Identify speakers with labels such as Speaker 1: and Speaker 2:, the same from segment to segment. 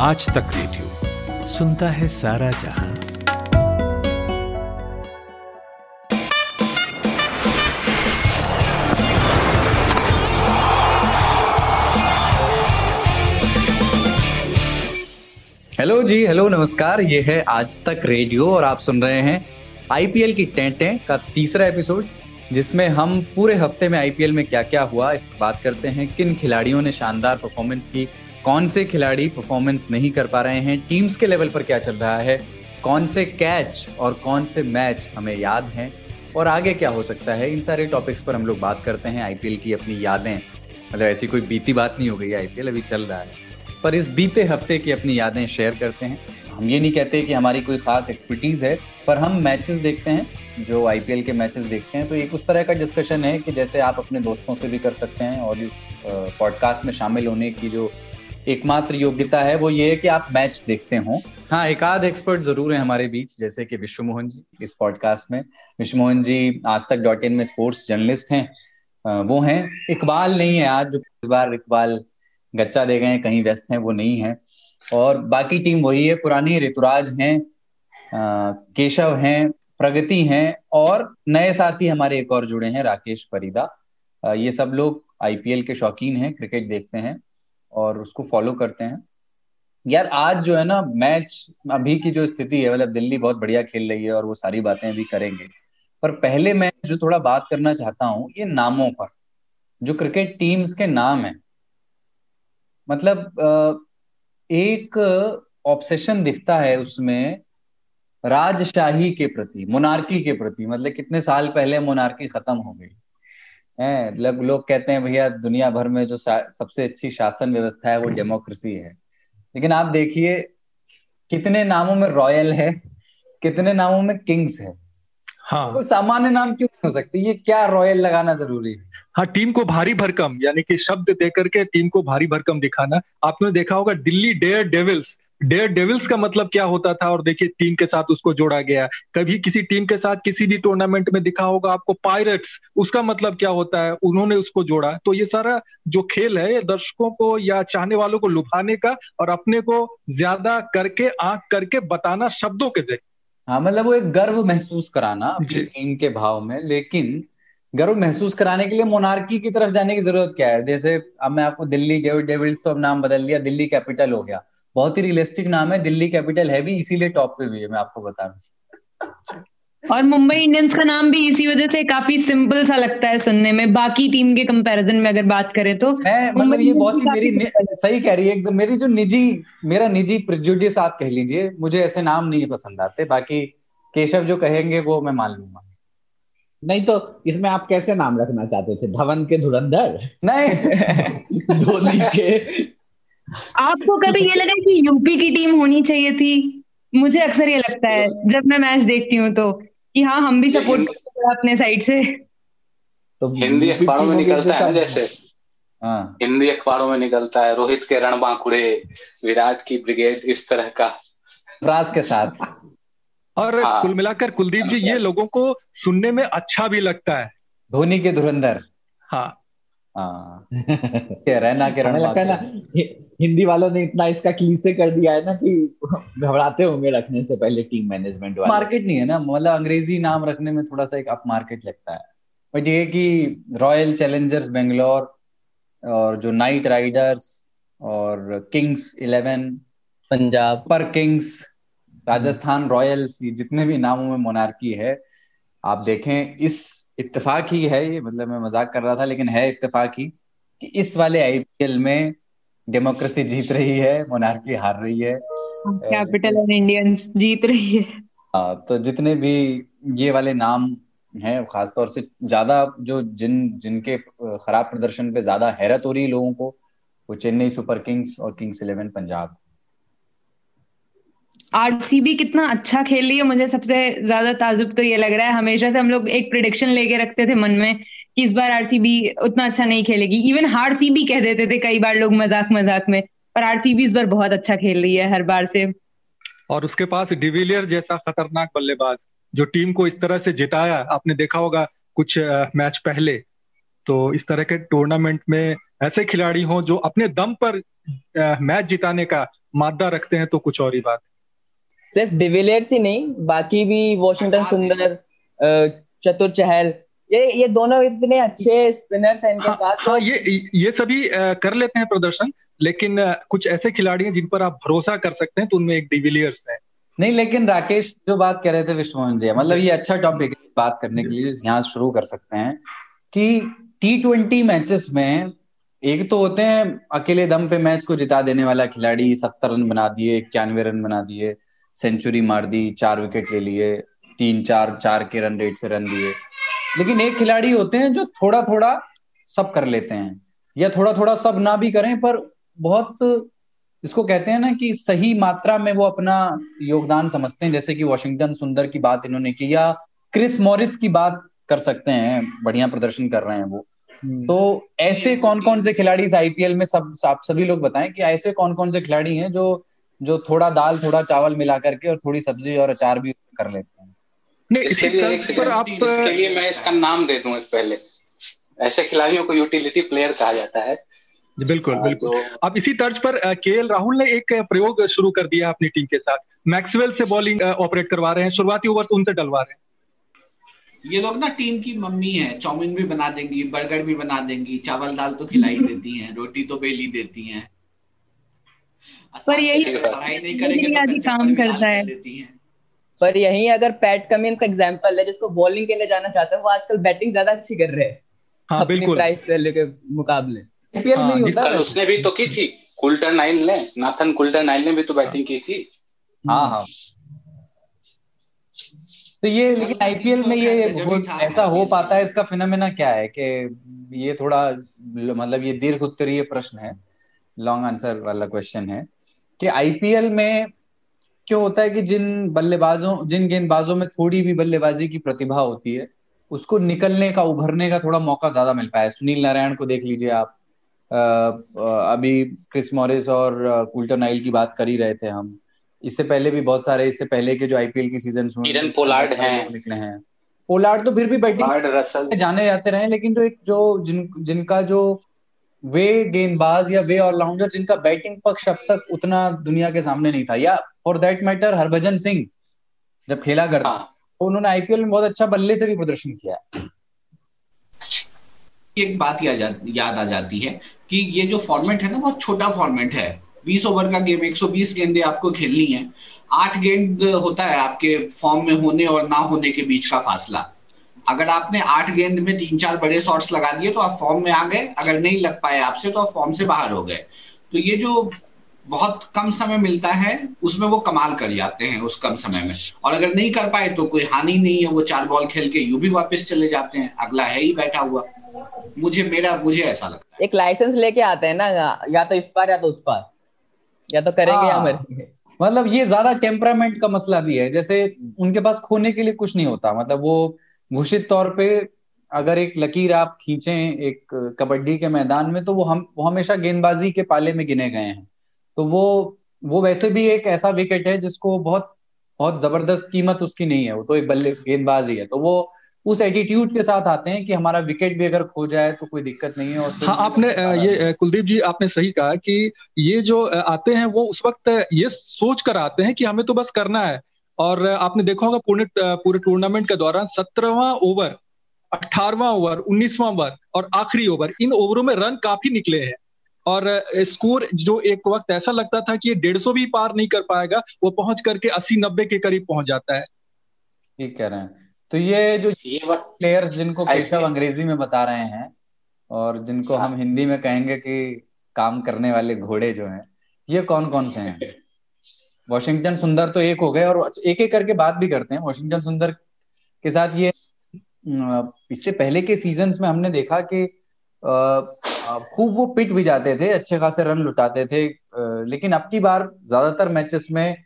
Speaker 1: आज तक रेडियो सुनता है सारा जहाँ।
Speaker 2: हेलो जी, हेलो, नमस्कार। ये है आज तक रेडियो और आप सुन रहे हैं आईपीएल की टेंटे का तीसरा एपिसोड, जिसमें हम पूरे हफ़्ते में आईपीएल में क्या क्या हुआ, इस पर बात करते हैं। किन खिलाड़ियों ने शानदार परफॉर्मेंस की कौन से खिलाड़ी परफॉर्मेंस नहीं कर पा रहे हैं? टीम्स के लेवल पर क्या चल रहा है? कौन से कैच और कौन से मैच हमें याद हैं? और आगे क्या हो सकता है? इन सारे टॉपिक्स पर हम लोग बात करते हैं आईपीएल की अपनी यादें। मतलब ऐसी कोई बीती बात नहीं हो गई आईपीएल अभी चल रहा है। पर इस बीते हफ़्ते की अपनी यादें शेयर करते हैं। हम ये नहीं कहते कि हमारी कोई खास एक्सपर्टीज है, पर हम मैचेस देखते हैं, जो आईपीएल के मैचेस देखते हैं। तो एक उस तरह का डिस्कशन है कि जैसे आप अपने दोस्तों से भी कर सकते हैं और इस पॉडकास्ट में शामिल होने की जो एकमात्र योग्यता है, वो ये है कि आप मैच देखते हो। हाँ एक आध एक्सपर्ट ज़रूर है हमारे बीच, जैसे कि विश्व मोहन जी इस पॉडकास्ट में। विश्व मोहन जी आज तक डॉट इन में स्पोर्ट्स जर्नलिस्ट हैं। वो हैं। इकबाल नहीं है आज, जो इस बार इकबाल गच्चा दे गए कहीं व्यस्त हैं, वो नहीं है। और बाकी टीम वही है, पुरानी ऋतुराज हैं केशव हैं, प्रगति हैं, और नए साथी हमारे एक और जुड़े हैं, राकेश फरीदा। ये सब लोग आईपीएल के शौकीन हैं क्रिकेट देखते हैं। और उसको फॉलो करते हैं। यार, आज जो है ना मैच अभी की जो स्थिति है मतलब दिल्ली बहुत बढ़िया खेल रही है और वो सारी बातें अभी करेंगे। पर पहले मैं जो थोड़ा बात करना चाहता हूँ, ये नामों पर, जो क्रिकेट टीम्स के नाम है। मतलब एक ऑब्सेशन दिखता है उसमें राजशाही के प्रति मोनार्की के प्रति मतलब कितने साल पहले मोनार्की खत्म हो गई। है लोग लोग कहते हैं भैया दुनिया भर में जो सबसे अच्छी शासन व्यवस्था है वो डेमोक्रेसी है। लेकिन आप देखिए कितने नामों में रॉयल है कितने नामों में किंग्स है। हाँ। तो सामान्य नाम क्यों हो सकती? ये क्या रॉयल लगाना ज़रूरी है?
Speaker 3: हाँ टीम को भारी भरकम यानी कि शब्द देकर के टीम को भारी भरकम दिखाना। आपने देखा होगा Delhi dare devils dare devils का मतलब क्या होता था? और देखिए टीम के साथ उसको जोड़ा गया। कभी किसी टीम के साथ किसी भी टूर्नामेंट में दिखा होगा आपको पायरेट्स उसका मतलब क्या होता है? उन्होंने उसको जोड़ा। तो ये सारा जो खेल है दर्शकों को या चाहने वालों को लुभाने का और अपने को ज़्यादा करके आँख करके बताना शब्दों के ज़रिए।
Speaker 2: हाँ मतलब वो एक गर्व महसूस कराना टीम के भाव में लेकिन गर्व महसूस कराने के लिए मोनार्की की तरफ़ जाने की ज़रूरत क्या है? जैसे अब मैं आपको दिल्ली डेविल्स तो अब नाम बदल दिया दिल्ली कैपिटल हो गया। बहुत ही रियलिस्टिक नाम है दिल्ली कैपिटल है भी इसीलिए टॉप पे भी है मैं आपको बता रहा
Speaker 4: और मुंबई इंडियंस का नाम भी इसी वजह से काफ़ी सिंपल सा लगता है सुनने में। बाकी टीम के कंपैरिजन में अगर बात करें तो
Speaker 2: मैं मतलब ये बहुत ही मेरी सही कह रही है मेरी जो निजी मेरा निजी प्रिजुडियस आप कह लीजिए मुझे ऐसे नाम नहीं पसंद आते बाकी केशव जो कहेंगे वो मैं मान लूँगा।
Speaker 5: नहीं तो इसमें आप कैसे नाम रखना चाहते थे? धवन के धुरंधर?
Speaker 2: नहीं।
Speaker 5: धोनी के
Speaker 4: आपको कभी ये लगा कि यूपी की टीम होनी चाहिए थी? मुझे अक्सर ये लगता है जब मैं मैच देखती हूँ तो कि हाँ हम भी सपोर्ट करते हैं अपने साइड से।
Speaker 6: तो हिंदी अखबारों में निकलता है जैसे? हाँ। हिंदी अखबारों में निकलता है रोहित के रण बांकुड़े विराट की ब्रिगेड इस तरह का।
Speaker 2: राज के साथ।
Speaker 3: और हाँ। कुल मिलाकर कुलदीप जी ये लोगों को सुनने में अच्छा भी लगता है।
Speaker 2: धोनी के धुरंधर।
Speaker 3: हाँ।
Speaker 2: हाँ। रहना के
Speaker 5: लगता है ना हिंदी वालों ने इतना इसका क्लीसे कर दिया है ना कि घबराते होंगे रखने से पहले टीम मैनेजमेंट वाले।
Speaker 2: मार्केट नहीं है ना मतलब अंग्रेज़ी नाम रखने में थोड़ा सा एक अप मार्केट लगता है। बट ये कि रॉयल चैलेंजर्स बेंगलोर और जो नाइट राइडर्स और किंग्स इलेवन पंजाब पर किंग्स राजस्थान रॉयल्स ये जितने भी नामों में मोनार्की है, आप देखें, इस इत्तेफाक ही है ये मतलब मैं मज़ाक कर रहा था, लेकिन है इत्तेफाक ही कि इस वाले आईपीएल में डेमोक्रेसी जीत रही है मोनार्की हार रही है
Speaker 4: कैपिटल एंड इंडियंस जीत रही है।
Speaker 2: हाँ तो जितने भी ये वाले नाम हैं खासतौर से ज़्यादा जो जिन जिनके खराब प्रदर्शन पे ज़्यादा हैरत हो रही है लोगों को वो चेन्नई सुपर किंग्स और किंग्स इलेवन पंजाब।
Speaker 4: आरसीबी कितना अच्छा खेल रही है मुझे सबसे ज़्यादा ताजुब तो ये लग रहा है। हमेशा से हम लोग एक प्रिडिक्शन लेके रखते थे मन में कि इस बार आरसीबी उतना अच्छा नहीं खेलेगी। इवन हार सी भी कह देते थे कई बार लोग मज़ाक मज़ाक में पर आरसीबी इस बार बहुत अच्छा खेल रही है हर बार से।
Speaker 3: और उसके पास डिविलियर जैसा खतरनाक बल्लेबाज जो टीम को इस तरह से जिताया आपने देखा होगा कुछ मैच पहले तो इस तरह के टूर्नामेंट में ऐसे खिलाड़ी हों जो अपने दम पर मैच जिताने का मादा रखते हैं तो कुछ और ही बात।
Speaker 7: सिर्फ़ डिविलियर्स ही नहीं बाकी भी वॉशिंगटन सुंदर चतुर चहल ये ये दोनों इतने अच्छे स्पिनर्स हैं इनके
Speaker 3: हाँ, पास। हाँ ये ये सभी कर लेते हैं प्रदर्शन लेकिन कुछ ऐसे खिलाड़ी हैं जिन पर आप भरोसा कर सकते हैं तो उनमें एक डिविलियर्स है।
Speaker 2: नहीं लेकिन राकेश जो बात कर रहे थे विष्णुमोहन जी मतलब ये अच्छा टॉपिक है बात करने के लिए यहाँ शुरू कर सकते हैं कि टी ट्वेंटी मैचेस में एक तो होते हैं अकेले दम पे मैच को जिता देने वाला खिलाड़ी सत्तर रन बना दिए इक्यानवे रन बना दिए सेंचुरी मार दी चार विकेट ले लिए तीन चार चार के रन रेट से रन दिए। लेकिन एक खिलाड़ी होते हैं जो थोड़ा थोड़ा सब कर लेते हैं या थोड़ा थोड़ा सब ना भी करें पर बहुत इसको कहते हैं ना कि सही मात्रा में वो अपना योगदान समझते हैं जैसे कि वॉशिंगटन सुंदर की बात इन्होंने की या क्रिस मॉरिस की बात कर सकते हैं बढ़िया प्रदर्शन कर रहे हैं वो हम्म। तो ऐसे कौन कौन से खिलाड़ी आईपीएल में सब आप सभी लोग बताएँ कि ऐसे कौन कौन से खिलाड़ी हैं जो जो थोड़ा दाल थोड़ा चावल मिला करके और थोड़ी सब्ज़ी और अचार भी कर लेते हैं
Speaker 6: नहीं इसके लिए एक पर आप इसके लिए मैं इसका नाम दे दूँ पहले। ऐसे खिलाड़ियों को यूटिलिटी प्लेयर कहा जाता है।
Speaker 3: बिल्कुल बिल्कुल। तो, अब इसी तर्ज पर के एल राहुल ने एक प्रयोग शुरू कर दिया अपनी टीम के साथ। मैक्सवेल से बॉलिंग ऑपरेट करवा रहे हैं शुरुआती ओवर उनसे डलवा रहे हैं।
Speaker 8: ये लोग ना टीम की मम्मी है चाउमीन भी बना देंगी बर्गर भी बना देंगी चावल दाल तो खिलाई देती हैं रोटी तो बेली देती हैं।
Speaker 4: पर यही पढ़ाई नहीं करेंगे तो काम करता है। देती हैं।
Speaker 7: पर यही अगर पैट कमिंस का एग्जांपल है जिसको बॉलिंग के लिए जाना चाहते हैं वो आजकल बैटिंग ज़्यादा अच्छी कर रहे हैं। हाँ, बिल्कुल। प्राइस वैल्यू के मुकाबले।
Speaker 6: आईपीएल में ही होता है। उसने भी तो की थी कुल्टर नाइल ने नाथन कुल्टर नाइल ने भी तो बैटिंग की थी।
Speaker 2: हाँ हाँ। तो ये लेकिन आईपीएल में ये ऐसा हो पाता है इसका फिनोमेना क्या है कि ये थोड़ा मतलब ये दीर्घ उत्तरीय प्रश्न है लॉन्ग आंसर वाला क्वेश्चन है कि आईपीएल में क्यों होता है कि जिन बल्लेबाजों जिन गेंदबाजों में थोड़ी भी बल्लेबाजी की प्रतिभा होती है उसको निकलने का उभरने का थोड़ा मौका ज़्यादा मिल पाया सुनील नारायण को देख लीजिए आप। आ, अभी क्रिस मॉरिस और कुल्टर नाइल की बात कर ही रहे थे हम। इससे पहले भी बहुत सारे इससे पहले के जो आईपीएल की सीज़न
Speaker 6: पोलार्ड हैं। निकले
Speaker 2: हैं। पोलार्ड तो फिर भी बैटिंग जाने जाते रहे लेकिन जो एक जो जिन जिनका जो वे गेंदबाज या वे ऑलराउंडर जिनका बैटिंग पक्ष अब तक उतना दुनिया के सामने नहीं था। या for that matter Harbhajan Singh जब खेला करता हाँ. तो उन्होंने आईपीएल में बहुत अच्छा बल्ले से भी प्रदर्शन किया
Speaker 8: एक बात या जा, याद आ जाती है कि ये जो फॉर्मेट है ना बहुत छोटा फॉर्मेट है। बीस ओवर का गेम 120 गेंदे आपको खेलनी है। आठ गेंद होता है आपके फॉर्म में होने और ना होने के बीच का फासला। अगर आपने आठ गेंद में तीन चार बड़े शॉट्स लगा दिए तो आप फॉर्म में आ गए। अगर नहीं लग पाए आपसे तो आप फॉर्म से बाहर हो गए। तो ये जो बहुत कम समय मिलता है उसमें वो कमाल कर जाते हैं उस कम समय में। और अगर नहीं कर पाए तो कोई हानि नहीं है। वो चार बॉल खेल के यू भी वापस चले जाते हैं। अगला है ही बैठा हुआ। मुझे मेरा मुझे ऐसा लगता
Speaker 7: है। एक लाइसेंस लेके आते हैं ना या तो इस पार या तो उस पार या तो करेंगे या हाँ। मरेंगे।
Speaker 2: मतलब ये ज़्यादा टेम्परामेंट का मसला भी है। जैसे उनके पास खोने के लिए कुछ नहीं होता। मतलब वो घोषित तौर पे अगर एक लकीर आप खींचे एक कबड्डी के मैदान में तो वो हम वो हमेशा गेंदबाजी के पाले में गिने गए हैं। तो वो वो वैसे भी एक ऐसा विकेट है जिसको बहुत बहुत ज़बरदस्त कीमत उसकी नहीं है। वो तो एक बल्ले गेंदबाज ही। है तो वो उस एटीट्यूड के साथ आते हैं कि हमारा विकेट भी अगर खो जाए तो कोई दिक्कत नहीं है और तो
Speaker 3: हाँ आपने ये कुलदीप जी आपने सही कहा कि ये जो आते हैं वो उस वक्त ये सोच कर आते हैं कि हमें तो बस करना है। और आपने देखा होगा पूरे पूरे टूर्नामेंट के दौरान सत्रहवा ओवर अठारवा ओवर उन्नीसवा ओवर और आखिरी ओवर इन ओवरों में रन काफ़ी निकले हैं। और स्कोर जो एक वक्त ऐसा लगता था कि ये डेढ़ सौ भी पार नहीं कर पाएगा वो पहुँच करके अस्सी नब्बे के करीब पहुँच जाता है।
Speaker 2: ठीक कह रहे हैं। तो ये जो ये प्लेयर्स जिनको केशव अंग्रेज़ी में बता रहे हैं और जिनको हम हाँ। हिंदी में कहेंगे कि काम करने वाले घोड़े जो हैं ये कौन कौन से हैं? वॉशिंगटन सुंदर तो एक हो गए और एक एक करके बात भी करते हैं। वॉशिंगटन सुंदर के साथ ये इससे पहले के सीज़न में हमने देखा कि खूब वो पिट भी जाते थे अच्छे खासे रन लुटाते थे लेकिन अब की बार ज़्यादातर मैचेस में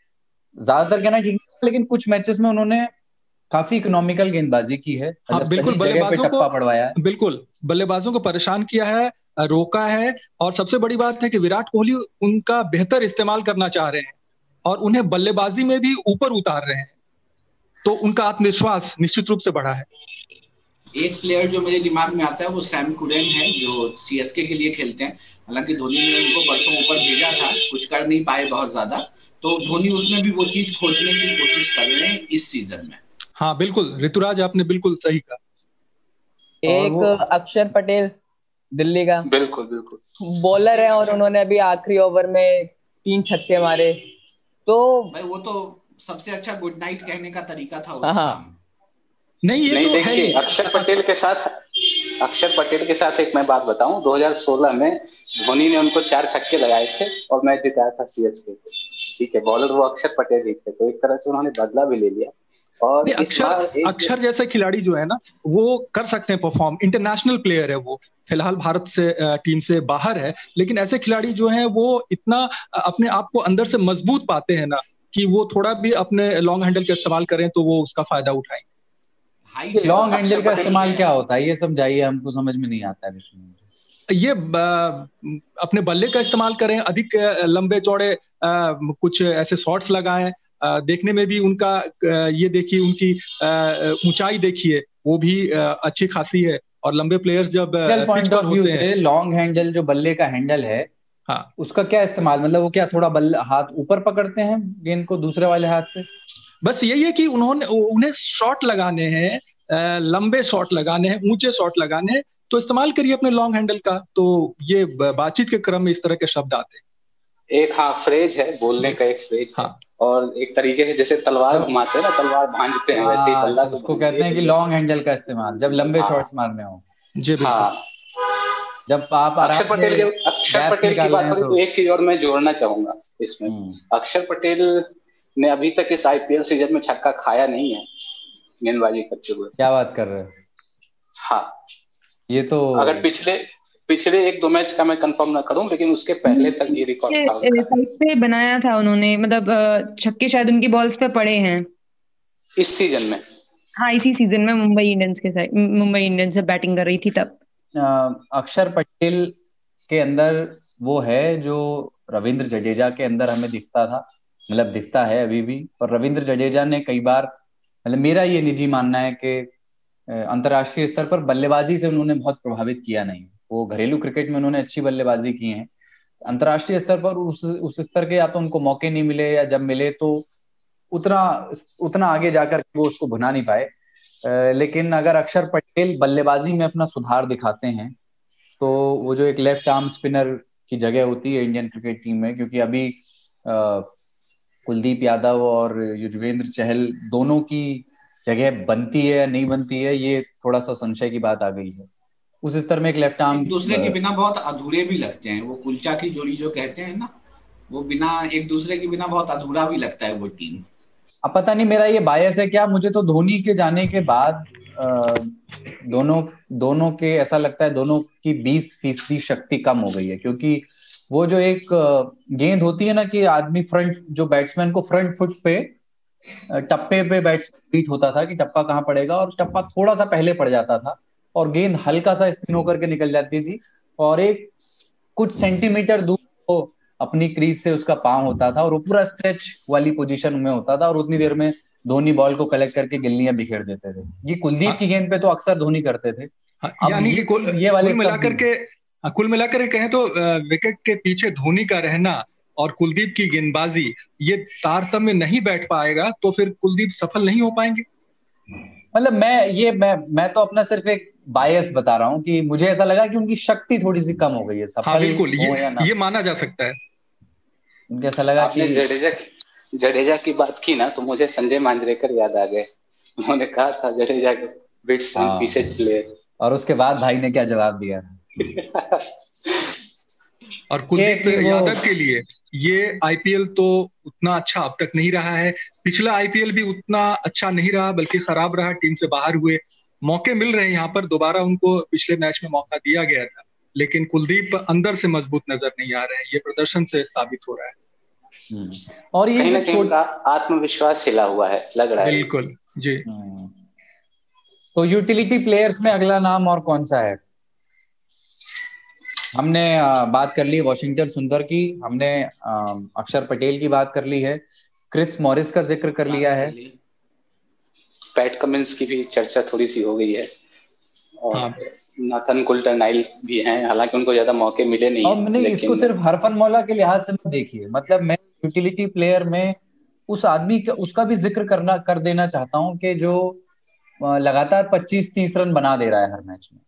Speaker 2: ज़्यादातर कहना ठीक लेकिन कुछ मैचेस में उन्होंने काफ़ी इकोनॉमिकल गेंदबाजी की है।
Speaker 3: हाँ, बिल्कुल बल्लेबाजों को पड़वाया। बिल्कुल बल्लेबाजों को परेशान किया है रोका है और सबसे बड़ी बात है कि विराट कोहली उनका बेहतर इस्तेमाल करना चाह रहे हैं। और उन्हें बल्लेबाजी में भी ऊपर उतार रहे हैं। तो उनका आत्मविश्वास निश्चित रूप से बढ़ा है।
Speaker 8: एक प्लेयर जो मेरे दिमाग में आता है वो सैम कुरेन है जो सीएसके के लिए खेलते हैं। हालाँकि धोनी ने उनको परसों ऊपर भेजा था कुछ कर नहीं पाए बहुत ज़्यादा। तो धोनी उसमें भी वो चीज़ खोजने की कोशिश कर रहे हैं इस सीज़न में।
Speaker 3: हाँ बिल्कुल। ऋतुराज आपने बिल्कुल सही कहा।
Speaker 7: एक अक्षर पटेल दिल्ली का।
Speaker 6: बिल्कुल बिल्कुल।
Speaker 7: बॉलर है और उन्होंने अभी आखिरी ओवर में तीन छक्के मारे। तो
Speaker 8: भाई वो तो सबसे अच्छा गुड नाइट कहने का तरीका था उस हाँ।
Speaker 3: नहीं ये
Speaker 6: नहीं तो देखिए अक्षर पटेल के साथ अक्षर पटेल के साथ एक मैं बात बताऊँ 2016 में धोनी ने उनको चार छक्के लगाए थे और मैच जिताया था सीएसके ठीक है बॉलर वो अक्षर पटेल ही थे तो एक तरह से उन्होंने बदला भी ले लिया।
Speaker 3: और अक्षर अक्षर जैसे खिलाड़ी जो है ना वो कर सकते हैं परफॉर्म इंटरनेशनल प्लेयर है वो। फ़िलहाल भारत से टीम से बाहर है लेकिन ऐसे खिलाड़ी जो हैं वो इतना अपने आप को अंदर से मज़बूत पाते हैं ना कि वो थोड़ा भी अपने लॉन्ग हैंडल का इस्तेमाल करें तो वो उसका फ़ायदा उठाएँगे।
Speaker 2: लॉन्ग हैंडल का इस्तेमाल क्या होता है? ये समझाइए हमको समझ में नहीं आता है
Speaker 3: ये अपने बल्ले का इस्तेमाल करें अधिक लंबे चौड़े कुछ ऐसे शॉट्स लगाएँ देखने में भी उनका ये देखिए उनकी ऊंचाई देखिए वो भी अच्छी खासी है। और लंबे प्लेयर्स जब
Speaker 2: पॉइंट ऑफ़ व्यू से लॉन्ग हैंडल जो बल्ले का हैंडल है हाँ। उसका क्या इस्तेमाल मतलब वो क्या थोड़ा बल्ले हाथ ऊपर पकड़ते हैं गेंद को दूसरे वाले हाथ से?
Speaker 3: बस यही है कि उन्होंने उन्हें शॉट लगाने हैं लंबे शॉट लगाने हैं ऊँचे शॉट लगाने हैं तो इस्तेमाल करिए अपने लॉन्ग हैंडल का तो ये बातचीत के क्रम में इस तरह के शब्द आते हैं।
Speaker 6: एक हाँ फ्रेज है बोलने का एक फ्रेज हाँ। और एक तरीके से जैसे तलवार घुमाते हैं ना तलवार भांजते हैं वैसे ही
Speaker 2: हाँ, बल्ला उसको कहते हैं कि लॉन्ग हैंडल का इस्तेमाल जब लंबे हाँ, शॉट्स मारने हो।
Speaker 3: जी हाँ।
Speaker 2: जब आप
Speaker 6: अक्षर पटेल के अक्षर पटेल की बात करें तो एक चीज़ और मैं जोड़ना चाहूँगा इसमें। हम्म। अक्षर पटेल ने अभी तक इस आईपीएल सीज़न में छक्का खाया नहीं है गेंदबाजी करते हुए।
Speaker 2: क्या बात कर रहे हो?
Speaker 6: हाँ।
Speaker 2: ये तो
Speaker 6: अगर पिछले पिछले एक दो मैच का मैं कंफर्म ना करूँ लेकिन उसके पहले तक ये रिकॉर्ड था
Speaker 4: पे बनाया था उन्होंने मतलब छक्के शायद उनकी बॉल्स पे पड़े हैं।
Speaker 6: इस सीज़न में?
Speaker 4: हाँ इसी सीज़न में मुंबई इंडियंस के साथ मुंबई इंडियंस से बैटिंग कर रही थी तब।
Speaker 2: अक्षर पटेल के अंदर वो है जो रविंद्र जडेजा के अंदर हमें दिखता था मतलब दिखता है अभी भी और रविंद्र जडेजा ने कई बार मतलब मेरा ये निजी मानना है कि अंतर्राष्ट्रीय स्तर पर बल्लेबाजी से उन्होंने बहुत प्रभावित किया नहीं। वो घरेलू क्रिकेट में उन्होंने अच्छी बल्लेबाजी की है। अंतर्राष्ट्रीय स्तर पर उस उस स्तर के या तो उनको मौके नहीं मिले या जब मिले तो उतना उतना आगे जाकर वो उसको भुना नहीं पाए। लेकिन अगर अक्षर पटेल बल्लेबाजी में अपना सुधार दिखाते हैं तो वो जो एक लेफ़्ट आर्म स्पिनर की जगह होती है इंडियन क्रिकेट टीम में, क्योंकि अभी कुलदीप यादव और युजवेंद्र चहल दोनों की जगह बनती है या नहीं बनती है, ये थोड़ा सा संशय की बात आ गई है। उस स्तर में एक लेफ़्ट आर्म
Speaker 8: दूसरे के बिना बहुत अधूरे भी लगते हैं। वो कुलचा की जोड़ी जो कहते हैं ना वो बिना एक दूसरे के बिना बहुत अधूरा भी लगता है वो टीम
Speaker 2: अब पता नहीं मेरा ये बायस है क्या? मुझे तो धोनी के जाने के बाद दोनों दोनों के ऐसा लगता है दोनों की बीस फ़ीसदी शक्ति कम हो गई है। क्योंकि वो जो एक गेंद होती है ना कि आदमी फ्रंट जो बैट्समैन को फ्रंट फुट पे टप्पे पे बैट्समैन बीट होता था कि टप्पा कहाँ पड़ेगा और टप्पा थोड़ा सा पहले पड़ जाता था। और गेंद हल्का सा स्पिन होकर के निकल जाती थी। और एक कुछ सेंटीमीटर दूर वो अपनी क्रीज से उसका पाँव होता था और वो पूरा स्ट्रेच वाली पोजीशन में होता था और उतनी देर में धोनी बॉल को कलेक्ट करके गिल्लियाँ बिखेर देते थे। ये कुलदीप हाँ, की गेंद पे तो अक्सर धोनी करते थे।
Speaker 3: हाँ, यानी कि कुल ये वाले मिलाकर के हाँ, कुल मिलाकर कहें तो विकेट के पीछे धोनी का रहना और कुलदीप की गेंदबाजी ये तारतम्य नहीं बैठ पाएगा तो फिर कुलदीप सफल नहीं हो पाएँगे।
Speaker 2: मतलब मैं ये मैं मैं तो अपना सिर्फ़ एक बायस बता रहा हूँ कि मुझे ऐसा लगा कि उनकी शक्ति थोड़ी सी कम हो गई है।
Speaker 3: सफल हाँ, बिल्कुल ये, ये माना जा सकता है।
Speaker 2: उनके ऐसा लगा
Speaker 6: कि जडेजा जडेजा की बात की ना तो मुझे संजय मांजरेकर याद आ गए। उन्होंने कहा था जडेजा के बिट्स हाँ, पीछे प्लेयर
Speaker 2: और उसके बाद भाई ने क्या जवाब दिया?
Speaker 3: और कुलदीप यादव के लिए ये आईपीएल तो उतना अच्छा अब तक नहीं रहा है। पिछला आईपीएल भी उतना अच्छा नहीं रहा बल्कि खराब रहा टीम से बाहर हुए। मौके मिल रहे हैं यहाँ पर। दोबारा उनको पिछले मैच में मौका दिया गया था लेकिन कुलदीप अंदर से मज़बूत नज़र नहीं आ रहे हैं। ये प्रदर्शन से साबित हो रहा है।
Speaker 6: हम्म। और ये छोटा आत्मविश्वास हिला हुआ है लग रहा
Speaker 3: है। बिल्कुल जी।
Speaker 2: हम्म। तो यूटिलिटी प्लेयर्स में अगला नाम और कौन सा है? हमने बात कर ली वॉशिंगटन सुंदर की हमने अक्षर पटेल की बात कर ली है क्रिस मॉरिस का ज़िक्र कर लिया है।
Speaker 6: पैट कमिंस की भी चर्चा थोड़ी सी हो गई है। और हाँ। नाथन कुल्टर नाइल भी हैं। हालाँकि उनको ज़्यादा मौके मिले नहीं
Speaker 2: और मैंने लेकिन... इसको सिर्फ़ हरफन मौला के लिहाज से मत देखिए। मतलब मैं यूटिलिटी प्लेयर में उस आदमी का उसका भी ज़िक्र करना कर देना चाहता हूँ कि जो लगातार 25-30 रन बना दे रहा है हर मैच में।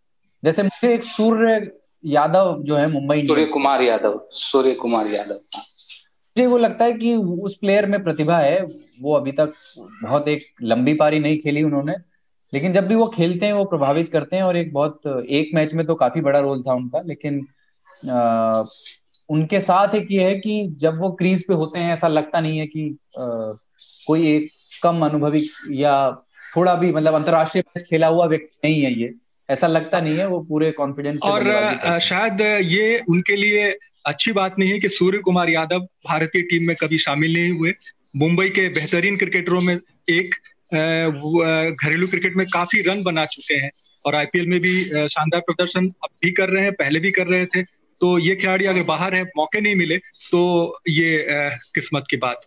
Speaker 2: जैसे मुझे एक सूर्य यादव जो है मुंबई
Speaker 6: सूर्य कुमार यादव सूर्य कुमार यादव
Speaker 2: मुझे वो लगता है कि उस प्लेयर में प्रतिभा है। वो अभी तक बहुत एक लंबी पारी नहीं खेली उन्होंने। लेकिन जब भी वो खेलते हैं वो प्रभावित करते हैं और एक बहुत एक मैच में तो काफ़ी बड़ा रोल था उनका। लेकिन आ, उनके साथ एक ये है कि जब वो क्रीज पे होते हैं ऐसा लगता नहीं है कि आ, कोई एक कम अनुभवी या थोड़ा भी मतलब अंतरराष्ट्रीय मैच खेला हुआ व्यक्ति नहीं है ये। ऐसा लगता नहीं है वो पूरे कॉन्फिडेंस
Speaker 3: और शायद ये उनके लिए अच्छी बात नहीं है कि सूर्य कुमार यादव भारतीय टीम में कभी शामिल नहीं हुए। मुंबई के बेहतरीन क्रिकेटरों में एक घरेलू क्रिकेट में काफ़ी रन बना चुके हैं और आईपीएल में भी शानदार प्रदर्शन अब भी कर रहे हैं, पहले भी कर रहे थे। तो ये खिलाड़ी अगर बाहर है, मौके नहीं मिले तो ये किस्मत की बात।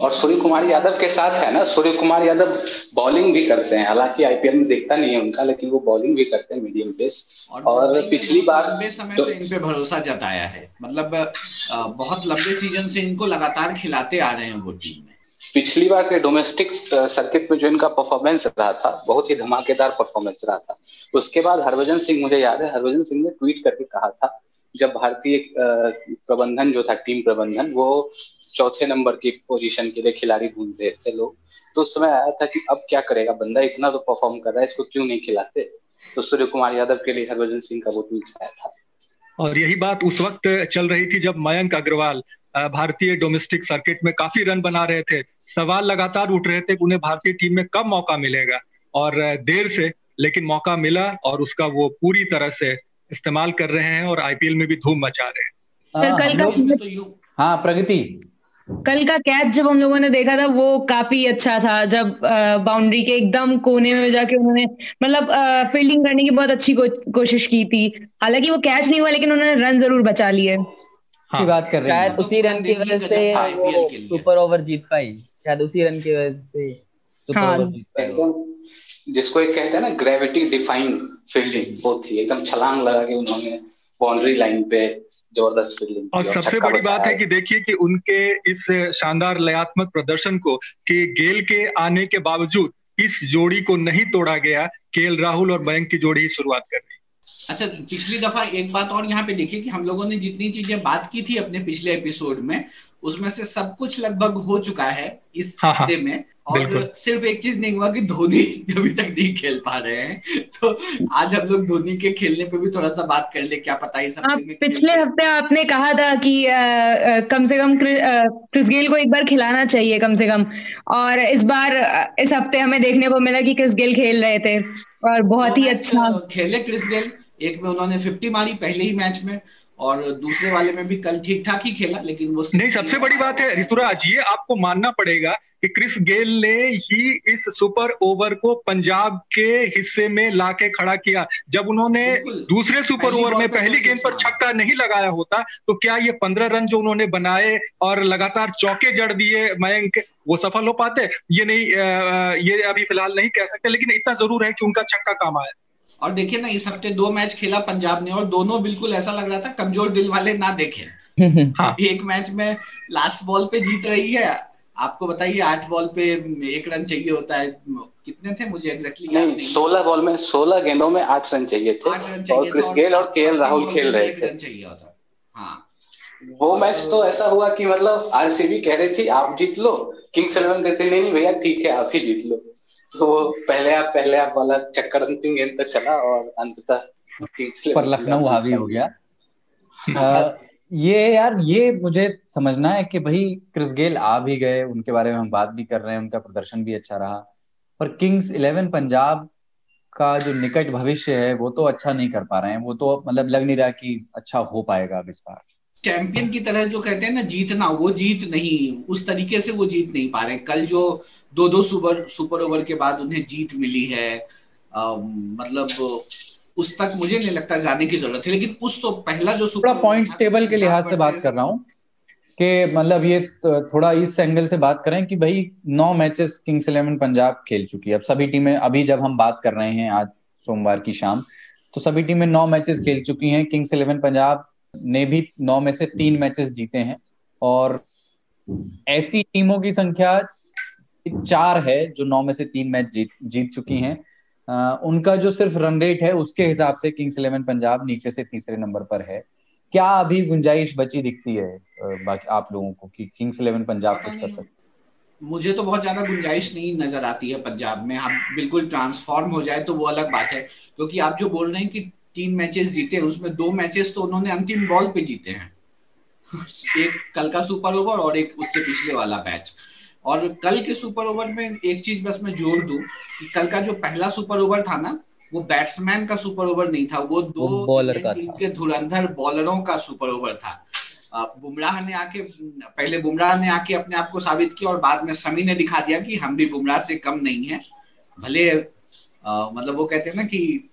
Speaker 6: और सूर्य कुमार यादव के साथ है ना सूर्य कुमार यादव बॉलिंग भी करते हैं। हालाँकि आईपीएल में देखता नहीं है उनका लेकिन वो बॉलिंग भी करते हैं मीडियम पेस और, और पिछली बार
Speaker 9: लंबे समय तो, से इन पे भरोसा जताया है। मतलब बहुत लंबे सीज़न से इनको लगातार खिलाते आ रहे हैं वो टीम में।
Speaker 6: पिछली बार के डोमेस्टिक सर्किट में जो इनका परफॉर्मेंस रहा था बहुत ही धमाकेदार परफॉर्मेंस रहा था। उसके बाद हरभजन सिंह मुझे याद है हरभजन सिंह ने ट्वीट करके कहा था जब भारतीय प्रबंधन जो था टीम प्रबंधन वो चौथे नंबर की पोजीशन के लिए खिलाड़ी ढूंढ रहे थे लोग। तो उस समय आया था कि अब क्या करेगा? बंदा इतना तो परफॉर्म कर रहा है इसको क्यों नहीं खिलाते? तो सूर्य कुमार यादव के लिए हरभजन सिंह का वो ट्वीट आया था।
Speaker 3: और यही बात उस वक्त चल रही थी जब मयंक अग्रवाल भारतीय डोमेस्टिक सर्किट में काफ़ी रन बना रहे थे। सवाल लगातार उठ रहे थे कि उन्हें भारतीय टीम में कब मौका मिलेगा? और देर से लेकिन मौका मिला और उसका वो पूरी तरह से इस्तेमाल कर रहे हैं और आईपीएल में भी धूम मचा रहे हैं।
Speaker 2: कल का तो हाँ प्रगति।
Speaker 4: कल का कैच जब हम लोगों ने देखा था वो काफ़ी अच्छा था। जब बाउंड्री के एकदम कोने में जाके उन्होंने मतलब फील्डिंग करने की बहुत अच्छी को, कोशिश की थी। हालाँकि वो कैच नहीं हुआ लेकिन उन्होंने रन ज़रूर बचा लिए।
Speaker 2: हाँ, की बात कर रहे
Speaker 7: हैं। शायद उसी रन की वजह से सुपर ओवर जीत पाई। शायद उसी रन की वजह से सुपर हाँ, ओवर जीत पाई।
Speaker 6: जिसको एक कहते हैं ना ग्रेविटी डिफाइन फील्डिंग वो थी। एकदम छलांग लगा के उन्होंने बाउंड्री लाइन पे ज़बरदस्त फील्डिंग
Speaker 3: और सबसे बड़ी बात है कि देखिए कि उनके इस शानदार लयात्मक प्रदर्शन को कि गेल के आने के बावजूद इस जोड़ी को नहीं तोड़ा गया केएल राहुल और मयंक की जोड़ी ही शुरुआत कर दी
Speaker 9: अच्छा पिछली दफ़ा एक बात और यहाँ पे देखिए कि हम लोगों ने जितनी चीज़ें बात की थी अपने पिछले एपिसोड में उसमें से सब कुछ लगभग हो चुका है इस हाँ, हाँ। हफ़्ते हाँ, में। और सिर्फ़ एक चीज़ नहीं हुआ कि धोनी अभी तक नहीं खेल पा रहे हैं। तो आज हम लोग धोनी के खेलने पे भी थोड़ा सा बात कर ले क्या पता इस
Speaker 4: हफ़्ते में पिछले हफ़्ते आपने कहा था कि आ, आ, कम से कम क्रिस गेल को एक बार खिलाना चाहिए कम से कम। और इस बार इस हफ़्ते हमें देखने को मिला कि क्रिस गेल खेल रहे थे। और बहुत ही अच्छा।
Speaker 9: खेले क्रिस गेल। एक में उन्होंने फिफ्टी मारी पहले ही मैच में। और दूसरे वाले में भी कल ठीक ठाक ही खेला लेकिन वो
Speaker 3: नहीं सबसे बड़ी बात है ऋतुराज ये आपको मानना पड़ेगा कि क्रिस गेल ने ही इस सुपर ओवर को पंजाब के हिस्से में लाके खड़ा किया। जब उन्होंने दूसरे सुपर ओवर में पहली गेंद पर छक्का नहीं लगाया होता तो क्या ये पंद्रह रन जो उन्होंने बनाए और लगातार चौके जड़ दिए मयंक वो सफल हो पाते? ये नहीं ये अभी फ़िलहाल नहीं कह सकते लेकिन इतना ज़रूर है कि उनका छक्का काम आया।
Speaker 9: और देखिए ना इस हफ़्ते दो मैच खेला पंजाब ने और दोनों बिल्कुल ऐसा लग रहा था कमज़ोर दिल वाले ना देखे। हाँ। एक मैच में लास्ट बॉल पे जीत रही है। आपको बताइए आठ बॉल पे एक रन चाहिए होता है। कितने थे मुझे एग्जैक्टली
Speaker 6: नहीं सोलह बॉल में सोलह गेंदों में आठ रन चाहिए थे। आठ रन चाहिए और क्रिस गेल और के राहुल खेल रहे थे। रन चाहिए होता। हाँ। वो मैच तो ऐसा हुआ कि मतलब आरसीबी कह रही थी आप जीत लो। किंग्स इलेवन कहते नहीं नहीं भैया ठीक है आप ही जीत लो। तो पहले आप पहले आप वाला चक्कर अंतिम गेंद तक चला और अंततः
Speaker 2: पर लखनऊ हावी हो गया। आ, ये यार ये मुझे समझना है कि भाई क्रिस गेल आ भी गए उनके बारे में हम बात भी कर रहे हैं उनका प्रदर्शन भी अच्छा रहा। पर किंग्स इलेवन पंजाब का जो निकट भविष्य है वो तो अच्छा नहीं कर पा रहे हैं। वो तो मतलब लग नहीं रहा कि अच्छा हो पाएगा अब इस बार।
Speaker 9: चैंपियन की तरह जो कहते हैं ना जीतना वो जीत नहीं। उस तरीके से वो जीत नहीं पा रहे कल जो दो दो सुपर सुपर ओवर के बाद उन्हें जीत मिली है आ, मतलब उस तक मुझे नहीं लगता जाने की ज़रूरत है। लेकिन उस तो पहला जो
Speaker 2: सुपर पॉइंट टेबल के लिहाज से बात कर रहा हूँ कि मतलब ये थोड़ा इस एंगल से बात करें कि भाई नौ मैचेस किंग्स इलेवन पंजाब खेल चुकी है। अब सभी टीमें अभी जब हम बात कर रहे हैं आज सोमवार की शाम तो सभी टीमें नौ मैचेस खेल चुकी हैं। किंग्स इलेवन पंजाब ने भी नौ में से तीन मैचेस जीते हैं और ऐसी टीमों की संख्या चार है जो नौ में से तीन मैच जीत जीत चुकी हैं। आ, उनका जो सिर्फ़ रन रेट है उसके हिसाब से किंग्स इलेवन पंजाब नीचे से तीसरे नंबर पर है। क्या अभी गुंजाइश बची दिखती है बाकी आप लोगों को कि किंग्स इलेवन पंजाब कुछ कर सकते
Speaker 9: मुझे तो बहुत ज़्यादा गुंजाइश नहीं नज़र आती है पंजाब में। आप बिल्कुल ट्रांसफॉर्म हो जाए तो वो अलग बात है क्योंकि आप जो बोल रहे हैं कि तीन मैचेस जीते हैं उसमें दो मैचेस तो उन्होंने अंतिम बॉल पे जीते हैं। एक कल का सुपर ओवर और एक उससे पिछले वाला मैच और कल के सुपर ओवर में एक चीज़ बस मैं जोड़ दू कि कल का जो पहला सुपर ओवर था ना वो बैट्समैन का सुपर ओवर नहीं था वो दो बॉलर का टीम के धुरंधर बॉलरों का सुपर ओवर था। बुमराह ने आके पहले बुमराह ने आके अपने आप को साबित किया और बाद में समी ने दिखा दिया कि हम भी बुमराह से कम नहीं है। भले आ, मतलब वो कहते हैं ना कि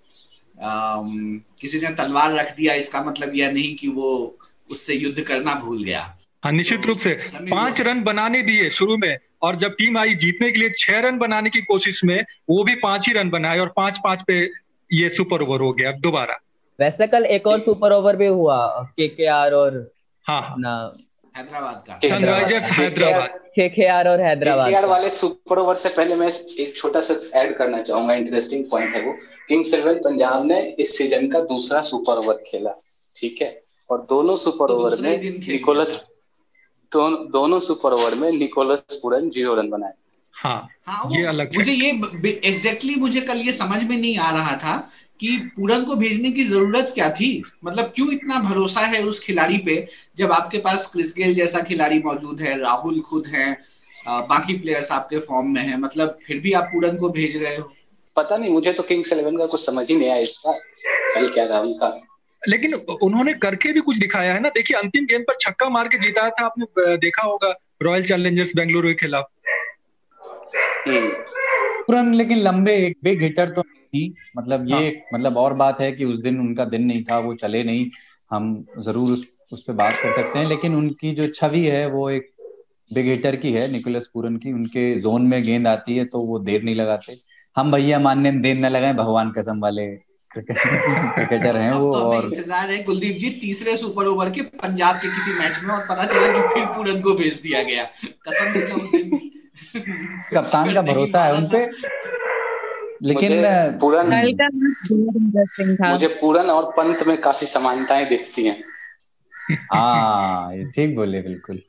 Speaker 9: किसी ने तलवार रख दिया इसका मतलब यह नहीं कि वो उससे युद्ध करना भूल गया।
Speaker 3: हाँ निश्चित रूप से। पाँच रन बनाने दिए शुरू में और जब टीम आई जीतने के लिए छह रन बनाने की कोशिश में वो भी पाँच ही रन बनाए और पाँच पाँच पे ये सुपर ओवर हो गया दोबारा।
Speaker 7: वैसे कल एक और सुपर ओवर भी हुआ के के आर और
Speaker 3: हाँ, हाँ।
Speaker 9: ना हैदराबाद का।
Speaker 3: हैदराबाद।
Speaker 7: के के और हैदराबाद
Speaker 6: के। वाले सुपर ओवर से पहले मैं एक छोटा सा ऐड करना चाहूँगा इंटरेस्टिंग पॉइंट है वो। किंग्स इलेवन पंजाब ने इस सीज़न का दूसरा सुपर ओवर खेला ठीक है? और दोनों सुपर तो ओवर में निकोलस दोनों दोनों सुपर ओवर में निकोलस पुरन ज़ीरो रन बनाए।
Speaker 3: हाँ, हाँ ये अलग
Speaker 9: मुझे ये एग्जैक्टली exactly मुझे कल ये समझ में नहीं आ रहा था कि पूरन को भेजने की ज़रूरत क्या थी? मतलब क्यों इतना भरोसा है उस खिलाड़ी पे जब आपके पास क्रिस गेल जैसा खिलाड़ी मौजूद है राहुल खुद है बाकी प्लेयर्स आपके फॉर्म में है मतलब फिर भी आप पूरन को भेज रहे हो?
Speaker 6: पता नहीं मुझे तो किंग्स इलेवन का कुछ समझ ही नहीं आया इसका चल क्या रहा उनका।
Speaker 3: लेकिन उन्होंने करके भी कुछ दिखाया है ना? देखिए अंतिम गेम पर छक्का मार के जीता था आपने देखा होगा रॉयल चैलेंजर्स बेंगलुरु के खिलाफ।
Speaker 2: पूरन लेकिन लंबे एक बिग हिटर तो नहीं थी। मतलब ये हाँ. मतलब और बात है कि उस दिन उनका दिन नहीं था वो चले नहीं। हम ज़रूर उस उस पर बात कर सकते हैं लेकिन उनकी जो छवि है वो एक बिग हिटर की है निकोलस पूरन की। उनके जोन में गेंद आती है तो वो देर नहीं लगाते। हम भैया मानने में देर न लगाए भगवान कसम वाले क्रिकेटर हैं वो
Speaker 9: तो और इंतज़ार है कुलदीप जी तीसरे सुपर ओवर के पंजाब के किसी मैच में और पता चला कि फिर पूरन को भेज दिया गया। कसम से उस दिन
Speaker 2: कप्तान का भरोसा है उनपे लेकिन
Speaker 6: पूरन मुझे पूरन और पंत में काफ़ी समानताएँ दिखती हैं।
Speaker 2: हाँ ठीक बोले बिल्कुल।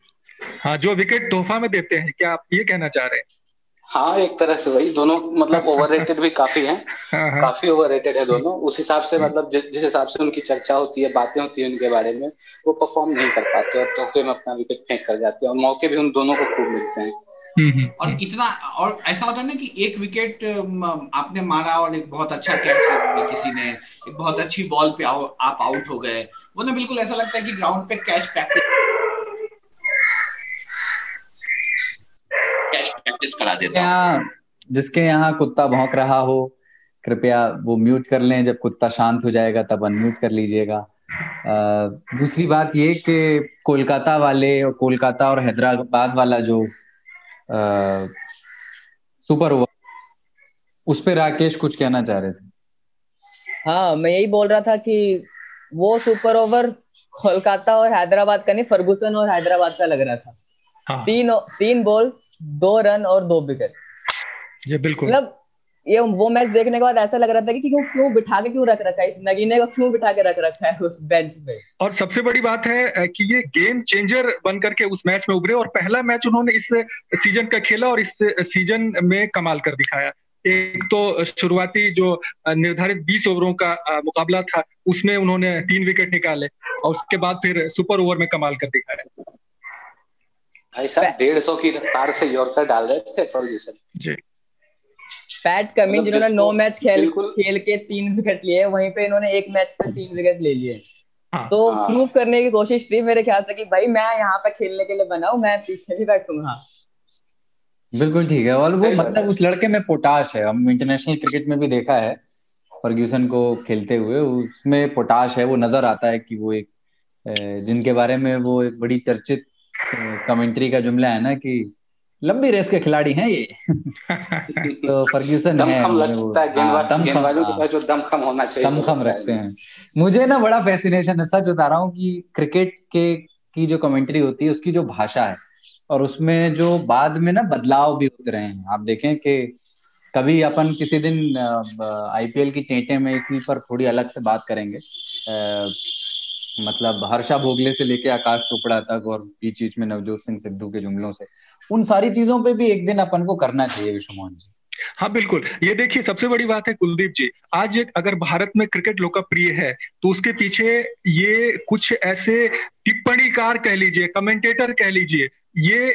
Speaker 3: हाँ जो विकेट तोहफा में देते हैं क्या आप ये कहना चाह रहे हैं?
Speaker 6: हाँ एक तरह से वही दोनों मतलब ओवररेटेड भी काफ़ी हैं। हाँ, हाँ। काफ़ी ओवररेटेड है दोनों। उस हिसाब से मतलब जिस हिसाब से उनकी चर्चा होती है बातें होती है उनके बारे में वो परफॉर्म नहीं कर पाते और तोहफे में अपना विकेट फेंक कर जाते हैं और मौके भी उन दोनों को खूब मिलते हैं।
Speaker 9: और इतना और ऐसा होता है ना कि एक विकेट आपने मारा और एक बहुत अच्छा कैच किसी ने। एक बहुत अच्छी बॉल पे आओ, आप आउट हो गए। वो ना बिल्कुल ऐसा लगता है कि ग्राउंड पे कैच प्रैक्टिस कैच
Speaker 6: प्रैक्टिस करा देता हूँ
Speaker 2: जिसके यहाँ कुत्ता भौंक रहा हो कृपया वो म्यूट कर लें। जब कुत्ता शांत हो जाएगा तब अनम्यूट कर लीजिएगा। दूसरी बात ये कि कोलकाता वाले और कोलकाता और हैदराबाद वाला जो सुपर ओवर। उस पर राकेश कुछ कहना चाह रहे थे।
Speaker 7: हाँ मैं यही बोल रहा था कि वो सुपर ओवर कोलकाता और हैदराबाद का नहीं फर्गुसन और हैदराबाद का लग रहा था। हाँ। तीन तीन बॉल दो रन और दो विकेट।
Speaker 3: ये बिल्कुल।
Speaker 7: मतलब ये वो मैच देखने के बाद ऐसा लग रहा था कि क्यों क्यों बिठा के क्यों रख रखा है? इस नगीने को क्यों बिठा के रख रखा है उस बेंच पे
Speaker 3: और सबसे बड़ी बात है कि ये गेम चेंजर बन करके उस मैच में उभरे और पहला मैच उन्होंने इस सीज़न का खेला और इस सीज़न में कमाल कर दिखाया। एक तो शुरुआती जो निर्धारित 20 ओवरों का मुकाबला था उसमें उन्होंने तीन विकेट निकाले और उसके बाद फिर सुपर ओवर में कमाल कर दिखाया।
Speaker 6: ऐसा डेढ़ सौ की रफ्तार से यॉर्कर डाल रहे थे
Speaker 3: जी।
Speaker 7: पैट कमिंस जिन्होंने नौ मैच खेल खेल के तीन विकेट लिए वहीं पे इन्होंने एक मैच पे तीन विकेट ले लिए। हाँ, तो प्रूव हाँ। करने की कोशिश थी मेरे ख्याल से कि भाई मैं यहाँ पे खेलने के लिए बना हूँ मैं पीछे भी बैठूँगा।
Speaker 2: बिल्कुल ठीक है। और वो मतलब उस लड़के में पोटाश है। हम इंटरनेशनल क्रिकेट में भी देखा है फर्ग्यूसन को खेलते हुए। उसमें पोटाश है वो नज़र आता है कि वो एक जिनके बारे में वो एक बड़ी चर्चित कमेंट्री का जुमला है ना कि लंबी रेस के खिलाड़ी हैं ये। तो फर्ग्यूसन है लगता है गेंदबाजों के पास जो दमखम होना चाहिए। दमखम रखते हैं। मुझे ना बड़ा फैसिनेशन है सच बता रहा हूँ कि क्रिकेट के की जो कमेंट्री होती है उसकी जो भाषा है और उसमें जो बाद में ना बदलाव भी होते रहे हैं। आप देखें कि कभी अपन किसी दिन आईपीएल की टेंटे में इसी पर थोड़ी अलग से बात करेंगे। आ, मतलब हर्षा भोगले से लेके आकाश चोपड़ा तक और बीच बीच में नवजोत सिंह सिद्धू के जुमलों से। उन सारी चीज़ों पे भी एक दिन अपन को करना चाहिए विश्व मोहन जी।
Speaker 3: हाँ बिल्कुल। ये देखिए, सबसे बड़ी बात है कुलदीप जी। आज अगर भारत में क्रिकेट लोकप्रिय है तो उसके पीछे ये कुछ ऐसे टिप्पणीकार कह लीजिए कमेंटेटर कह लीजिए, ये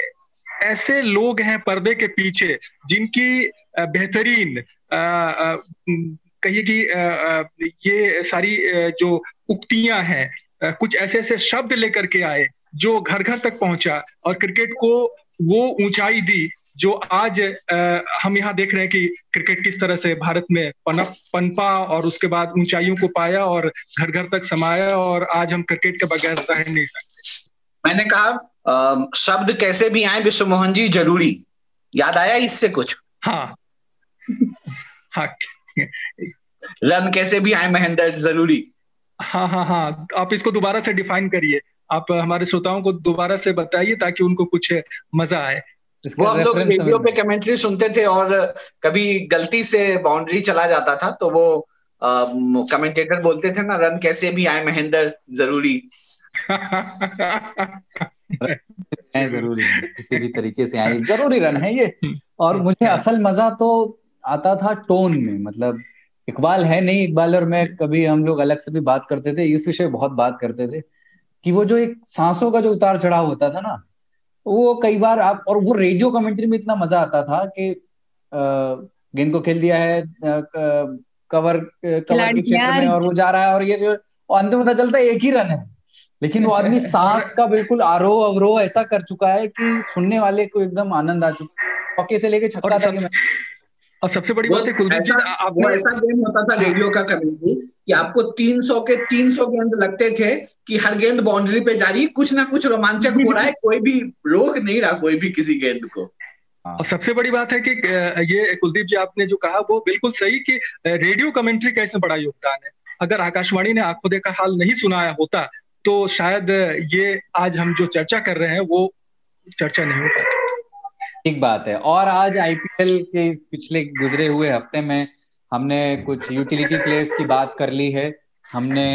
Speaker 3: ऐसे लोग हैं पर्दे के पीछे जिनकी बेहतरीन कहिए कि ये सारी जो उक्तियाँ हैं कुछ ऐसे ऐसे शब्द लेकर के आए, जो घर घर तक पहुँचा और क्रिकेट को वो ऊंचाई दी जो आज आ, हम यहाँ देख रहे हैं कि क्रिकेट किस तरह से भारत में पनप पनपा और उसके बाद ऊंचाइयों को पाया और घर घर तक समाया और आज हम क्रिकेट के बगैर रह नहीं सकते।
Speaker 9: मैंने कहा शब्द कैसे भी आए विश्व मोहन जी ज़रूरी। याद आया इससे कुछ?
Speaker 3: हाँ।
Speaker 9: हाँ। रन कैसे भी आए महेंद्र ज़रूरी।
Speaker 3: हाँ हाँ हाँ। आप इसको दोबारा से डिफाइन करिए। आप हमारे श्रोताओं को दोबारा से बताइए ताकि उनको कुछ मज़ा आए।
Speaker 9: वो हम लोग रेडियो पे कमेंट्री सुनते थे और कभी गलती से बाउंड्री चला जाता था तो वो कमेंटेटर बोलते थे ना रन कैसे भी आए महेंद्र ज़रूरी।
Speaker 2: ज़रूरी किसी भी तरीके से आए ज़रूरी रन है ये। और मुझे असल मज़ा तो आता था टोन में मतलब इकबाल है नहीं इकबाल और मैं कभी हम लोग अलग से भी बात करते थे इस विषय बहुत बात करते थे। कि वो जो एक सांसों का जो उतार चढ़ाव होता था ना वो कई बार आप और वो रेडियो कमेंट्री में इतना मज़ा आता था कि गेंद को खेल दिया है कवर कवर के क्षेत्र में और वो जा रहा है और ये जो अंत में पता चलता है एक ही रन है। लेकिन वो आदमी सांस का बिल्कुल आरोह अवरोह ऐसा कर चुका है कि सुनने वाले को एकदम आनंद आ चुका पक्के से लेके छक्का तक
Speaker 3: और सबसे बड़ी बात है कुलदीप जी
Speaker 9: आपने ऐसा गेम होता था रेडियो का कमेंट्री कि आपको 300 के 300 गेंद लगते थे कि हर गेंद बाउंड्री पे जा रही कुछ ना कुछ रोमांचक हो रहा है कोई भी रोक नहीं रहा कोई भी किसी गेंद को।
Speaker 3: और सबसे बड़ी बात है कि ये कुलदीप जी आपने जो कहा वो बिल्कुल सही कि रेडियो कमेंट्री का इसमें बड़ा योगदान है। अगर आकाशवाणी ने आँखों देखा हाल नहीं सुनाया होता तो शायद ये आज हम जो चर्चा कर रहे हैं वो चर्चा नहीं हो पाती।
Speaker 2: ठीक बात है। और आज आईपीएल के पिछले गुजरे हुए हफ़्ते में हमने कुछ यूटिलिटी प्लेयर्स की बात कर ली है। हमने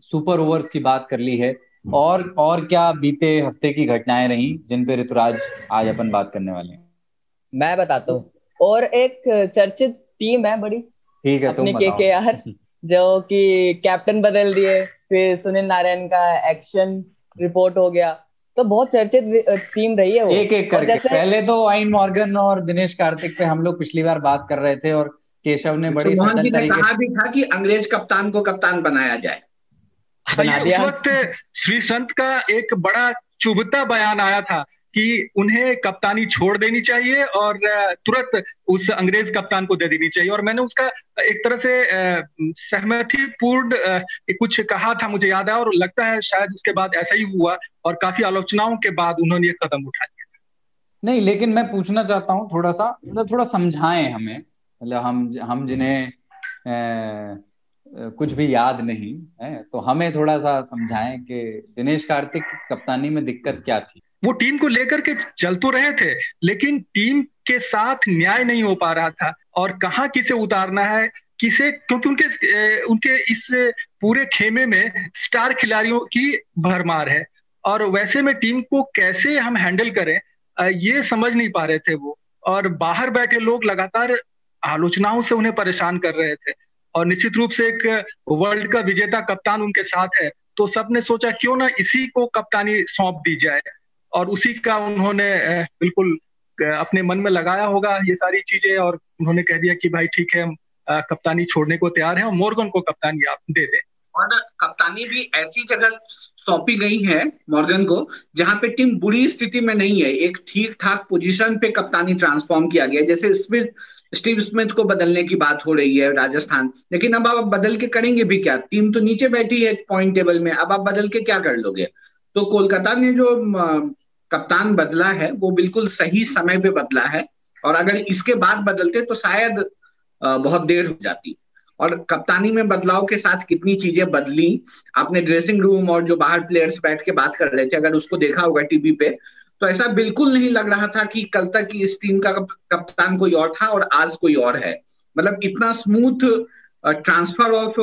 Speaker 2: सुपर ओवर्स की बात कर ली है। और और क्या बीते हफ़्ते की घटनाएँ रही जिन पे ऋतुराज आज अपन बात करने वाले हैं?
Speaker 7: मैं बताता हूँ। और एक चर्चित टीम है बड़ी।
Speaker 2: ठीक है
Speaker 7: तुम के के आर जो कि कैप्टन बदल दिए फिर सुनील नारायण का एक्शन रिपोर्ट हो गया। तो बहुत चर्चित टीम रही है वो।
Speaker 2: एक एक करके। जैसे पहले तो आइन मॉर्गन और दिनेश कार्तिक पे हम लोग पिछली बार बात कर रहे थे और केशव ने बड़ी
Speaker 9: मोहन जी ने कहा भी था कि अंग्रेज़ कप्तान को कप्तान बनाया जाए।
Speaker 3: बना दिया उस वक्त श्री संत का एक बड़ा चुभता बयान आया था कि उन्हें कप्तानी छोड़ देनी चाहिए और तुरंत उस अंग्रेज़ कप्तान को दे देनी चाहिए। और मैंने उसका एक तरह से सहमति पूर्ण कुछ कहा था मुझे याद है और लगता है शायद उसके बाद ऐसा ही हुआ और काफ़ी आलोचनाओं के बाद उन्होंने ये कदम उठा लिया।
Speaker 2: नहीं लेकिन मैं पूछना चाहता हूँ थोड़ा सा मतलब थोड़ा समझाएँ हमें। मतलब हम हम जिन्हें कुछ भी याद नहीं है तो हमें थोड़ा सा समझाएँ कि दिनेश कार्तिक की कप्तानी में दिक्कत क्या थी।
Speaker 3: वो टीम को लेकर के चल तो रहे थे, लेकिन टीम के साथ न्याय नहीं हो पा रहा था, और कहा किसे उतारना है, किसे, क्योंकि उनके उनके इस पूरे खेमे में स्टार खिलाड़ियों की भरमार है, और वैसे में टीम को कैसे हम हैंडल करें ये समझ नहीं पा रहे थे वो, और बाहर बैठे लोग लगातार आलोचनाओं से उन्हें परेशान कर रहे थे। और निश्चित रूप से एक वर्ल्ड का विजेता कप्तान उनके साथ है तो सबने सोचा क्यों ना इसी को कप्तानी सौंप दी जाए। और उसी का उन्होंने बिल्कुल अपने मन में लगाया होगा ये सारी चीज़ें और उन्होंने कह दिया कि भाई ठीक है, हम कप्तानी छोड़ने को तैयार है और मोर्गन को कप्तानी आप दे दें।
Speaker 9: और कप्तानी भी ऐसी जगह सौंपी गई है, मॉर्गन को, जहाँ पे टीम बुरी स्थिति में नहीं है। एक ठीक ठाक पोजीशन पे कप्तानी ट्रांसफॉर्म किया गया, जैसे स्मिथ स्टीव स्मिथ को बदलने की बात हो रही है राजस्थान। लेकिन अब आप बदल के करेंगे भी क्या? टीम तो नीचे बैठी है पॉइंट टेबल में। अब आप बदल के क्या कर लोगे? तो कोलकाता ने जो कप्तान बदला है, वो बिल्कुल सही समय पे बदला है। और अगर इसके बाद बदलते तो शायद बहुत देर हो जाती। और कप्तानी में बदलाव के साथ कितनी चीज़ें बदली? आपने ड्रेसिंग रूम और जो बाहर प्लेयर्स बैठ के बात कर रहे थे, अगर उसको देखा होगा टीवी पे तो ऐसा बिल्कुल नहीं लग रहा था कि कल तक की इस टीम का कप्तान कोई और था और आज कोई और है। मतलब इतना स्मूथ ट्रांसफ़र ऑफ़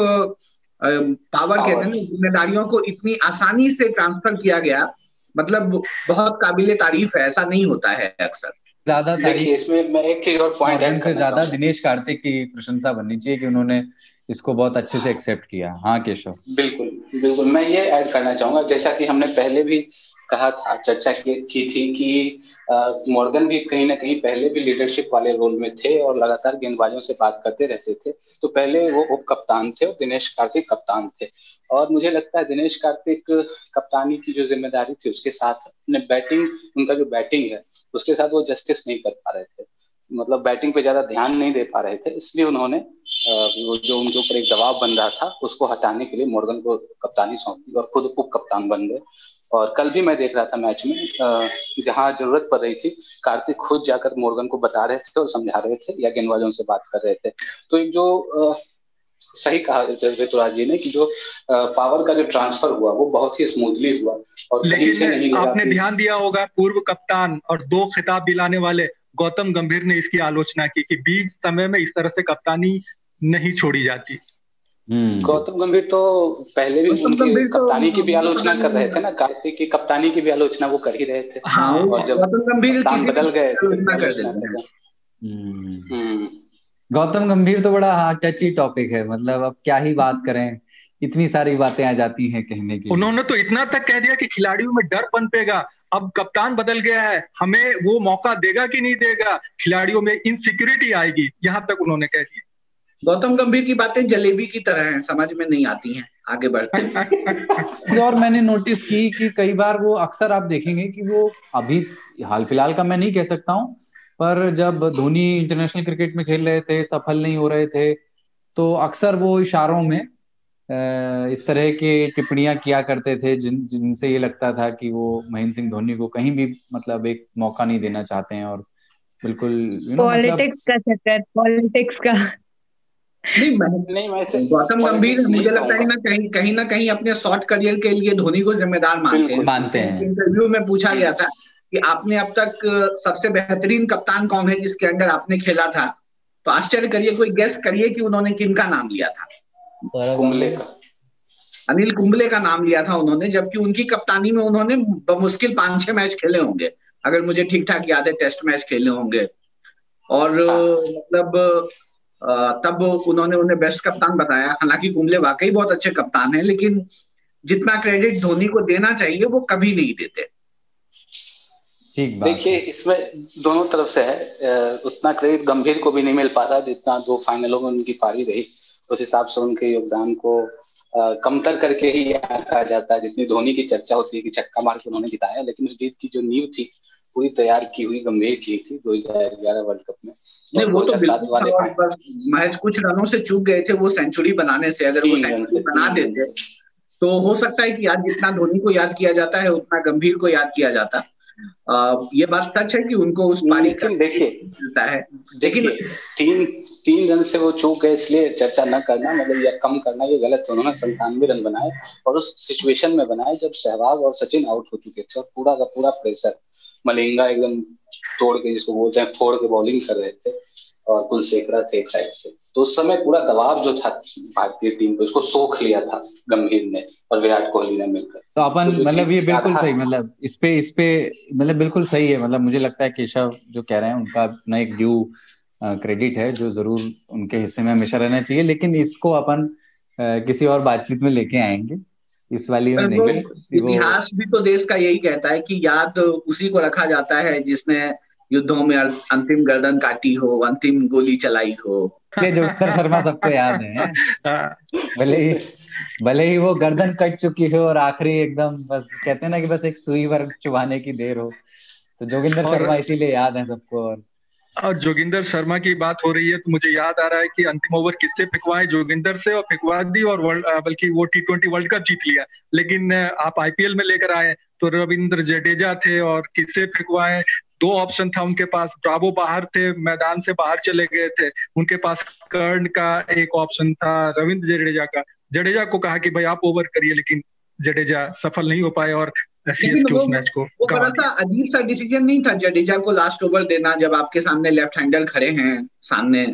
Speaker 9: पावर कहते हैं जिम्मेदारियों को इतनी आसानी से ट्रांसफ़र किया गया मतलब बहुत काबिल तारीफ़ है ऐसा नहीं होता है अक्सर।
Speaker 2: ज़्यादा
Speaker 6: देखिए इसमें मैं एक चीज़ और पॉइंट ऐड
Speaker 2: ज़्यादा दिनेश कार्तिक की प्रशंसा बननी चाहिए कि उन्होंने इसको बहुत अच्छे से एक्सेप्ट किया। हाँ केशव।
Speaker 6: बिल्कुल बिल्कुल। मैं ये ऐड करना चाहूँगा जैसा कि हमने पहले भी कहा था चर्चा की, की थी कि मॉर्गन भी कहीं ना कहीं पहले भी लीडरशिप वाले रोल में थे और लगातार गेंदबाजों से बात करते रहते थे। तो पहले वो उप कप्तान थे और दिनेश कार्तिक कप्तान थे। और मुझे लगता है दिनेश कार्तिक कप्तानी की जो ज़िम्मेदारी थी उसके साथ अपने बैटिंग उनका जो बैटिंग है उसके साथ वो जस्टिस नहीं कर पा रहे थे। मतलब बैटिंग पे ज़्यादा ध्यान नहीं दे पा रहे थे इसलिए उन्होंने जो उनके ऊपर एक दबाव बन रहा था उसको हटाने के लिए मॉर्गन को कप्तानी सौंप दी और खुद उप कप्तान बन गए। और कल भी मैं देख रहा था मैच में जहाँ ज़रूरत पड़ रही थी कार्तिक खुद जाकर मोर्गन को बता रहे थे और समझा रहे थे या गेंदबाजों से बात कर रहे थे तो एक जो सही कहा ऋतुराज जी ने कि जो पावर का जो ट्रांसफ़र हुआ वो बहुत ही स्मूथली हुआ
Speaker 3: और लेकिन से नहीं आपने ध्यान दिया होगा पूर्व कप्तान और दो खिताब दिलाने वाले गौतम गंभीर ने इसकी आलोचना की कि बीच समय में इस तरह से कप्तानी नहीं छोड़ी जाती।
Speaker 6: गौतम गंभीर तो पहले भी उनकी तो कप्तानी की भी आलोचना कर रहे थे ना कार्तिक की कप्तानी की भी आलोचना वो कर ही रहे थे। हाँ, और जब गौतम गंभीर बदल गए
Speaker 2: हम्म। हम्म। गौतम गंभीर तो बड़ा हाँ टची टॉपिक है मतलब अब क्या ही बात करें इतनी सारी बातें आ जाती हैं कहने की
Speaker 3: उन्होंने तो इतना तक कह दिया कि खिलाड़ियों में डर पनपेगा अब कप्तान बदल गया है हमें वो मौका देगा कि नहीं देगा खिलाड़ियों में इनसिक्योरिटी आएगी यहाँ तक उन्होंने कह दिया।
Speaker 9: गौतम गंभीर की बातें जलेबी की तरह हैं समझ में नहीं आती हैं आगे बढ़ते
Speaker 2: और मैंने नोटिस की कि कई बार वो अक्सर आप देखेंगे कि वो अभी हाल फ़िलहाल का मैं नहीं कह सकता हूँ पर जब धोनी इंटरनेशनल क्रिकेट में खेल रहे थे सफल नहीं हो रहे थे तो अक्सर वो इशारों में इस तरह के टिप्पणियाँ किया करते थे जिन जिनसे ये लगता था कि वो महेंद्र सिंह धोनी को कहीं भी मतलब एक मौका नहीं देना चाहते हैं और बिल्कुल
Speaker 4: पॉलिटिक्स मतलब... का चक्कर पॉलिटिक्स का।
Speaker 9: नहीं गौतम गंभीर मुझे लगता है ना कहीं कहीं ना कहीं अपने शॉर्ट करियर के लिए धोनी को जिम्मेदार मानते हैं।
Speaker 2: मानते हैं।
Speaker 9: इंटरव्यू में पूछा गया था कि आपने अब तक सबसे बेहतरीन कप्तान कौन है जिसके अंडर आपने खेला था? तो आश्चर्य करिए कोई गेस करिए कि उन्होंने किनका नाम लिया था।
Speaker 6: कुंबले का।
Speaker 9: अनिल कुंबले का नाम लिया था उन्होंने जबकि उनकी कप्तानी में उन्होंने मुश्किल पाँच छह मैच खेले होंगे अगर मुझे ठीक ठाक याद है टेस्ट मैच खेले होंगे। और हाँ। मतलब तब उन्होंने उन्हें बेस्ट कप्तान बताया। हालाँकि कुंबले वाकई बहुत अच्छे कप्तान हैं लेकिन जितना क्रेडिट धोनी को देना चाहिए वो कभी नहीं देते।
Speaker 6: देखिए इसमें दोनों तरफ़ से है उतना क्रेडिट गंभीर को भी नहीं मिल पाता जितना दो फाइनलों में उनकी पारी रही। उस हिसाब से उनके योगदान को कमतर करके ही कहा जाता है। जितनी धोनी की चर्चा होती है कि छक्का मार के उन्होंने जिताया लेकिन उस जीत की जो नींव थी पूरी तैयार की हुई गंभीर की थी दो हज़ार ग्यारह वर्ल्ड कप में।
Speaker 9: नहीं वो तो बिल्कुल महज कुछ रनों से चूक गए थे वो सेंचुरी बनाने से अगर वो सेंचुरी बना देते तो हो सकता है कि आज जितना धोनी को याद किया जाता है उतना गंभीर को याद किया जाता। आ, ये बात सच है कि उनको उस पारी
Speaker 6: का देखिए मिलता है। लेकिन तीन तीन रन से वो चूक गए इसलिए चर्चा न करना मतलब या कम करना ये गलत उन्होंने संतानवे रन बनाए और उस सिचुएशन में बनाए जब सहवाग और सचिन आउट हो चुके थे और पूरा का पूरा प्रेशर मलिंगा एकदम तोड़ के जिसको बोलते हैं फोड़ के बॉलिंग कर रहे थे और कुलशेखरा थे एक साइड से। तो उस समय पूरा दबाव जो था भारतीय टीम को इसको सोख लिया था गंभीर ने और विराट कोहली ने मिलकर।
Speaker 2: तो अपन तो मतलब ये बिल्कुल सही मतलब इस पे इस पे मतलब बिल्कुल सही है मतलब मुझे लगता है केशव जो कह रहे हैं उनका अपना एक ड्यू क्रेडिट है जो ज़रूर उनके हिस्से में हमेशा रहना चाहिए लेकिन इसको अपन किसी और बातचीत में लेके आएँगे। इस वाली में नहीं
Speaker 9: इतिहास भी तो देश का यही कहता है कि याद उसी को रखा जाता है जिसने युद्धों में अंतिम गर्दन काटी हो अंतिम गोली चलाई हो।
Speaker 2: ये जोगिंदर शर्मा सबको याद है। हाँ। भले ही भले ही वो गर्दन कट चुकी हो और आखिरी एकदम बस कहते हैं ना कि बस एक सुई वर्ग चुभाने की देर हो। तो जोगिंदर शर्मा इसीलिए याद है सबको और
Speaker 3: और जोगिंदर शर्मा की बात हो रही है तो मुझे याद आ रहा है कि अंतिम ओवर किससे फिकवाए जोगिंदर से और फिकवा दी और वर्ल्ड बल्कि वो टी ट्वेंटी वर्ल्ड कप जीत लिया। लेकिन आप आईपीएल में लेकर आए तो रविंद्र जडेजा थे और किससे फेंकवाए दो ऑप्शन था उनके पास। ब्रावो बाहर थे, मैदान से बाहर चले गए थे। उनके पास कर्ण का एक ऑप्शन था, रविंद्र जडेजा का। जडेजा को कहा कि, भाई, आप ओवर करिए, लेकिन जडेजा सफल नहीं हो पाए और
Speaker 9: उस वो बड़ा सा अजीब सा डिसीज़न नहीं था जडेजा को लास्ट ओवर देना जब आपके सामने लेफ़्ट हैंडर खड़े हैं सामने।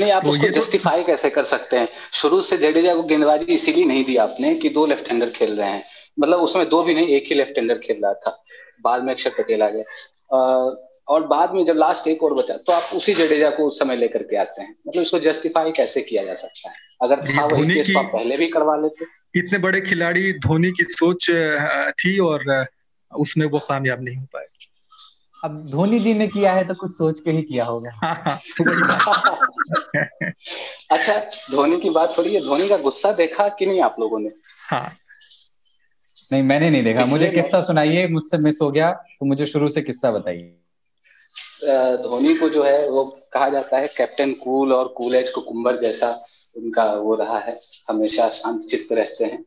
Speaker 6: नहीं आप उसको जस्टिफाई तो... कैसे कर सकते हैं? शुरू से जडेजा को गेंदबाजी इसीलिए नहीं दी आपने कि दो लेफ़्ट हैंडर खेल रहे हैं। मतलब उसमें दो भी नहीं एक ही लेफ़्ट हैंडर खेल रहा था। बाद में अक्षर पटेल आ गया। और बाद में जब लास्ट एक और बचा तो आप उसी जडेजा को उस समय लेकर के आते हैं। मतलब इसको जस्टिफाई कैसे किया जा सकता है? अगर था वही चीज़ तो आप पहले भी करवा लेते।
Speaker 3: इतने बड़े खिलाड़ी धोनी की सोच थी और उसमें वो कामयाब नहीं हो पाए।
Speaker 2: अब धोनी जी ने किया है तो कुछ सोच के ही किया होगा। हाँ, हाँ,
Speaker 6: तो अच्छा धोनी की बात थोड़ी है। धोनी का गुस्सा देखा कि नहीं आप लोगों ने? हाँ।
Speaker 2: नहीं मैंने नहीं देखा। मुझे किस्सा सुनाइए मुझसे मिस हो गया तो मुझे शुरू से किस्सा बताइए।
Speaker 6: धोनी को जो है वो कहा जाता है कैप्टन कूल और कूल एज कुकुम्बर जैसा। उनका वो रहा है। हमेशा शांत चित्त रहते हैं।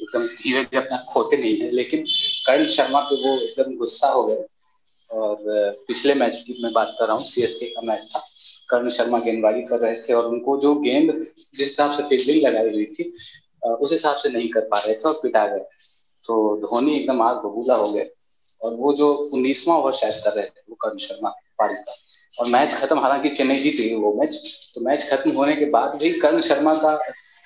Speaker 6: एकदम धीरज अपना खोते नहीं है, लेकिन कर्ण शर्मा पे वो एकदम गुस्सा हो गए। और पिछले मैच की मैं बात कर रहा हूँ सी का मैच था। कर्ण शर्मा गेंदबाजी कर रहे थे और उनको जो गेंद जिस हिसाब से फील्डिंग लगाई हुई थी उस हिसाब से नहीं कर पा रहे थे और पिटा गए। तो धोनी एकदम आग बबूला हो गए। और वो जो उन्नीसवा ओवर शायद कर रहे थे, वो कर्ण शर्मा, पारी का। और मैच खत्म हालाँकि चेन्नई जीत गई वो मैच तो मैच खत्म होने के बाद भी कर्ण शर्मा का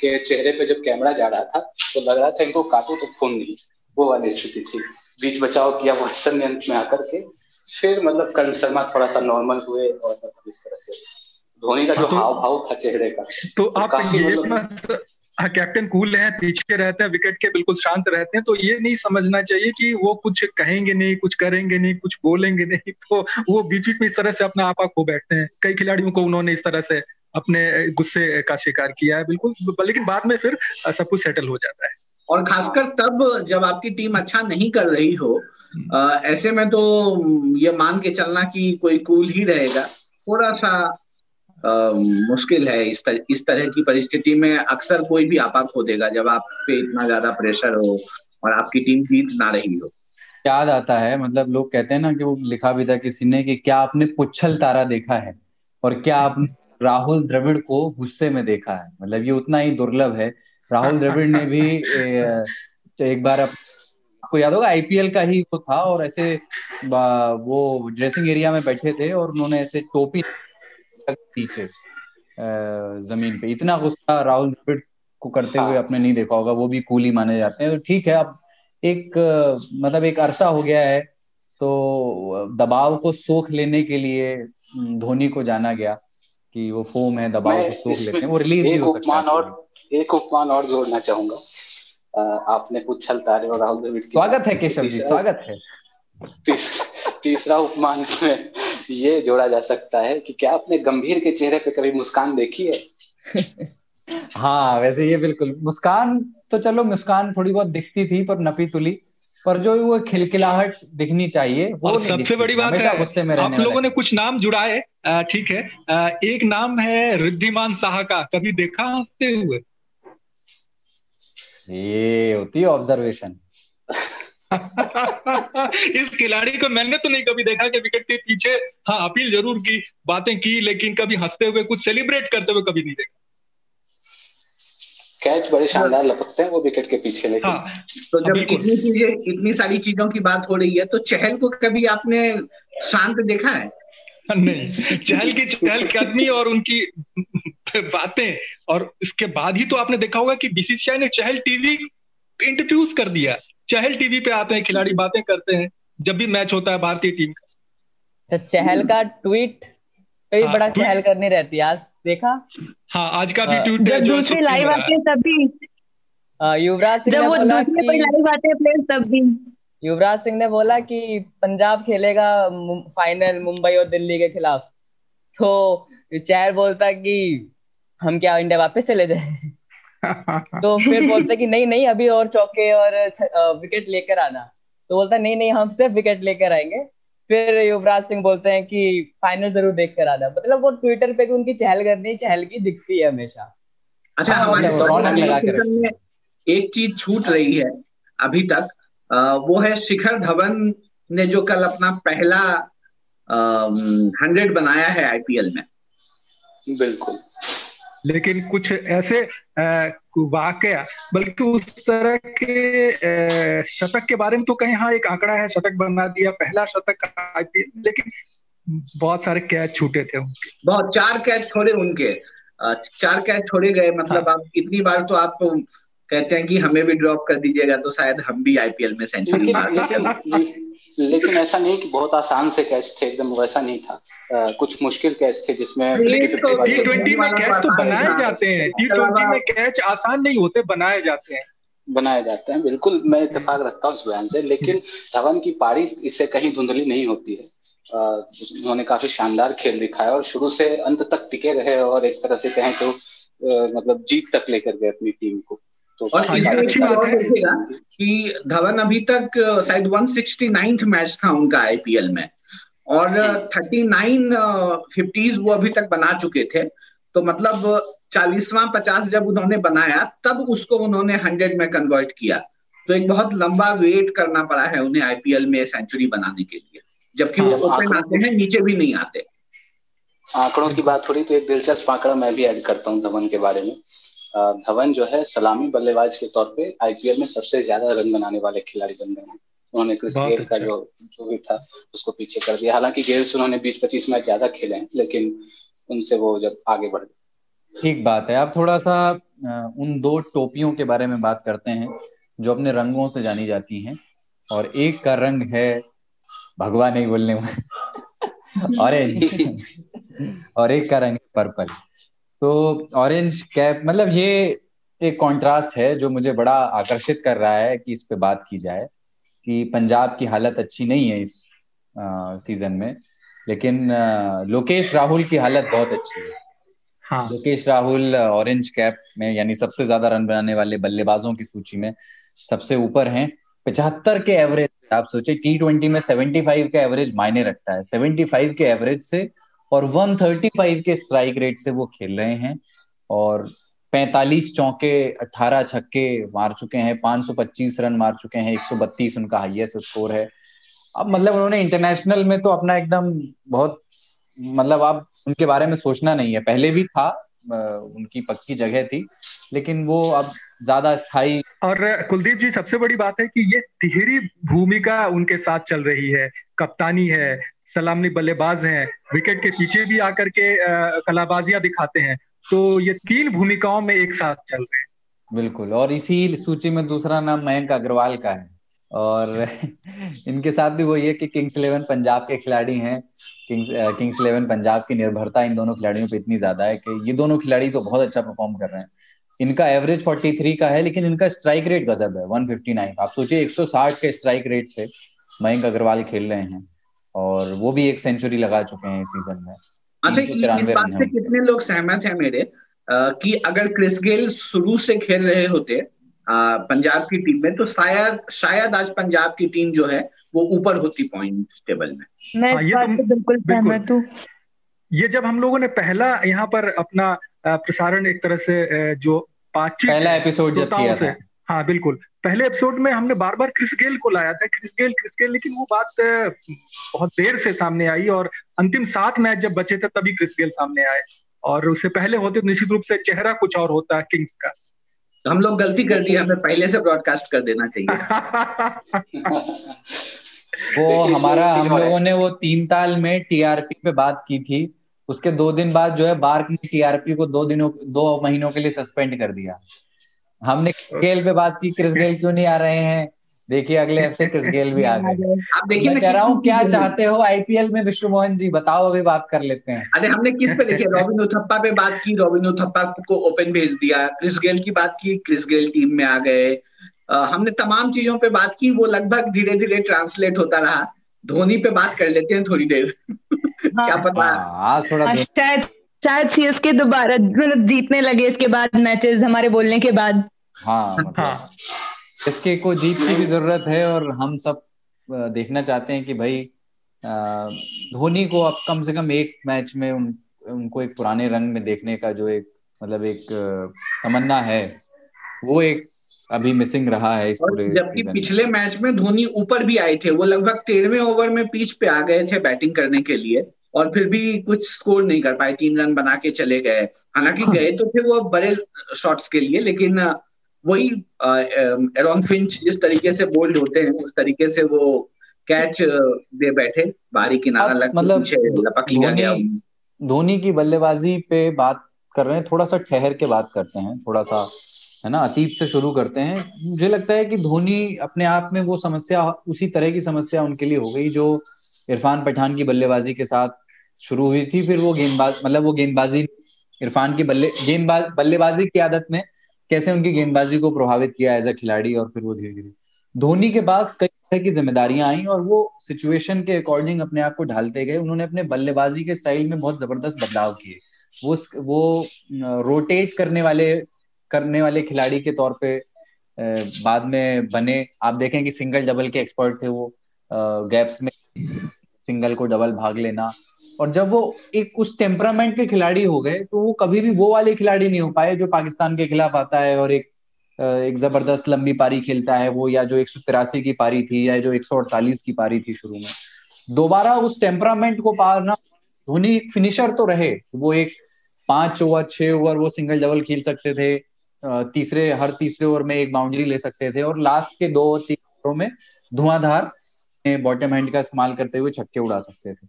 Speaker 6: के चेहरे पे जब कैमरा जा रहा था तो लग रहा था इनको काटो तो खून नहीं। वो वाली स्थिति थी। बीच बचाव किया वाटसन ने अंत में आकर के। फिर मतलब कर्ण शर्मा थोड़ा सा नॉर्मल हुए और मतलब इस तरह से धोनी का जो तो, हाव भाव था चेहरे का।
Speaker 3: तो आप काफ़ी मतलब हाँ कैप्टन कूल है पीछे रहते हैं विकेट के बिल्कुल शांत रहते हैं तो ये नहीं समझना चाहिए कि वो कुछ कहेंगे नहीं कुछ करेंगे नहीं कुछ बोलेंगे नहीं तो वो बीच बीच में इस तरह से अपना आपा खो बैठते हैं। कई खिलाड़ियों को उन्होंने इस तरह से अपने गुस्से का शिकार किया है बिल्कुल लेकिन बाद में फिर सब कुछ सेटल हो जाता है।
Speaker 9: और खासकर तब जब आपकी टीम अच्छा नहीं कर रही हो आ, ऐसे में तो ये मान के चलना कि कोई कूल ही रहेगा थोड़ा सा मुश्किल है इस तरह इस तरह की परिस्थिति में अक्सर कोई भी आपा खो देगा जब आप पे इतना ज़्यादा प्रेशर हो और आपकी टीम जीत ना रही हो।
Speaker 2: याद आता है मतलब लोग कहते हैं ना कि वो लिखा भी था किसी ने कि क्या आपने पुच्छल तारा देखा है और क्या आपने राहुल द्रविड़ को गुस्से में देखा है। मतलब ये उतना ही दुर्लभ है। राहुल द्रविड़ ने भी एक बार आपको याद होगा आईपीएल का ही वो था और ऐसे वो ड्रेसिंग एरिया में बैठे थे और उन्होंने ऐसे टोपी पीछे ज़मीन पे। इतना गुस्सा राहुल द्रविड़ को करते हुए। आपने नहीं देखा होगा वो भी कूली माने जाते हैं। तो ठीक है अब एक मतलब एक अरसा हो गया है तो दबाव को सोख लेने के लिए धोनी को जाना गया कि वो फोम है दबाव को सोख लेते हैं। वो रिलीज़ भी हो सकता है
Speaker 6: और एक उपमान और जोड़ना चाहूँगा। आपने पूछल तारे और राहुल द्रविड़
Speaker 2: स्वागत है केशव जी स्वागत है।
Speaker 6: तीसरा उपमान में ये जोड़ा जा सकता है कि क्या आपने गंभीर के चेहरे पे कभी मुस्कान देखी है?
Speaker 2: हाँ वैसे ये बिल्कुल। मुस्कान तो चलो मुस्कान थोड़ी बहुत दिखती थी पर नपी तुली। पर जो वो खिलखिलाहट दिखनी चाहिए वो और
Speaker 3: सबसे बड़ी बात है गुस्से में आप लोगों ने कुछ नाम जुड़ाए ठीक है। आ, एक नाम है रिद्धिमान शाह का कभी देखा हँसते हुए?
Speaker 2: ये होती है ऑब्जर्वेशन
Speaker 3: इस खिलाड़ी को मैंने तो नहीं कभी देखा कि विकेट के पीछे हाँ अपील ज़रूर की बातें की लेकिन कभी हँसते हुए कुछ सेलिब्रेट करते हुए कभी नहीं देखा।
Speaker 6: कैच बड़े शानदार लपकते हैं वो विकेट के पीछे लेकिन हाँ,
Speaker 9: तो जब इतनी चीज़ें इतनी सारी चीज़ों की बात हो रही है तो चहल को कभी आपने शांत देखा है?
Speaker 3: नहीं चहल की चहल कदमी और उनकी बातें और इसके बाद ही तो आपने देखा होगा कि बीसीसीआई ने चहल टीवी इंट्रोड्यूस कर दिया। चहल टीवी पे आते हैं खिलाड़ी बातें करते हैं जब भी मैच होता है भारतीय टीम का।
Speaker 7: अच्छा, चहल का ट्वीट पे भी हाँ, बड़ा चहल करनी रहती है आज देखा?
Speaker 3: हाँ आज का भी ट्वीट
Speaker 4: जब दूसरी लाइव आते हैं तब भी।
Speaker 7: युवराज सिंह जब वो दूसरे लाइव आते हैं प्लेयर तब भी। युवराज सिंह ने बोला कि पंजाब खेलेगा फाइनल मुंबई और दिल्ली के खिलाफ। तो चहल बोलता कि हम क्या इंडिया वापस चले जाए? तो फिर बोलते कि नहीं नहीं अभी और चौके और विकेट लेकर आना। तो बोलता नहीं नहीं हम सिर्फ़ विकेट लेकर आएँगे। फिर युवराज सिंह बोलते हैं कि फाइनल ज़रूर देख कर आना। मतलब वो ट्विटर पे भी उनकी चहल करनी चहल की दिखती है हमेशा।
Speaker 9: अच्छा हाँ, हमारे में एक चीज़ छूट रही है अभी तक वो है शिखर धवन ने जो कल अपना पहला हंड्रेड बनाया है आईपीएल में।
Speaker 6: बिल्कुल।
Speaker 3: लेकिन कुछ ऐसे वाक्य बल्कि उस तरह के शतक के बारे में तो कहीं हाँ एक आंकड़ा है शतक बना दिया पहला शतक आईपीएल लेकिन बहुत सारे कैच छूटे थे उनके
Speaker 9: बहुत चार कैच छोड़े उनके चार कैच छोड़े गए मतलब हाँ। आप इतनी बार तो आप कहते हैं कि हमें भी ड्रॉप कर दीजिएगा तो शायद हम भी आईपीएल में सेंचुरी
Speaker 6: लेकिन, लेकिन ऐसा नहीं कि बहुत आसान से कैच थे एकदम वैसा नहीं था। आ, कुछ मुश्किल कैच थे जिसमें
Speaker 3: टी ट्वेंटी में कैच तो बनाए जाते हैं। टी ट्वेंटी में कैच आसान नहीं होते बनाए जाते हैं।
Speaker 6: बनाए जाते हैं बिल्कुल मैं इतफाक रखता हूँ इस बयान से लेकिन धवन की पारी इससे कहीं धुंधली नहीं होती है। उन्होंने काफ़ी शानदार खेल दिखाया और शुरू से अंत तक टिके रहे और एक तरह से कहें तो मतलब जीत तक लेकर गए अपनी टीम को।
Speaker 9: तो और अच्छी बात है कि धवन अभी तक शायद वन सिक्सटी मैच था उनका आईपीएल में। और थर्टी नाइन फिफ्टीज वो अभी तक बना चुके थे। तो मतलब चालीसवां पचास जब उन्होंने बनाया तब उसको उन्होंने हंड्रेड में कन्वर्ट किया। तो एक बहुत लंबा वेट करना पड़ा है उन्हें आईपीएल में सेंचुरी बनाने के लिए। जबकि वो ओपन हाँ, आते हैं नीचे भी नहीं आते।
Speaker 6: आंकड़ों की बात हो रही तो एक दिलचस्प आंकड़ा मैं भी ऐड करता हूँ धवन के बारे में। धवन जो है सलामी बल्लेबाज के तौर पे आईपीएल में सबसे ज़्यादा रन बनाने वाले खिलाड़ी बन गए हैं। उन्होंने क्रिस गेल का अच्छा। जो जो भी था उसको पीछे कर दिया। हालाँकि गेल से उन्होंने बीस पच्चीस मैच ज़्यादा खेले हैं लेकिन उनसे वो जब आगे बढ़ गए।
Speaker 2: ठीक बात है। आप थोड़ा सा उन दो टोपियों के बारे में बात करते हैं जो अपने रंगों से जानी जाती हैं। और एक का रंग है भगवान नहीं बोलने में ऑरेंज और एक का रंग पर्पल। तो ऑरेंज कैप मतलब ये एक कॉन्ट्रास्ट है जो मुझे बड़ा आकर्षित कर रहा है कि इस पे बात की जाए कि पंजाब की हालत अच्छी नहीं है इस आ, सीज़न में लेकिन आ, लोकेश राहुल की हालत बहुत अच्छी है। हाँ। लोकेश राहुल ऑरेंज कैप में यानी सबसे ज़्यादा रन बनाने वाले बल्लेबाजों की सूची में सबसे ऊपर हैं। पचहत्तर के एवरेज आप सोचे टी ट्वेंटी में सेवेंटी फाइव का एवरेज मायने रखता है। सेवेंटी फाइव के एवरेज से और वन थर्टी फाइव के स्ट्राइक रेट से वो खेल रहे हैं और पैंतालीस चौके अट्ठारह छक्के मार चुके हैं 525 रन मार चुके हैं 132 उनका हाईएस्ट स्कोर है। अब मतलब उन्होंने इंटरनेशनल में तो अपना एकदम बहुत मतलब अब उनके बारे में सोचना नहीं है। पहले भी था उनकी पक्की जगह थी, लेकिन वो अब ज़्यादा स्थायी
Speaker 3: और कुलदीप जी, सबसे बड़ी बात है कि ये तिहरी भूमिका उनके साथ चल रही है। कप्तानी है सलामी बल्लेबाज हैं विकेट के पीछे भी आकर के कलाबाजियाँ दिखाते हैं। तो ये तीन भूमिकाओं में एक साथ चल रहे हैं।
Speaker 2: बिल्कुल, और इसी सूची में दूसरा नाम मयंक अग्रवाल का है। और इनके साथ भी वही है कि किंग्स इलेवन पंजाब के खिलाड़ी हैं। किंग्स किंग्स इलेवन पंजाब की निर्भरता इन दोनों खिलाड़ियों पे इतनी ज़्यादा है कि ये दोनों खिलाड़ी तो बहुत अच्छा परफॉर्म कर रहे हैं। इनका एवरेज 43 का है, लेकिन इनका स्ट्राइक रेट गजब है 159 आप सोचिए 160 के स्ट्राइक रेट से मयंक अग्रवाल खेल रहे हैं। और वो भी एक सेंचुरी लगा चुके हैं इस सीज़न में।
Speaker 9: अच्छा इस बात से कितने लोग सहमत हैं मेरे आ, कि अगर क्रिस गेल शुरू से खेल रहे होते आ, पंजाब की टीम में तो शायद शायद आज पंजाब की टीम जो है वो ऊपर होती पॉइंट टेबल में।
Speaker 4: मैं हाँ, ये तो बिल्कुल सहमत हूँ।
Speaker 3: ये जब हम लोगों ने पहला यहाँ पर अपना प्रसारण एक तरह से जो बातचीत
Speaker 2: पहला एपिसोड जब किया था।
Speaker 3: हाँ बिल्कुल। पहले एपिसोड में हमने बार बार क्रिस गेल को लाया था क्रिस गेल क्रिस गेल लेकिन वो बात बहुत देर से सामने आई और अंतिम सात मैच जब बचे थे तभी क्रिस गेल सामने आए और उससे पहले होते तो निश्चित रूप से चेहरा कुछ और होता है किंग्स का
Speaker 9: हम लोग गलती कर दी हमें पहले से ब्रॉडकास्ट कर देना चाहिए।
Speaker 2: वो हमारा हम लोगों ने वो तीन ताल में टीआरपी पे बात की थी उसके दो दिन बाद जो है बार्क ने टीआरपी को दो दिनों दो महीनों के लिए सस्पेंड कर दिया। हमने गेल पे बात की क्रिस गेल क्यों नहीं आ रहे हैं? देखिए अगले हफ़्ते क्रिस गेल भी आ गए। आप देखिए मैं कह रहा हूँ क्या चाहते हो आईपीएल में? विश्व मोहन जी बताओ अभी बात कर लेते हैं।
Speaker 9: अरे हमने किस पे देखिए? रॉबिन उथप्पा पे बात की रॉबिन उथप्पा को ओपन भेज दिया। क्रिस गेल की बात की क्रिस गेल टीम में आ गए। हमने तमाम चीज़ों पे बात की वो लगभग धीरे धीरे ट्रांसलेट होता रहा। धोनी पे बात कर लेते हैं थोड़ी देर। क्या पता?
Speaker 2: हाँ, आज थोड़ा
Speaker 4: शायद सीएसके दोबारा मतलब जीतने लगे इसके बाद मैचेस हमारे बोलने के बाद।
Speaker 2: हाँ मतलब हाँ। इसके को जीत की भी ज़रूरत है और हम सब देखना चाहते हैं कि भाई धोनी को अब कम से कम एक मैच में उन उनको एक पुराने रंग में देखने का जो एक मतलब एक तमन्ना है वो एक अभी मिसिंग रहा है इस पूरे
Speaker 9: जबकि पिछले मैच में धोनी ऊपर भी आए थे वो लगभग तेरहवें ओवर में पीच पे आ गए थे बैटिंग करने के लिए। और फिर भी कुछ स्कोर नहीं कर पाए तीन रन बना के चले गए। हालाँकि हाँ। गए तो थे वो बड़े शॉट्स के लिए लेकिन वही एरॉन फिंच जिस तरीके से बोल्ड होते हैं उस तरीके से वो कैच दे बैठे बारी किनारा लग मतलब लपक लिया गया
Speaker 2: धोनी की बल्लेबाजी पे बात कर रहे हैं थोड़ा सा ठहर के बात करते हैं थोड़ा सा है ना अतीत से शुरू करते हैं। मुझे लगता है कि धोनी अपने आप में वो समस्या उसी तरह की समस्या उनके लिए हो गई जो इरफान पठान की बल्लेबाजी के साथ शुरू हुई थी, फिर वो गेंदबाज मतलब वो गेंदबाजी, इरफान की बल्ले गेंदबाज बल्लेबाजी की आदत में कैसे उनकी गेंदबाजी को प्रभावित किया एज अ खिलाड़ी और फिर वो धीरे धीरे धोनी के पास कई तरह की जिम्मेदारियाँ आई और वो सिचुएशन के अकॉर्डिंग अपने आप को ढालते गए। उन्होंने अपने बल्लेबाजी के स्टाइल में बहुत ज़बरदस्त बदलाव किए। वो वो रोटेट करने वाले करने वाले खिलाड़ी के तौर पे बाद में बने। आप देखें कि सिंगल डबल के एक्सपर्ट थे वो गैप्स में सिंगल को डबल भाग लेना। और जब वो एक उस टेम्परामेंट के खिलाड़ी हो गए तो वो कभी भी वो वाले खिलाड़ी नहीं हो पाए जो पाकिस्तान के खिलाफ आता है और एक एक ज़बरदस्त लंबी पारी खेलता है वो, या जो एक सौ तिरासी की पारी थी, या जो एक सौ अड़तालीस की पारी थी शुरू में। दोबारा उस टेम्परामेंट को पारना, धोनी फिनिशर तो रहे। वो एक पाँच ओवर छह ओवर वो सिंगल डबल खेल सकते थे। तीसरे, हर तीसरे ओवर में एक बाउंड्री ले सकते थे। और लास्ट के दो, तीन ओवरों में धुआंधार बॉटम हैंड का इस्तेमाल करते हुए छक्के उड़ा सकते थे।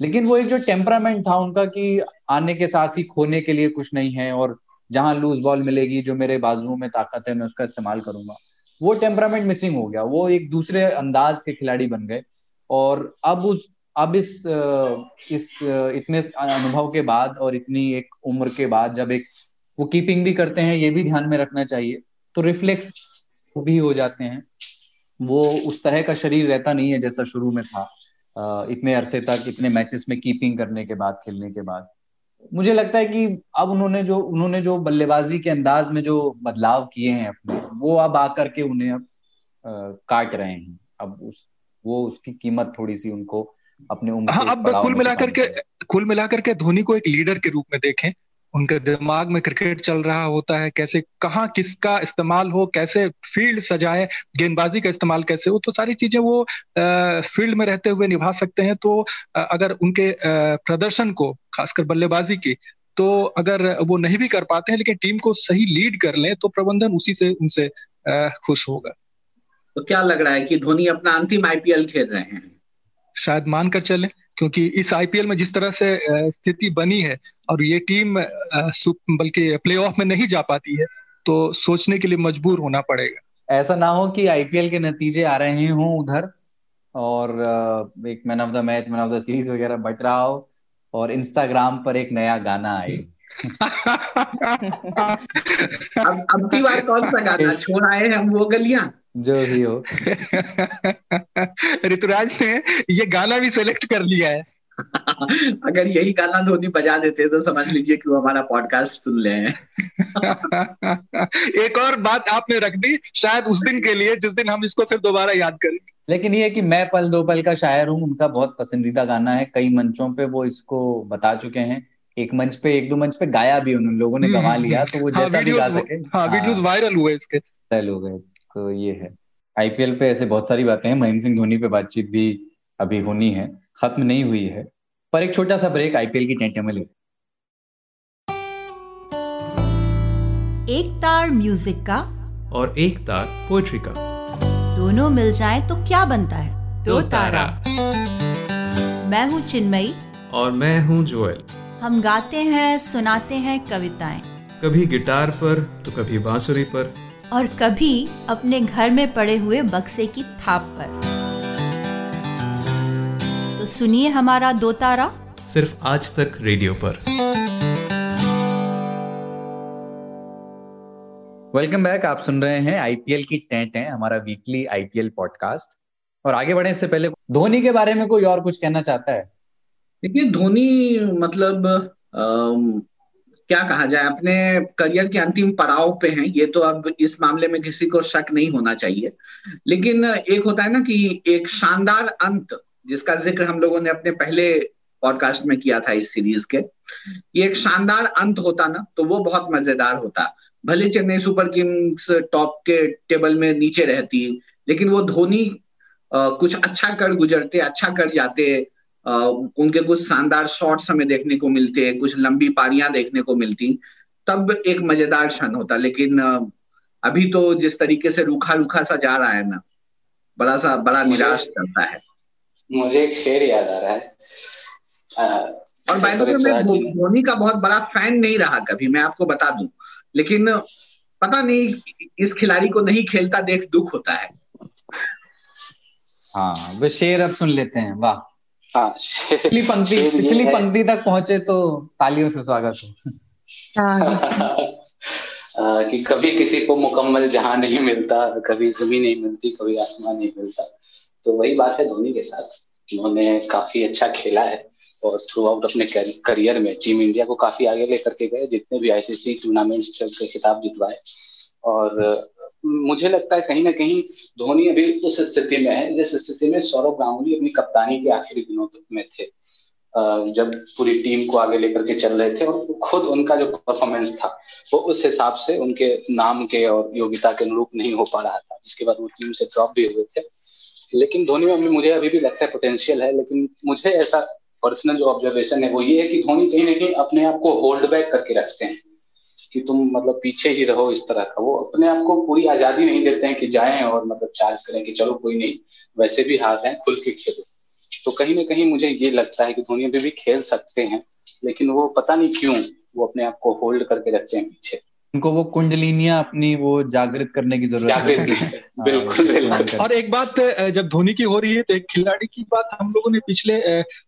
Speaker 2: लेकिन वो एक जो टेम्परामेंट था उनका कि आने के साथ ही खोने के लिए कुछ नहीं है और जहाँ लूज बॉल मिलेगी, जो मेरे बाजुओं में ताकत है, मैं उसका इस्तेमाल करूँगा। वो टेम्परामेंट मिसिंग हो गया। वो एक दूसरे अंदाज के खिलाड़ी बन गए। और अब उस, अब इस इस, इतने अनुभव के बाद और इतनी एक उम्र के बाद जब एक वो कीपिंग भी करते हैं, ये भी ध्यान में रखना चाहिए तो रिफ्लेक्स भी हो जाते हैं। वो उस तरह का शरीर रहता नहीं है जैसा शुरू में था। इतने अरसे तक इतने मैचेस में कीपिंग करने के बाद खेलने के बाद। मुझे लगता है कि अब उन्होंने जो उन्होंने जो बल्लेबाजी के अंदाज में जो बदलाव किए हैं अपने वो अब आकर के उन्हें अब काट रहे हैं। अब उस वो उसकी कीमत थोड़ी सी उनको अपने उम्र हाँ,
Speaker 3: अब कुल मिलाकर के कुल मिलाकर के धोनी को एक लीडर के रूप में देखें उनके दिमाग में क्रिकेट चल रहा होता है, कैसे, कहाँ किसका इस्तेमाल हो, कैसे फ़ील्ड सजाए, गेंदबाजी का इस्तेमाल कैसे हो तो सारी चीज़ें वो फ़ील्ड में रहते हुए निभा सकते हैं। तो अगर उनके प्रदर्शन को, खासकर बल्लेबाजी की तो अगर वो नहीं भी कर पाते हैं, लेकिन टीम को सही लीड कर लें तो प्रबंधन उसी से उनसे खुश होगा।
Speaker 9: तो क्या लग रहा है कि धोनी अपना अंतिम आईपीएल खेल रहे हैं?
Speaker 3: शायद मान कर चले, क्योंकि इस आईपीएल में जिस तरह से स्थिति बनी है और ये टीम बल्कि प्लेऑफ में नहीं जा पाती है तो सोचने के लिए मजबूर होना पड़ेगा।
Speaker 2: ऐसा ना हो कि आईपीएल के नतीजे आ रहे हों उधर और एक man of the match man of the series वगैरह बट रहा हो और इंस्टाग्राम पर एक नया गाना आए।
Speaker 9: अब अब की बार कौन सा गाना? छोड़ आए हम वो गलियाँ।
Speaker 2: जो भी हो।
Speaker 3: ऋतुराज ने ये गाना भी सेलेक्ट कर लिया है।
Speaker 9: अगर यही गाना धोनी बजा देते तो समझ लीजिए कि वो हमारा पॉडकास्ट सुन ले
Speaker 3: एक और बात आपने रख दी शायद उस दिन के लिए जिस दिन हम इसको फिर दोबारा याद करेंगे
Speaker 2: लेकिन ये कि मैं पल दो पल का शायर हूँ उनका बहुत पसंदीदा गाना है कई मंचों पे वो इसको बता चुके हैं। एक मंच पे एक दो मंच पे गाया भी उन लोगों ने हम्म, गवा हम्म, लिया हम्म। तो वो हाँ, जैसा भी गा सके।
Speaker 3: हाँ वीडियोस वायरल हुए इसके।
Speaker 2: वायरल हो गए तो ये है। आईपीएल पे ऐसे बहुत सारी बातें हैं महेंद्र सिंह धोनी पे बातचीत भी अभी होनी है खत्म नहीं हुई है पर एक छोटा सा ब्रेक आईपीएल की टेंटे में ले।
Speaker 10: एक तार म्यूज़िक का।
Speaker 1: और एक तार पोएट्री का।
Speaker 10: दोनों मिल जाए तो क्या बनता है?
Speaker 1: दो तारा।
Speaker 10: मैं हूँ चिन्मयी।
Speaker 1: और मैं हूँ जोएल।
Speaker 10: हम गाते हैं सुनाते हैं कविताएँ।
Speaker 1: कभी गिटार पर तो कभी बांसुरी पर।
Speaker 10: और कभी अपने घर में पड़े हुए बक्से की थाप पर। तो सुनिए हमारा दो तारा।
Speaker 1: सिर्फ़ आज तक रेडियो पर।
Speaker 2: वेलकम बैक आप सुन रहे हैं आईपीएल की टेंट है हमारा वीकली आईपीएल पॉडकास्ट और आगे बढ़ने से पहले धोनी के बारे में कोई और कुछ कहना चाहता है?
Speaker 9: देखिए धोनी मतलब आ, क्या कहा जाए अपने करियर के अंतिम पड़ाव पे हैं। ये तो अब इस मामले में किसी को शक नहीं होना चाहिए। लेकिन एक होता है ना कि एक शानदार अंत जिसका ज़िक्र हम लोगों ने अपने पहले पॉडकास्ट में किया था इस सीरीज़ के ये एक शानदार अंत होता ना तो वो बहुत मज़ेदार होता। भले चेन्नई सुपर किंग्स टॉप के टेबल में नीचे रहती लेकिन वो धोनी कुछ अच्छा कर गुजरते अच्छा कर जाते उनके कुछ शानदार शॉट्स हमें देखने को मिलते हैं कुछ लंबी पारियाँ देखने को मिलती तब एक मज़ेदार क्षण होता लेकिन अभी तो जिस तरीके से रूखा रूखा सा जा रहा है ना बड़ा सा बड़ा निराश करता है।
Speaker 6: मुझे एक शेर याद आ रहा है।
Speaker 9: आ, और बाय मैं धोनी का बहुत बड़ा फ़ैन नहीं रहा कभी मैं आपको बता दूँ। लेकिन पता नहीं इस खिलाड़ी को नहीं खेलता देख दुख होता है।
Speaker 2: हाँ वो शेर अब सुन लेते हैं वाह।
Speaker 6: हाँ
Speaker 2: पिछली पंक्ति पिछली पंक्ति तक पहुँचे तो तालियों से स्वागत हो।
Speaker 6: हाँ। कि कभी किसी को मुकम्मल जहाँ नहीं मिलता कभी ज़मीन नहीं मिलती कभी आसमान नहीं मिलता। तो वही बात है धोनी के साथ। उन्होंने काफ़ी अच्छा खेला है और थ्रू आउट अपने करियर में टीम इंडिया को काफ़ी आगे लेकर के गए। जितने भी आईसीसी टूर्नामेंट्स थे उसके खिताब जितवाए। और मुझे लगता है कहीं ना कहीं धोनी अभी उस स्थिति में है, जिस स्थिति में सौरभ गांगुली अपनी कप्तानी के आखिरी दिनों तक में थे। जब पूरी टीम को आगे लेकर के चल रहे थे और खुद उनका जो परफॉर्मेंस था, वो उस हिसाब से उनके नाम के और योग्यता के अनुरूप नहीं हो पा रहा था, जिसके बाद वो टीम से ड्रॉप भी हुए थे। लेकिन धोनी में मुझे अभी भी लगता है पोटेंशियल है, लेकिन मुझे ऐसा पर्सनल जो ऑब्जर्वेशन है, वो ये है कि धोनी कहीं ना कहीं अपने आप को होल्ड बैक करके रखते हैं। कि तुम मतलब पीछे ही रहो इस तरह का। वो अपने आप को पूरी आज़ादी नहीं देते हैं कि जाएँ और मतलब चार्ज करें कि चलो कोई नहीं वैसे भी हाथ हैं खुल के खेलो। तो कहीं ना कहीं मुझे ये लगता है कि धोनी अभी भी खेल सकते हैं लेकिन वो पता नहीं क्यों वो अपने आप को होल्ड करके रखते हैं पीछे।
Speaker 2: उनको वो कुंडलिनिया अपनी वो जागृत करने की ज़रूरत है।
Speaker 6: हाँ, बिल्कुल बिल्कुल।
Speaker 3: और एक बात जब धोनी की हो रही है तो एक खिलाड़ी की बात हम लोगों ने पिछले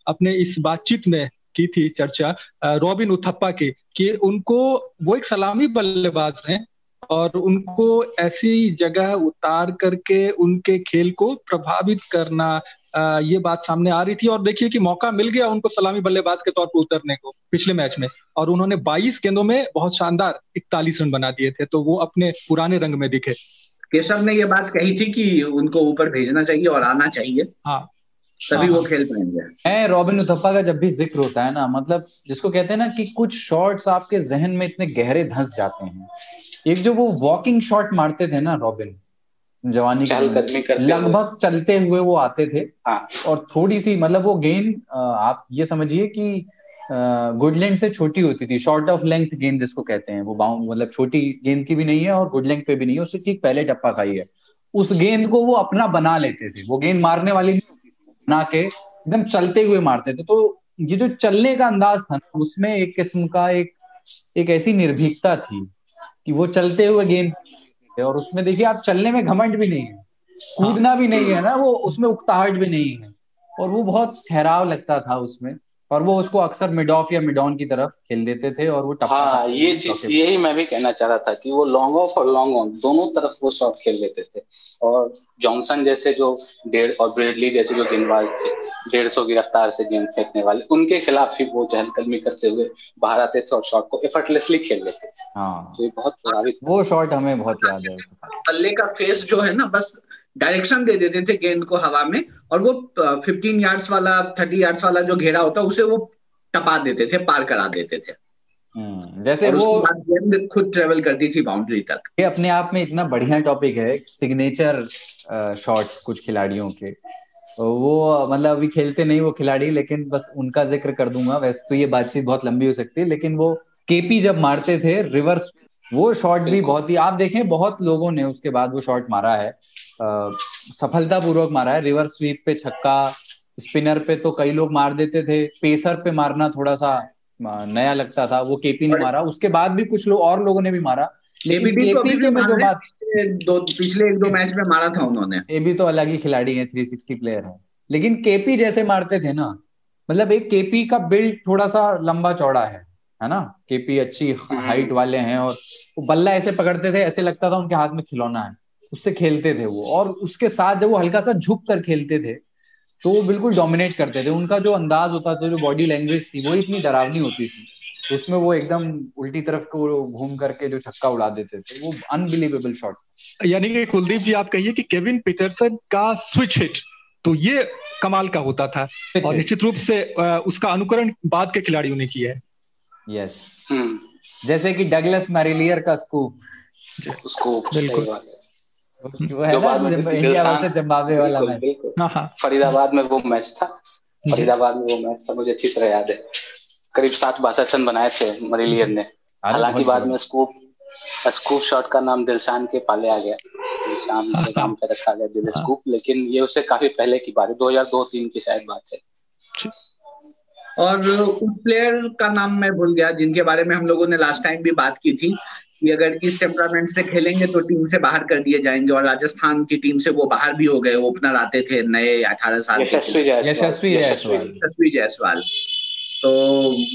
Speaker 3: अपने इस बातचीत में की थी चर्चा रॉबिन उथप्पा की कि उनको वो एक सलामी बल्लेबाज हैं और उनको ऐसी जगह उतार करके उनके खेल को प्रभावित करना ये बात सामने आ रही थी। और देखिए कि मौका मिल गया उनको सलामी बल्लेबाज के तौर पर उतरने को पिछले मैच में। और उन्होंने 22 गेंदों में बहुत शानदार इकतालीस रन बना दिए थे तो वो अपने पुराने रंग में दिखे।
Speaker 9: केशव ने ये बात कही थी कि उनको ऊपर भेजना चाहिए और आना चाहिए।
Speaker 3: हाँ।
Speaker 9: तभी वो हाँ। खेल पाएँगे।
Speaker 2: है रॉबिन उथप्पा का जब भी ज़िक्र होता है ना मतलब जिसको कहते हैं ना कि कुछ शॉट्स आपके जहन में इतने गहरे धंस जाते हैं। एक जो वो वॉकिंग शॉट मारते थे ना रॉबिन जवानी लगभग चलते हुए वो आते थे।
Speaker 6: हाँ।
Speaker 2: और थोड़ी सी मतलब वो गेंद आप ये समझिए कि गुडलैंड से छोटी होती थी। शॉर्ट ऑफ़ लेंथ गेंद जिसको कहते हैं। वो बाउंड मतलब छोटी गेंद की भी नहीं है और गुडलैंड पे भी नहीं है। उससे ठीक पहले टप्पा खाई है। उस गेंद को वो अपना बना लेते थे। वो गेंद मारने वाली नहीं बना के, एकदम चलते हुए मारते थे। तो ये जो चलने का अंदाज था ना, उसमें एक किस्म का एक एक ऐसी निर्भीकता थी कि वो चलते हुए गेंद और उसमें देखिए, आप चलने में घमंड भी नहीं है। कूदना भी नहीं है ना, वो उसमें उकताहट भी नहीं है। और वो बहुत ठहराव लगता था उसमें। और वो उसको अक्सर मिड ऑफ़ या मिड ऑन की तरफ़ खेल देते थे और वो
Speaker 6: हाँ ये चीज़ यही मैं भी कहना चाह रहा था कि वो लॉन्ग ऑफ़ और लॉन्ग ऑन दोनों तरफ़ वो शॉट खेल लेते थे। और जॉनसन जैसे जो डेढ़ और ब्रेडली जैसे जो गेंदबाज थे डेढ़ सौ की रफ्तार से गेंद फेंकने वाले उनके खिलाफ ही वो चहलकदमी करते हुए बाहर आते थे और शॉट को एफर्टलेसली खेल लेते थे।
Speaker 2: हाँ।
Speaker 6: तो ये बहुत प्रभावित
Speaker 2: वो शॉट हमें बहुत याद है।
Speaker 9: बल्ले का फेस जो है ना बस डायरेक्शन दे देते थे गेंद को हवा में और वो फिफ्टीन यार्ड्स वाला थर्टी यार्ड्स वाला जो घेरा होता है उसे वो टपा देते थे पार करा देते थे।
Speaker 2: हम्म, जैसे वो
Speaker 9: गेंद खुद ट्रेवल करती थी बाउंड्री तक।
Speaker 2: ये अपने आप में इतना बढ़िया टॉपिक है सिग्नेचर शॉट्स कुछ खिलाड़ियों के। वो मतलब अभी खेलते नहीं वो खिलाड़ी लेकिन बस उनका ज़िक्र कर दूँगा। वैसे तो ये बातचीत बहुत लंबी हो सकती है लेकिन वो केपी जब मारते थे रिवर्स वो शॉट भी बहुत ही आप देखें बहुत लोगों ने उसके बाद वो शॉट मारा है। सफलता पूर्वक मारा है। रिवर्स स्वीप पे छक्का स्पिनर पे तो कई लोग मार देते थे। पेसर पे मारना थोड़ा सा नया लगता था। वो केपी ने मारा। उसके बाद भी कुछ लोग और लोगों ने भी मारा।
Speaker 9: लेकिन केपी के में जो बात दो पिछले एक दो मैच में मारा था उन्होंने।
Speaker 2: ये भी तो अलग ही खिलाड़ी है थ्री सिक्सटी प्लेयर है। लेकिन केपी जैसे मारते थे ना मतलब एक केपी का बिल्ड थोड़ा सा लंबा चौड़ा है है ना? केपी अच्छी हाइट हम्म। वाले हैं और वो बल्ला ऐसे पकड़ते थे ऐसे लगता था उनके हाथ में खिलौना है। उससे खेलते थे वो। और उसके साथ जब वो हल्का सा झुक कर खेलते थे तो वो बिल्कुल डोमिनेट करते थे। उनका जो अंदाज होता था जो बॉडी लैंग्वेज थी वो इतनी डरावनी होती थी। तो उसमें वो एकदम उल्टी तरफ़ को घूम करके जो छक्का उड़ा देते थे वो अनबिलीवेबल शॉट
Speaker 3: यानी कि कुलदीप जी आप कहिए कि केविन पीटरसन का स्विच हिट तो ये कमाल का होता था। और निश्चित रूप से उसका अनुकरण बाद के खिलाड़ियों ने किया है।
Speaker 2: यस जैसे कि डगलस मैरिलियर का स्कूप
Speaker 6: स्कूप बिल्कुल।
Speaker 2: वो है ना इंडिया वर्सेस जिम्बाब्वे वाला मैच
Speaker 6: हाँ, हाँ। फरीदाबाद में वो मैच था। फरीदाबाद में वो मैच था मुझे अच्छी तरह याद है। करीब सात बासठ रन बनाए थे मरिलियर ने। हालाँकि बाद में स्कूप स्कूप शॉट का नाम दिलशान के पाले आ गया। दिलशान के नाम पे रखा गया दिल स्कूप लेकिन ये उससे काफ़ी पहले की बात है दो हज़ार दो तीन की शायद बात है।
Speaker 9: और उस प्लेयर का नाम मैं भूल गया जिनके बारे में हम लोगों ने लास्ट टाइम भी बात की थी। कि अगर इस टेम्परामेंट से खेलेंगे तो टीम से बाहर कर दिए जाएँगे और राजस्थान की टीम से वो बाहर भी हो गए। ओपनर आते थे नए अठारह साल
Speaker 2: यशस्वी
Speaker 9: यशस्वी जायसवाल। तो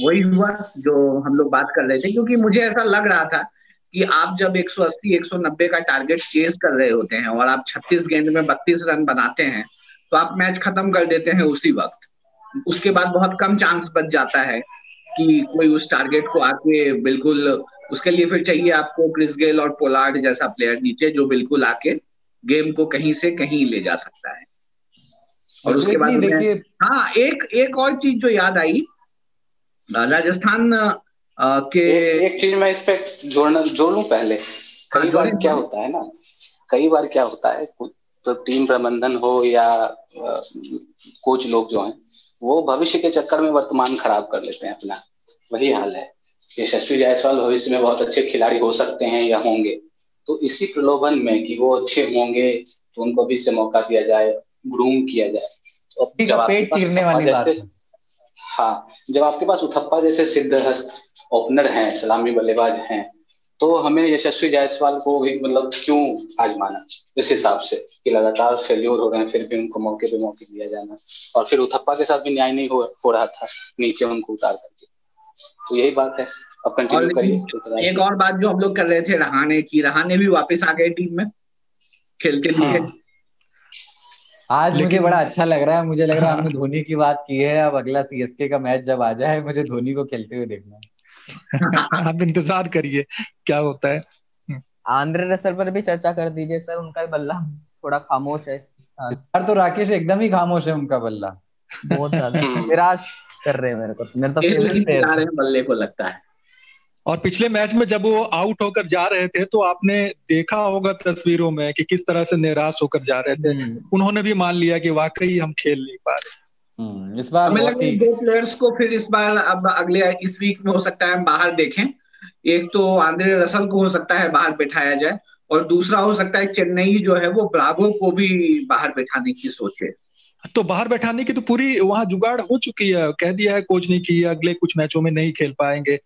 Speaker 9: वही हुआ जो हम लोग बात कर रहे थे क्योंकि मुझे ऐसा लग रहा था कि आप जब 180 190 का टारगेट चेज कर रहे होते हैं और आप 36 गेंद में 32 रन बनाते हैं तो आप मैच खत्म कर देते हैं उसी वक्त। उसके बाद बहुत कम चांस बच जाता है कि कोई उस टारगेट को आके बिल्कुल उसके लिए फिर चाहिए आपको क्रिस गेल और पोलार्ड जैसा प्लेयर नीचे जो बिल्कुल आके गेम को कहीं से कहीं ले जा सकता है। और उसके बाद हाँ एक एक और चीज़ जो याद आई राजस्थान के
Speaker 6: एक चीज़ मैं इस पे जोड़ना जोड़ लू पहले। हाँ, कई बार क्या होता है ना कई बार क्या होता है तो टीम प्रबंधन हो या कोच लोग जो हैं वो भविष्य के चक्कर में वर्तमान खराब कर लेते हैं अपना। वही हाल है। यशस्वी जायसवाल भविष्य में बहुत अच्छे खिलाड़ी हो सकते हैं या होंगे। तो इसी प्रलोभन में कि वो अच्छे होंगे तो उनको भी से मौका दिया जाए ग्रूम किया जाए।
Speaker 2: तो जब पेट चीरने वाली बात हाँ
Speaker 6: जब आपके पास उथप्पा जैसे सिद्धहस्त ओपनर हैं सलामी बल्लेबाज हैं तो हमें यशस्वी जायसवाल को भी मतलब क्यों आजमाना? इस हिसाब से कि लगातार फेल्योर हो रहे हैं फिर भी उनको मौके पे मौके दिया जाना। और फिर उथप्पा के साथ भी न्याय नहीं हो, हो रहा था नीचे उनको उतार करके। तो यही बात है। अब कंटिन्यू करिए
Speaker 9: एक और बात जो हम लोग कर रहे थे रहाने की रहाने भी वापस आ गए टीम में खेल के लिए। हाँ।
Speaker 2: आज मुझे बड़ा अच्छा लग रहा है मुझे लग रहा है हमने धोनी की बात की है अब अगला सीएसके का मैच जब आ जाए मुझे धोनी को खेलते हुए देखना
Speaker 3: है। आप इंतज़ार करिए क्या होता है।
Speaker 7: आंद्रे रसल पर भी चर्चा कर दीजिए सर उनका बल्ला थोड़ा खामोश है।
Speaker 2: यार तो राकेश एकदम ही खामोश है उनका बल्ला।
Speaker 7: बहुत ज़्यादा। निराश। कर रहे हैं मेरे को। मेरे तो फेवरेट
Speaker 9: बल्ले को लगता है।
Speaker 3: और पिछले मैच में जब वो आउट होकर जा रहे थे तो आपने देखा होगा तस्वीरों में कि किस तरह से निराश होकर जा रहे थे। हम्म। उन्होंने भी मान लिया कि वाकई हम खेल नहीं पा रहे।
Speaker 9: हम्म, इस बार हमें लगता है दो प्लेयर्स को फिर इस बार अब अगले इस वीक में हो सकता है हम बाहर देखें। एक तो आंद्रे रसल को हो सकता है बाहर बैठाया जाए और दूसरा हो सकता है चेन्नई जो है वो ब्रावो को भी बाहर बैठाने की सोचे।
Speaker 3: तो बाहर बैठाने की तो पूरी वहाँ जुगाड़ हो चुकी है। कह दिया है कोच ने कि अगले कुछ मैचों में नहीं खेल पाएँगे।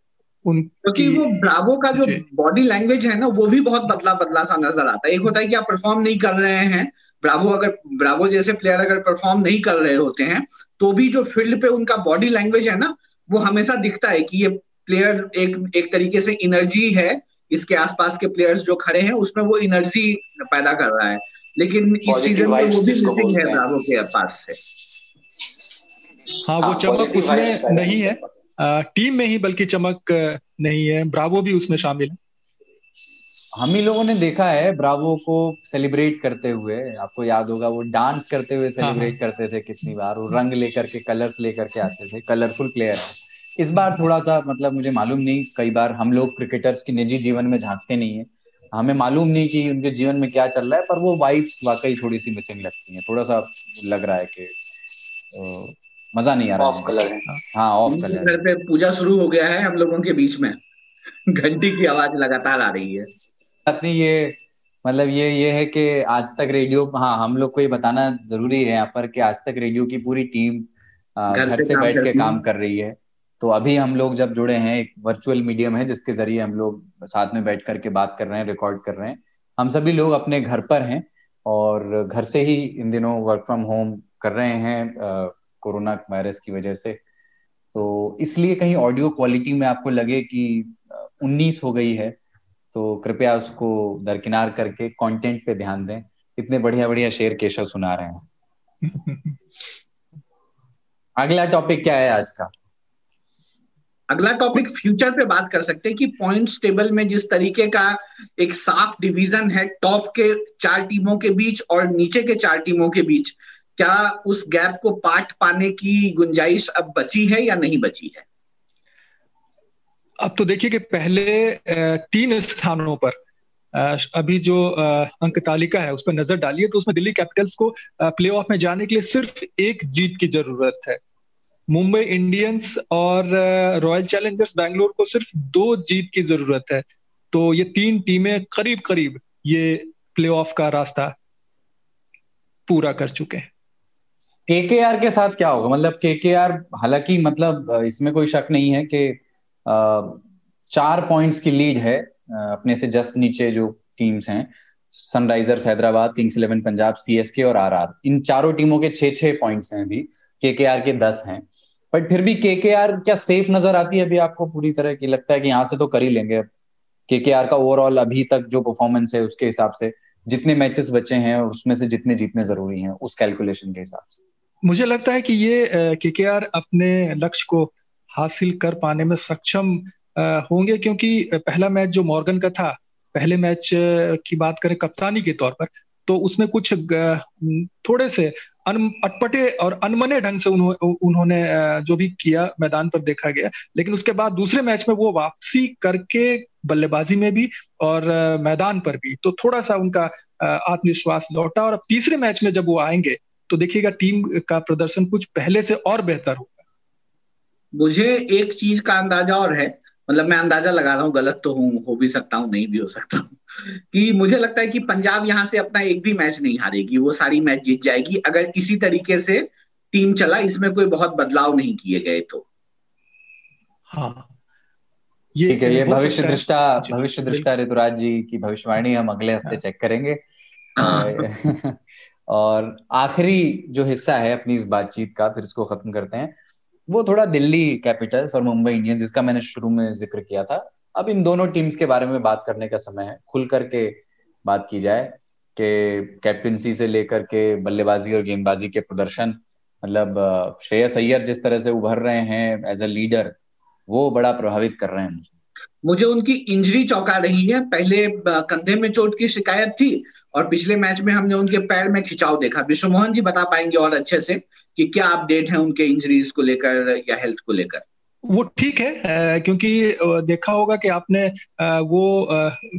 Speaker 9: उन क्योंकि वो ब्रावो का जो बॉडी लैंग्वेज है ना वो भी बहुत बदला बदला सा नज़र आता है। एक होता है कि आप परफॉर्म नहीं कर रहे हैं। ब्रावो अगर ब्रावो जैसे प्लेयर अगर परफॉर्म नहीं कर रहे होते हैं तो भी जो फ़ील्ड पे उनका बॉडी लैंग्वेज है ना वो हमेशा दिखता है कि ये प्लेयर एक एक तरीके से एनर्जी है। इसके आसपास के प्लेयर्स जो खड़े हैं उसमें वो एनर्जी पैदा कर रहा है। लेकिन इस सीज़न में वो भी मिसिंग है ब्रावो के पास से।
Speaker 3: हाँ वो हाँ, चमक उसमें नहीं है। टीम में ही बल्कि चमक नहीं है। ब्रावो भी उसमें शामिल है।
Speaker 2: हम ही लोगों ने देखा है ब्रावो को सेलिब्रेट करते हुए। आपको याद होगा वो डांस करते हुए सेलिब्रेट हाँ, हाँ। करते थे कितनी बार। वो रंग लेकर के कलर्स लेकर के आते थे। कलरफुल प्लेयर है इस बार थोड़ा सा मतलब मुझे मालूम नहीं कई बार हम लोग क्रिकेटर्स की निजी जीवन में झांकते नहीं है। हमें मालूम नहीं कि उनके जीवन में क्या चल रहा है पर वो वाइब्स वाकई थोड़ी सी मिसिंग लगती है। थोड़ा सा लग रहा है कि मज़ा नहीं आ रहा ऑफ़ कलर है। हाँ ऑफ़ कलर
Speaker 9: घर पे पूजा शुरू हो गया है हम लोगों के बीच में। घंटी की आवाज़ लगातार आ रही है।
Speaker 2: नहीं ये मतलब ये ये है कि आज तक रेडियो हाँ हम लोग को ये बताना ज़रूरी है यहाँ पर कि आज तक रेडियो की पूरी टीम घर से, से बैठ के काम कर रही है। तो अभी हम लोग जब जुड़े हैं एक वर्चुअल मीडियम है जिसके ज़रिए हम लोग साथ में बैठ करके बात कर रहे हैं रिकॉर्ड कर रहे हैं। हम सभी लोग अपने घर पर हैं और घर से ही इन दिनों वर्क फ्रॉम होम कर रहे हैं कोरोना वायरस की वजह से। तो इसलिए कहीं ऑडियो क्वालिटी में आपको लगे कि उन्नीस हो गई है तो कृपया उसको दरकिनार करके कंटेंट पे ध्यान दें। इतने बढ़िया बढ़िया शेर केशव सुना रहे हैं। अगला टॉपिक क्या है आज का?
Speaker 9: अगला टॉपिक फ्यूचर पे बात कर सकते हैं कि पॉइंट्स टेबल में जिस तरीके का एक साफ़ डिवीज़न है टॉप के चार टीमों के बीच और नीचे के चार टीमों के बीच, क्या उस गैप को पाट पाने की गुंजाइश अब बची है या नहीं बची है?
Speaker 3: अब तो देखिए कि पहले तीन स्थानों पर अभी जो अंक तालिका है, उस पर नज़र डालिए तो उसमें दिल्ली कैपिटल्स को प्लेऑफ में जाने के लिए सिर्फ़ एक जीत की ज़रूरत है। मुंबई इंडियंस और रॉयल चैलेंजर्स बैंगलोर को सिर्फ़ दो जीत की ज़रूरत है। तो ये तीन टीमें करीब करीब ये प्लेऑफ का रास्ता पूरा कर चुके हैं।
Speaker 2: केकेआर के साथ क्या होगा? मतलब केकेआर, हालाँकि मतलब इसमें कोई शक नहीं है कि चार पॉइंट्स की लीड है अपने से जस्ट नीचे जो टीम्स हैं Sunrisers Hyderabad Kings Eleven Punjab CSK और आरआर इन चारों टीमों के छह छह पॉइंट्स हैं अभी। केकेआर के दस हैं। बट फिर भी केकेआर क्या सेफ़ नज़र आती है अभी आपको पूरी तरह की? लगता है कि यहाँ से तो कर ही लेंगे केकेआर का ओवरऑल अभी तक जो परफॉर्मेंस है उसके हिसाब से, जितने मैचेस बचे हैं, उसमें से जितने जीतने ज़रूरी हैं, उस कैलकुलेशन के हिसाब से।
Speaker 3: मुझे लगता है कि ये के के आर अपने लक्ष्य को हासिल कर पाने में सक्षम होंगे क्योंकि पहला मैच जो मॉर्गन का था, पहले मैच की बात करें कप्तानी के तौर पर तो उसमें कुछ थोड़े से अटपटे और अनमने ढंग से उन्हों, उन्होंने जो भी किया मैदान पर देखा गया। लेकिन उसके बाद दूसरे मैच में वो वापसी करके बल्लेबाजी में भी और मैदान पर भी। तो थोड़ा सा उनका आत्मविश्वास लौटा और अब तीसरे मैच में जब वो आएँगे तो देखिएगा टीम का प्रदर्शन कुछ पहले से और बेहतर होगा।
Speaker 9: मुझे एक चीज़ का अंदाज़ा और है। मतलब मैं अंदाज़ा लगा रहा हूँ गलत तो हूँ हो भी सकता हूँ नहीं भी हो सकता हूँ। कि मुझे लगता है कि पंजाब यहाँ से अपना एक भी मैच नहीं हारेगी। वो सारी मैच जीत जाएगी। अगर इसी तरीके से टीम चला इसमें कोई बहुत बदलाव नहीं किए गए तो।
Speaker 2: हाँ। ये ठीक है ये भविष्य दृष्टा भविष्य दृष्टा ऋतुराज जी की भविष्यवाणी हम अगले हफ़्ते चेक हाँ। करेंगे। हाँ। और आखिरी जो हिस्सा है अपनी इस बातचीत का फिर इसको खत्म करते हैं। वो थोड़ा दिल्ली कैपिटल्स और मुंबई इंडियंस जिसका मैंने शुरू में ज़िक्र किया था। अब इन दोनों टीम्स के बारे में बात करने का समय है। खुल करके बात की जाए कि कैप्टनसी से लेकर के बल्लेबाजी और गेंदबाजी के प्रदर्शन मतलब श्रेयस अय्यर जिस तरह से उभर रहे हैं एज अ लीडर वो बड़ा प्रभावित कर रहे हैं मुझे।
Speaker 9: मुझे उनकी इंजरी चौंका रही है। पहले कंधे में चोट की शिकायत थी और पिछले मैच में हमने उनके पैर में खिंचाव देखा। विश्व मोहन जी बता पाएँगे और अच्छे से कि क्या अपडेट है उनके इंजरीज को लेकर या हेल्थ को लेकर।
Speaker 3: वो ठीक है क्योंकि देखा होगा कि आपने वो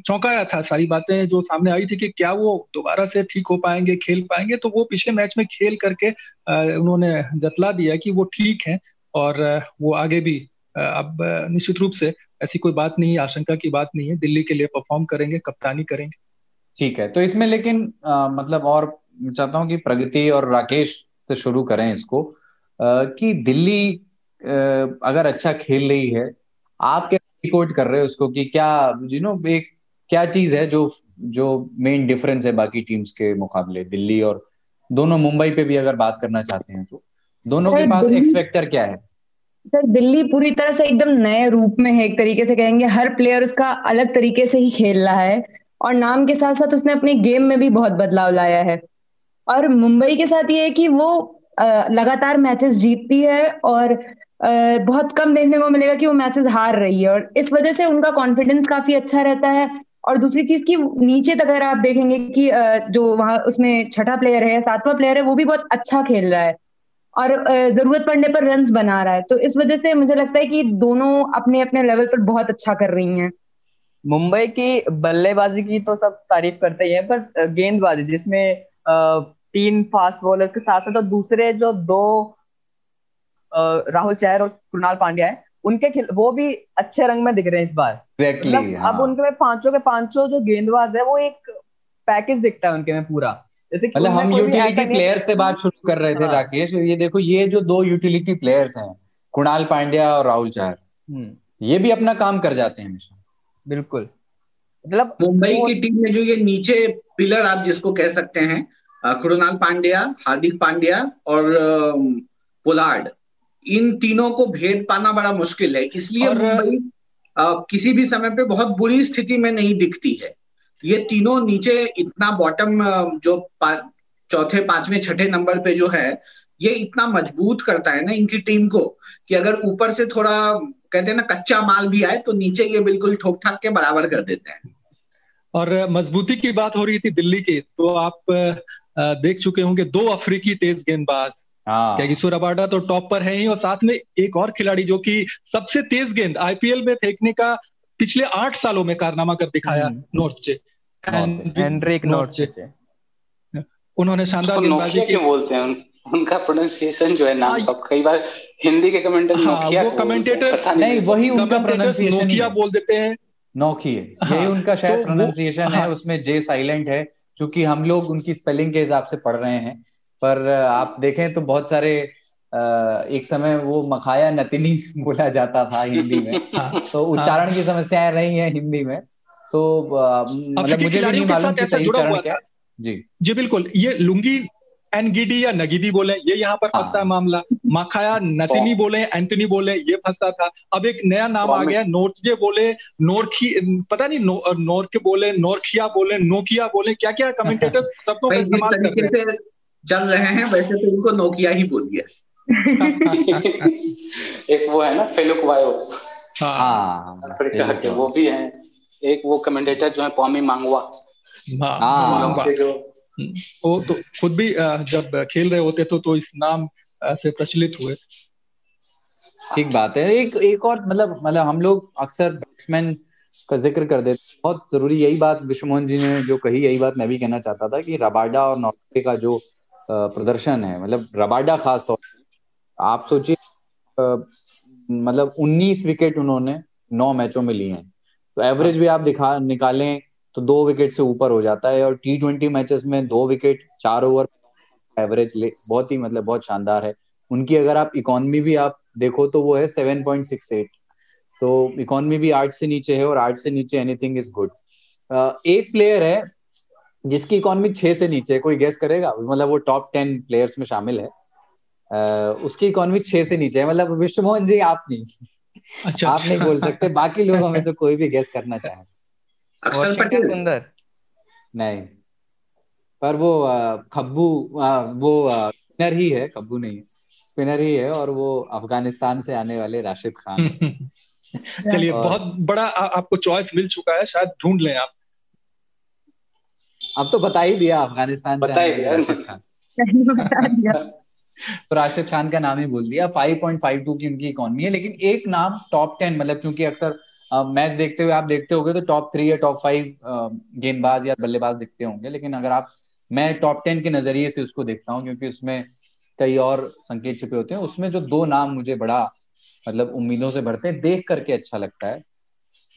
Speaker 3: चौंकाया था सारी बातें जो सामने आई थी कि क्या वो दोबारा से ठीक हो पाएँगे खेल पाएँगे तो वो पिछले मैच में खेल करके उन्होंने जतला दिया कि वो ठीक है और वो आगे भी अब निश्चित रूप से ऐसी कोई बात नहीं आशंका की बात नहीं है दिल्ली के लिए परफॉर्म करेंगे कप्तानी करेंगे।
Speaker 2: ठीक है तो इसमें लेकिन आ, मतलब और चाहता हूँ कि प्रगति और राकेश से शुरू करें इसको कि दिल्ली अगर अच्छा खेल रही है आप क्या रिकॉर्ड कर रहे हो उसको कि क्या यू नो एक क्या चीज़ है जो जो मेन डिफरेंस है बाकी टीम्स के मुकाबले दिल्ली और दोनों मुंबई पे भी अगर बात करना चाहते हैं तो? दोनों के पास एक्सपेक्टर क्या है?
Speaker 4: सर दिल्ली पूरी तरह से एकदम नए रूप में है एक तरीके से कहेंगे हर प्लेयर उसका अलग तरीके से ही खेल रहा है और नाम के साथ साथ उसने अपने गेम में भी बहुत बदलाव लाया है। और मुंबई के साथ ये है कि वो लगातार मैचेस जीतती है और बहुत कम देखने को मिलेगा कि वो मैचेस हार रही है और इस वजह से उनका कॉन्फिडेंस काफ़ी अच्छा रहता है। और दूसरी चीज़ की नीचे तक अगर आप देखेंगे कि जो वहाँ उसमें छठा प्लेयर है सातवां प्लेयर है, वो भी बहुत अच्छा खेल रहा है और ज़रूरत पड़ने पर रन बना रहा है। तो इस वजह से मुझे लगता है कि दोनों अपने अपने लेवल पर बहुत अच्छा कर रही हैं।
Speaker 7: मुंबई की बल्लेबाजी की तो सब तारीफ़ करते ही हैं, पर गेंदबाजी जिसमें तीन फास्ट बॉलर्स के साथ साथ तो दूसरे जो दो राहुल चहर और कृणाल पांड्या है उनके खिल वो भी अच्छे रंग में दिख रहे हैं इस बार
Speaker 2: exactly, मतलब हाँ.
Speaker 7: अब उनके में पाँचों के पाँचों जो गेंदबाज है वो एक पैकेज दिखता है उनके में पूरा
Speaker 2: जैसे मतलब हम यूटिलिटी प्लेयर से बात शुरू कर रहे थे हाँ। राकेश ये देखो ये जो दो यूटिलिटी प्लेयर्स हैं कुणाल पांड्या और राहुल चहर हम्म। ये भी अपना काम कर जाते हैं हमेशा
Speaker 7: बिल्कुल
Speaker 9: मतलब मुंबई की टीम में जो ये नीचे पिलर आप जिसको कह सकते हैं कृणाल पांड्या हार्दिक पांड्या और पोलार्ड इन तीनों को भेद पाना बड़ा मुश्किल है। इसलिए मुंबई किसी भी समय पे बहुत बुरी स्थिति में नहीं दिखती है। ये तीनों नीचे इतना बॉटम जो पा, चौथे पाँचवें छठे नंबर पे जो है ये इतना मज़बूत करता है ना इनकी टीम को कि अगर ऊपर से थोड़ा कहते हैं ना कच्चा माल भी आए तो नीचे ये बिल्कुल ठोक ठाक के बराबर कर देते हैं।
Speaker 3: और मजबूती की बात हो रही थी दिल्ली की तो आप देख चुके होंगे दो अफ्रीकी तेज गेंदबाज हाँ। क्या सूर्य रबाडा तो टॉप पर है ही और साथ में एक और खिलाड़ी जो कि सबसे तेज गेंद आईपीएल में फेंकने का पिछले आठ सालों में कारनामा कर दिखाया नॉर्थ से।
Speaker 7: Anrich Nortje.
Speaker 3: उन्होंने शानदार
Speaker 6: गेंदबाजी की। बोलते हैं? उनका प्रोनाउंसिएशन जो है नाम हाँ, का कई बार हिंदी के कमेंटेटर हाँ, नोकिया वो
Speaker 2: कमेंटेटर नहीं वही उनका प्रोनाउंसिएशन
Speaker 3: नोकिया बोल देते हैं।
Speaker 2: नोकी हाँ, यही उनका शायद प्रोनाउंसिएशन हाँ, है। उसमें जे साइलेंट है क्योंकि हम लोग उनकी स्पेलिंग के हिसाब से पढ़ रहे हैं। पर आप देखें तो बहुत सारे एक समय वो मखाया नतिनी बोला जाता था हिंदी में। हाँ, तो उच्चारण की समस्याएँ रही हैं हिंदी में। तो मतलब मुझे भी नहीं मालूम कि सही उच्चारण क्या जी।
Speaker 3: जी बिल्कुल। ये लुंगी एनगिडी या नगिदी बोले ये यहाँ पर फंसता है हाँ। मामला। माखाया नतिनी बोले एंटनी बोले ये फंसता था। अब एक नया नाम आ गया नोटजे बोले नोरखी पता नहीं नो, नोर के बोले नोरखिया बोले नोकिया बोले क्या क्या कमेंटेटर शब्दों का इस्तेमाल कर रहे हैं।
Speaker 9: चल रहे हैं वैसे तो इनको नोकिया ही बोलिए
Speaker 6: एक वो है ना फेलुक वायो हाँ। अफ्रीका के वो भी है। एक वो कमेंटेटर जो है पॉमी मांगवा हाँ, हाँ।
Speaker 3: वो तो खुद भी जब खेल रहे होते तो तो इस नाम से प्रचलित हुए।
Speaker 2: ठीक बात है। एक एक और मतलब मतलब हम लोग अक्सर बैट्समैन का ज़िक्र कर देते बहुत ज़रूरी यही बात विश्वमोहन जी ने जो कही यही बात मैं भी कहना चाहता था कि रबाडा और नॉर्वे का जो प्रदर्शन है। मतलब रबाडा खास तौर आप सोचिए मतलब 19 विकेट उन्होंने नौ मैचों में लिए हैं। तो एवरेज भी आप दिखा, निकालें तो दो विकेट से ऊपर हो जाता है और टी ट्वेंटी मैचेस में दो विकेट, चार ओवर एवरेज ले, बहुत ही मतलब बहुत शानदार है। उनकी अगर आप इकोनॉमी भी आप देखो तो वो है सेवन पॉइंट सिक्स एट तो इकोनॉमी भी आठ से नीचे है और आठ से नीचे एनीथिंग इज़ गुड एक प्लेयर है जिसकी इकोनॉमी छह से नीचे कोई गेस करेगा? मतलब वो टॉप टेन प्लेयर्स में शामिल है। uh, उसकी इकोनॉमी छह से नीचे है मतलब विष्णु मोहन जी आप नहीं। अच्छा, आप अच्छा। नहीं बोल सकते बाकी लोग हमें से कोई भी गेस करना चाहे।
Speaker 9: अक्षर पटेल।
Speaker 2: सुंदर? नहीं। पर वो खब्बू वो स्पिनर ही है खब्बू नहीं स्पिनर ही है और वो अफ़गानिस्तान से आने वाले राशिद खान
Speaker 3: चलिए बहुत बड़ा आ, आपको चॉइस मिल चुका है शायद ढूंढ लें आप।
Speaker 2: अब तो बता ही दिया अफ़गानिस्तान
Speaker 6: बता ही दिया। राशिद
Speaker 2: खान। तो राशिद खान का नाम ही बोल दिया 5.52 की उनकी इकोनॉमी है लेकिन एक नाम टॉप टेन मतलब क्योंकि अक्सर मैच देखते हुए आप देखते होंगे तो टॉप थ्री या टॉप फाइव गेंदबाज या बल्लेबाज दिखते होंगे लेकिन अगर आप मैं टॉप टेन के नज़रिए से उसको देखता हूँ क्योंकि उसमें कई और संकेत छिपे होते हैं उसमें जो दो नाम मुझे बड़ा मतलब उम्मीदों से भरते हैं देख करके अच्छा लगता है।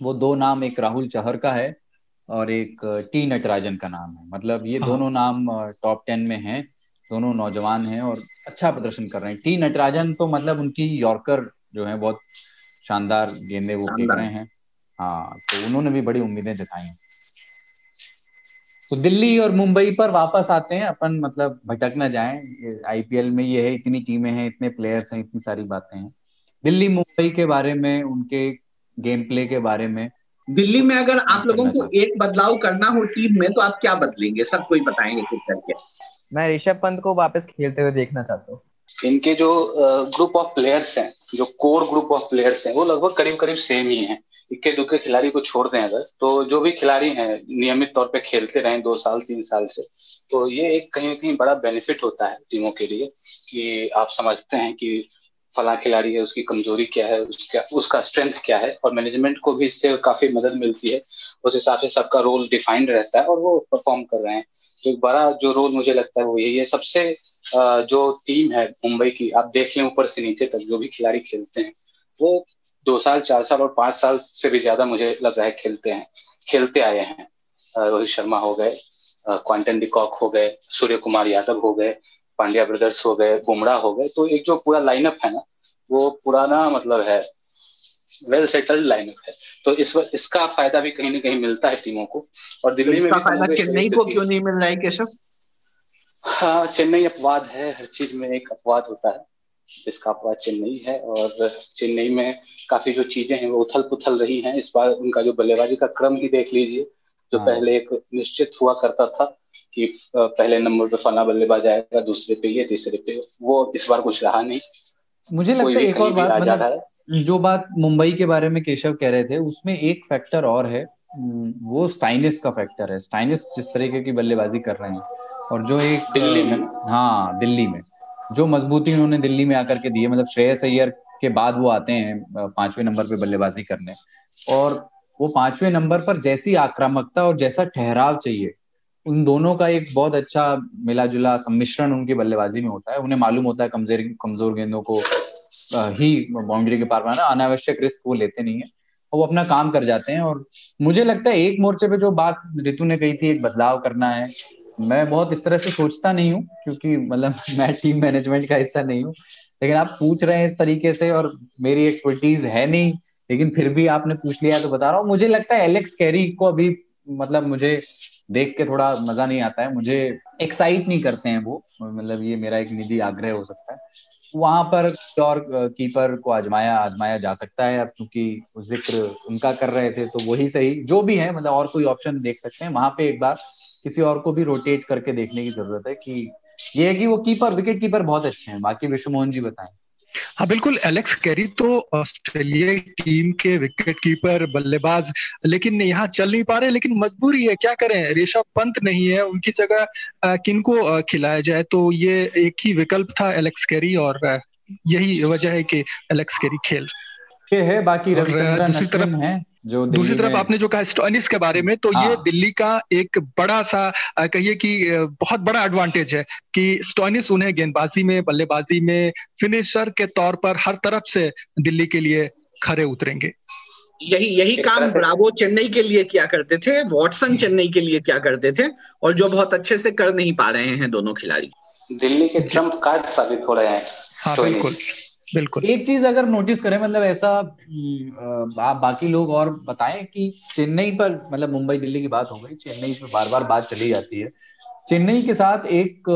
Speaker 2: वो दो नाम एक राहुल चहर का है और एक टी नटराजन का नाम है। मतलब ये हाँ। दोनों नाम टॉप टेन में हैं दोनों नौजवान हैं और अच्छा प्रदर्शन कर रहे हैं। टी नटराजन तो मतलब उनकी यॉर्कर जो है बहुत शानदार गेंदे वो फेंक रहे हैं। हाँ तो उन्होंने भी बड़ी उम्मीदें जताई हैं। तो दिल्ली और मुंबई पर वापस आते हैं अपन मतलब भटक ना जाए। आईपीएल में ये है इतनी टीमें हैं इतने प्लेयर्स हैं इतनी सारी बातें हैं। दिल्ली मुंबई के बारे में उनके गेम प्ले के बारे में
Speaker 9: दिल्ली में अगर आप लोगों को एक बदलाव करना हो टीम में तो आप क्या बदलेंगे? सब कोई बताएँगे कुछ करके।
Speaker 7: मैं ऋषभ पंत को वापस खेलते हुए देखना चाहता हूँ।
Speaker 6: इनके जो ग्रुप ऑफ़ प्लेयर्स हैं जो कोर ग्रुप ऑफ़ प्लेयर्स हैं वो लगभग करीब करीब सेम ही हैं। इक्के दुक्के खिलाड़ी को छोड़ दें अगर तो जो भी खिलाड़ी हैं नियमित तौर पे खेलते रहे दो साल तीन साल से तो ये एक कहीं ना कहीं बड़ा बेनिफिट होता है टीमों के लिए कि आप समझते हैं कि फला खिलाड़ी है, उसकी कमज़ोरी क्या है, उसका उसका स्ट्रेंथ क्या है और मैनेजमेंट को भी इससे काफ़ी मदद मिलती है। उस हिसाब से सबका रोल डिफाइंड रहता है और वो परफॉर्म कर रहे हैं। तो एक बड़ा जो रोल मुझे लगता है वो यही है। सबसे जो टीम है मुंबई की, आप देख लें ऊपर से नीचे तक जो भी खिलाड़ी खेलते हैं, वो दो साल, चार साल और पाँच साल से भी ज़्यादा मुझे लग रहा है खेलते हैं, खेलते आए हैं। रोहित शर्मा हो गए क्वांटन डिकॉक हो गए, सूर्य कुमार यादव हो गए पांड्या ब्रदर्स हो गए बुमराह हो गए तो एक जो पूरा लाइनअप है ना वो पुराना मतलब है वेल सेटल्ड लाइनअप है। तो इस इसका फ़ायदा भी कहीं ना कहीं मिलता है टीमों को और दिल्ली में
Speaker 9: फ़ायदा चेन्नई को क्यों नहीं मिल रहा है केशव?
Speaker 6: हाँ चेन्नई अपवाद है हर चीज़ में एक अपवाद होता है जिसका अपवाद चेन्नई है और चेन्नई में काफ़ी जो चीज़ें हैं वो उथल पुथल रही हैं। इस बार उनका जो बल्लेबाजी का क्रम ही देख लीजिए जो हाँ। पहले एक निश्चित हुआ करता था कि पहले नंबर पे फला बल्लेबाज आएगा दूसरे पे ये तीसरे पे वो इस बार कुछ रहा नहीं।
Speaker 2: मुझे लगता है एक और बात मतलब जो बात मुंबई के बारे में केशव कह रहे थे उसमें एक फैक्टर और है वो स्टाइनिस का फैक्टर है। स्टाइनिस जिस तरीके की बल्लेबाजी कर रहे हैं और जो एक
Speaker 6: दिल्ली में।
Speaker 2: हाँ दिल्ली में। जो मजबूती उन्होंने दिल्ली में आकर के दी है मतलब श्रेयस अय्यर के बाद वो आते हैं पाँचवें नंबर पे बल्लेबाजी करने। और वो पाँचवें नंबर पर जैसी आक्रामकता और जैसा ठहराव चाहिए उन दोनों का एक बहुत अच्छा मिला जुला सम्मिश्रण उनकी बल्लेबाजी में होता है। उन्हें मालूम होता है कमज़ोर कमज़ोर गेंदों को ही बाउंड्री के पार बनाना अनावश्यक रिस्क वो लेते नहीं है। वो अपना काम कर जाते हैं और मुझे लगता है एक मोर्चे पे जो बात ऋतु ने कही थी, एक बदलाव करना है, मैं बहुत इस तरह से सोचता नहीं हूँ, क्योंकि मतलब मैं टीम मैनेजमेंट का हिस्सा नहीं हूँ। लेकिन आप पूछ रहे हैं इस तरीके से और मेरी एक्सपर्टीज है नहीं, लेकिन फिर भी आपने पूछ लिया तो बता रहा हूँ। मुझे लगता है एलेक्स कैरी को अभी मतलब मुझे देख के थोड़ा मज़ा नहीं आता है। मुझे एक्साइट नहीं करते हैं वो। मतलब ये मेरा एक निजी आग्रह हो सकता है। वहाँ पर और कीपर को आजमाया आजमाया जा सकता है। अब क्योंकि ज़िक्र उनका कर रहे थे तो वही सही। जो भी है मतलब और कोई ऑप्शन देख सकते हैं। वहाँ पे एक बार किसी और को भी रोटेट करके देखने की ज़रूरत है कि ये है कि वो कीपर विकेट कीपर बहुत अच्छे हैं। बाकी विश्व मोहन जी बताएँ।
Speaker 3: हाँ बिल्कुल एलेक्स कैरी तो ऑस्ट्रेलिया टीम के विकेट कीपर बल्लेबाज लेकिन यहाँ चल नहीं पा रहे लेकिन मजबूरी है क्या करें? ऋषभ पंत नहीं है उनकी जगह किनको खिलाया जाए? तो ये एक ही विकल्प था एलेक्स कैरी और यही वजह है कि एलेक्स कैरी खेल
Speaker 2: है। बाकी रविचंद्रन दूसरी तरफ़ है।
Speaker 3: जो दूसरी तरफ़ आपने जो कहा स्टोनिस के बारे में तो हाँ। ये दिल्ली का एक बड़ा सा कहिए कि बहुत बड़ा एडवांटेज है कि स्टोनिस उन्हें गेंदबाजी में बल्लेबाजी में फिनिशर के तौर पर हर तरफ़ से दिल्ली के लिए खड़े उतरेंगे।
Speaker 9: यही यही काम ब्रावो चेन्नई के लिए क्या करते थे वॉटसन चेन्नई के लिए क्या करते थे और जो बहुत अच्छे से कर नहीं पा रहे हैं दोनों खिलाड़ी।
Speaker 6: दिल्ली के ट्रंप कार्ड साबित हो रहे हैं
Speaker 3: हाँ बिल्कुल। बिल्कुल।
Speaker 2: एक चीज़ अगर नोटिस करें मतलब ऐसा आप बाकी लोग और बताएँ कि चेन्नई पर मतलब मुंबई, दिल्ली की बात हो गई, चेन्नई पे बार बार बात चली जाती है। चेन्नई के साथ एक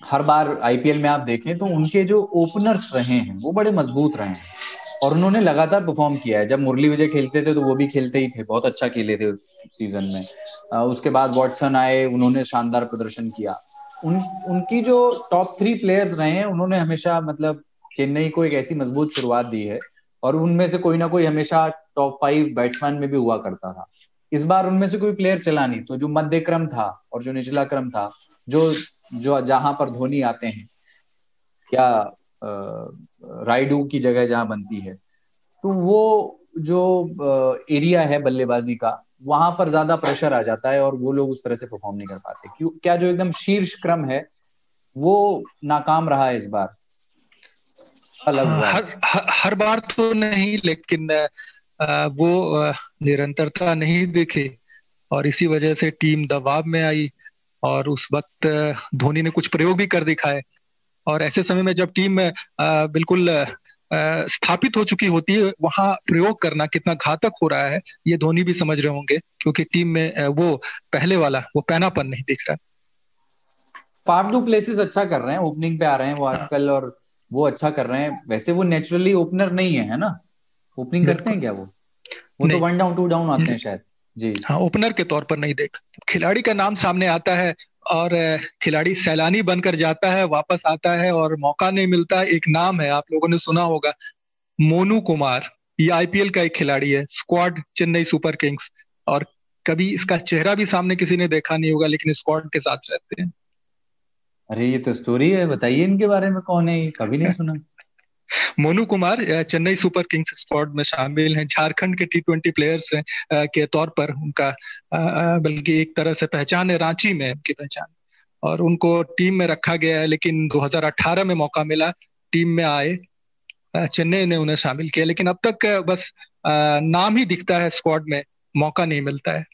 Speaker 2: हर बार आईपीएल में आप देखें तो उनके जो ओपनर्स रहे हैं, वो बड़े मज़बूत रहे हैं। और उन्होंने लगातार परफॉर्म किया है। जब मुरली विजय खेलते थे तो वो भी खेलते ही थे, बहुत अच्छा खेले थे सीज़न में। उसके बाद वॉटसन आए, उन्होंने शानदार प्रदर्शन किया। उन, उनकी जो टॉप थ्री प्लेयर्स रहे हैं, उन्होंने हमेशा मतलब चेन्नई को एक ऐसी मज़बूत शुरुआत दी है और उनमें से कोई ना कोई हमेशा टॉप फाइव बैट्समैन में भी हुआ करता था। इस बार उनमें से कोई प्लेयर चला नहीं तो जो मध्य क्रम था और जो निचला क्रम था, जो जो जहाँ पर धोनी आते हैं क्या राइडू की जगह जहाँ बनती है तो वो जो एरिया है बल्लेबाजी का, वहाँ पर ज़्यादा प्रेशर आ जाता है और वो लोग उस तरह से परफॉर्म नहीं कर पाते। क्यों, क्या जो एकदम शीर्ष क्रम है, वो नाकाम रहा है इस बार।
Speaker 3: अलग हाँ, हर, हर हर बार तो नहीं लेकिन वो निरंतरता नहीं दिखी और इसी वजह से टीम दबाव में आई और उस वक्त धोनी ने कुछ प्रयोग भी कर दिखाए। और ऐसे समय में जब टीम बिल्कुल स्थापित हो चुकी होती है वहाँ प्रयोग करना कितना घातक हो रहा है ये धोनी भी समझ रहे होंगे क्योंकि टीम में वो पहले वाला वो पैनापन नहीं दिख रहा।
Speaker 2: फाफडू प्लेसेस अच्छा कर रहे हैं ओपनिंग पे आ रहे हैं वो हाँ। आजकल और वो अच्छा कर रहे हैं। वैसे वो नेचुरली ओपनर नहीं है है ना? ओपनिंग करते हैं क्या वो? वो तो वन डाउन टू डाउन आते हैं शायद। जी।
Speaker 3: हाँ ओपनर के तौर पर नहीं देख। खिलाड़ी का नाम सामने आता है और खिलाड़ी सैलानी बनकर जाता है वापस आता है और मौका नहीं मिलता। एक नाम है आप लोगों ने सुना होगा। मोनू कुमार। ये आईपीएल का एक खिलाड़ी है स्क्वाड चेन्नई सुपर किंग्स और कभी इसका चेहरा भी सामने किसी ने देखा नहीं होगा लेकिन स्क्वाड के साथ रहते हैं।
Speaker 2: अरे, ये तो स्टोरी है, बताइए इनके बारे में कौन है कभी नहीं सुना।
Speaker 3: Monu Kumar Chennai Super Kings squad में शामिल हैं। झारखंड के टी ट्वेंटी प्लेयर्स के तौर पर उनका बल्कि एक तरह से पहचान है, रांची में उनकी पहचान। और उनको टीम में रखा गया है, लेकिन 2018 में मौका मिला, टीम में आए। चेन्नई ने उन्हें शामिल किया, लेकिन अब तक बस नाम ही दिखता है स्क्वाड में, मौका नहीं मिलता है।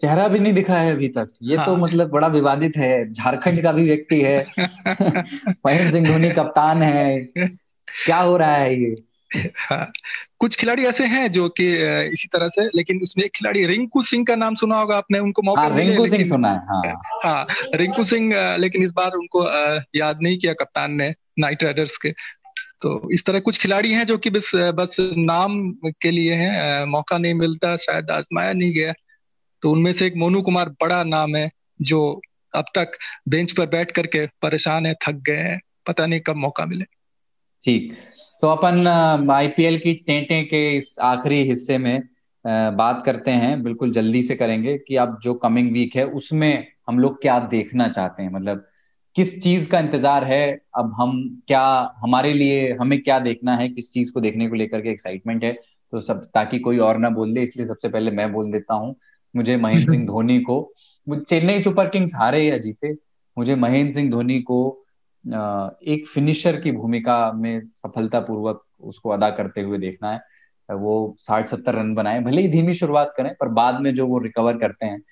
Speaker 2: चेहरा भी नहीं दिखा है अभी तक। ये तो हाँ। तो मतलब बड़ा विवादित है। झारखंड का भी व्यक्ति है। महेंद्र सिंह धोनी कप्तान है। क्या हो रहा है ये?
Speaker 3: हाँ। कुछ खिलाड़ी ऐसे हैं जो कि इसी तरह से लेकिन उसमें एक खिलाड़ी रिंकू सिंह का नाम सुना होगा आपने उनको मौका
Speaker 2: हाँ, रिंकू सिंह सुना है हाँ।
Speaker 3: हाँ रिंकू सिंह लेकिन इस बार उनको याद नहीं किया कप्तान ने नाइट राइडर्स के। तो इस तरह कुछ खिलाड़ी हैं जो कि बस बस नाम के लिए हैं मौका नहीं मिलता शायद आजमाया नहीं गया। तो उनमें से एक मोनू कुमार बड़ा नाम है, जो अब तक बेंच पर बैठ करके परेशान है, थक गए हैं, पता नहीं कब मौका मिले।
Speaker 2: ठीक तो अपन आईपीएल की टेंटे के इस आखिरी हिस्से में बात करते हैं, बिल्कुल जल्दी से करेंगे कि अब जो कमिंग वीक है, उसमें हम लोग क्या देखना चाहते हैं? मतलब किस चीज़ का इंतज़ार है? अब हम क्या, हमारे लिए हमें क्या देखना है? किस चीज़ को देखने को लेकर के एक्साइटमेंट है? तो सब, ताकि कोई और ना बोल दे, इसलिए सबसे पहले मैं बोल देता हूँ। मुझे महेंद्र सिंह धोनी को चेन्नई सुपर किंग्स हारे या जीते मुझे महेंद्र सिंह धोनी को एक फिनिशर की भूमिका में सफलतापूर्वक उसको अदा करते हुए देखना है। वो साठ सत्तर रन बनाए भले ही धीमी शुरुआत करें पर बाद में जो वो रिकवर करते हैं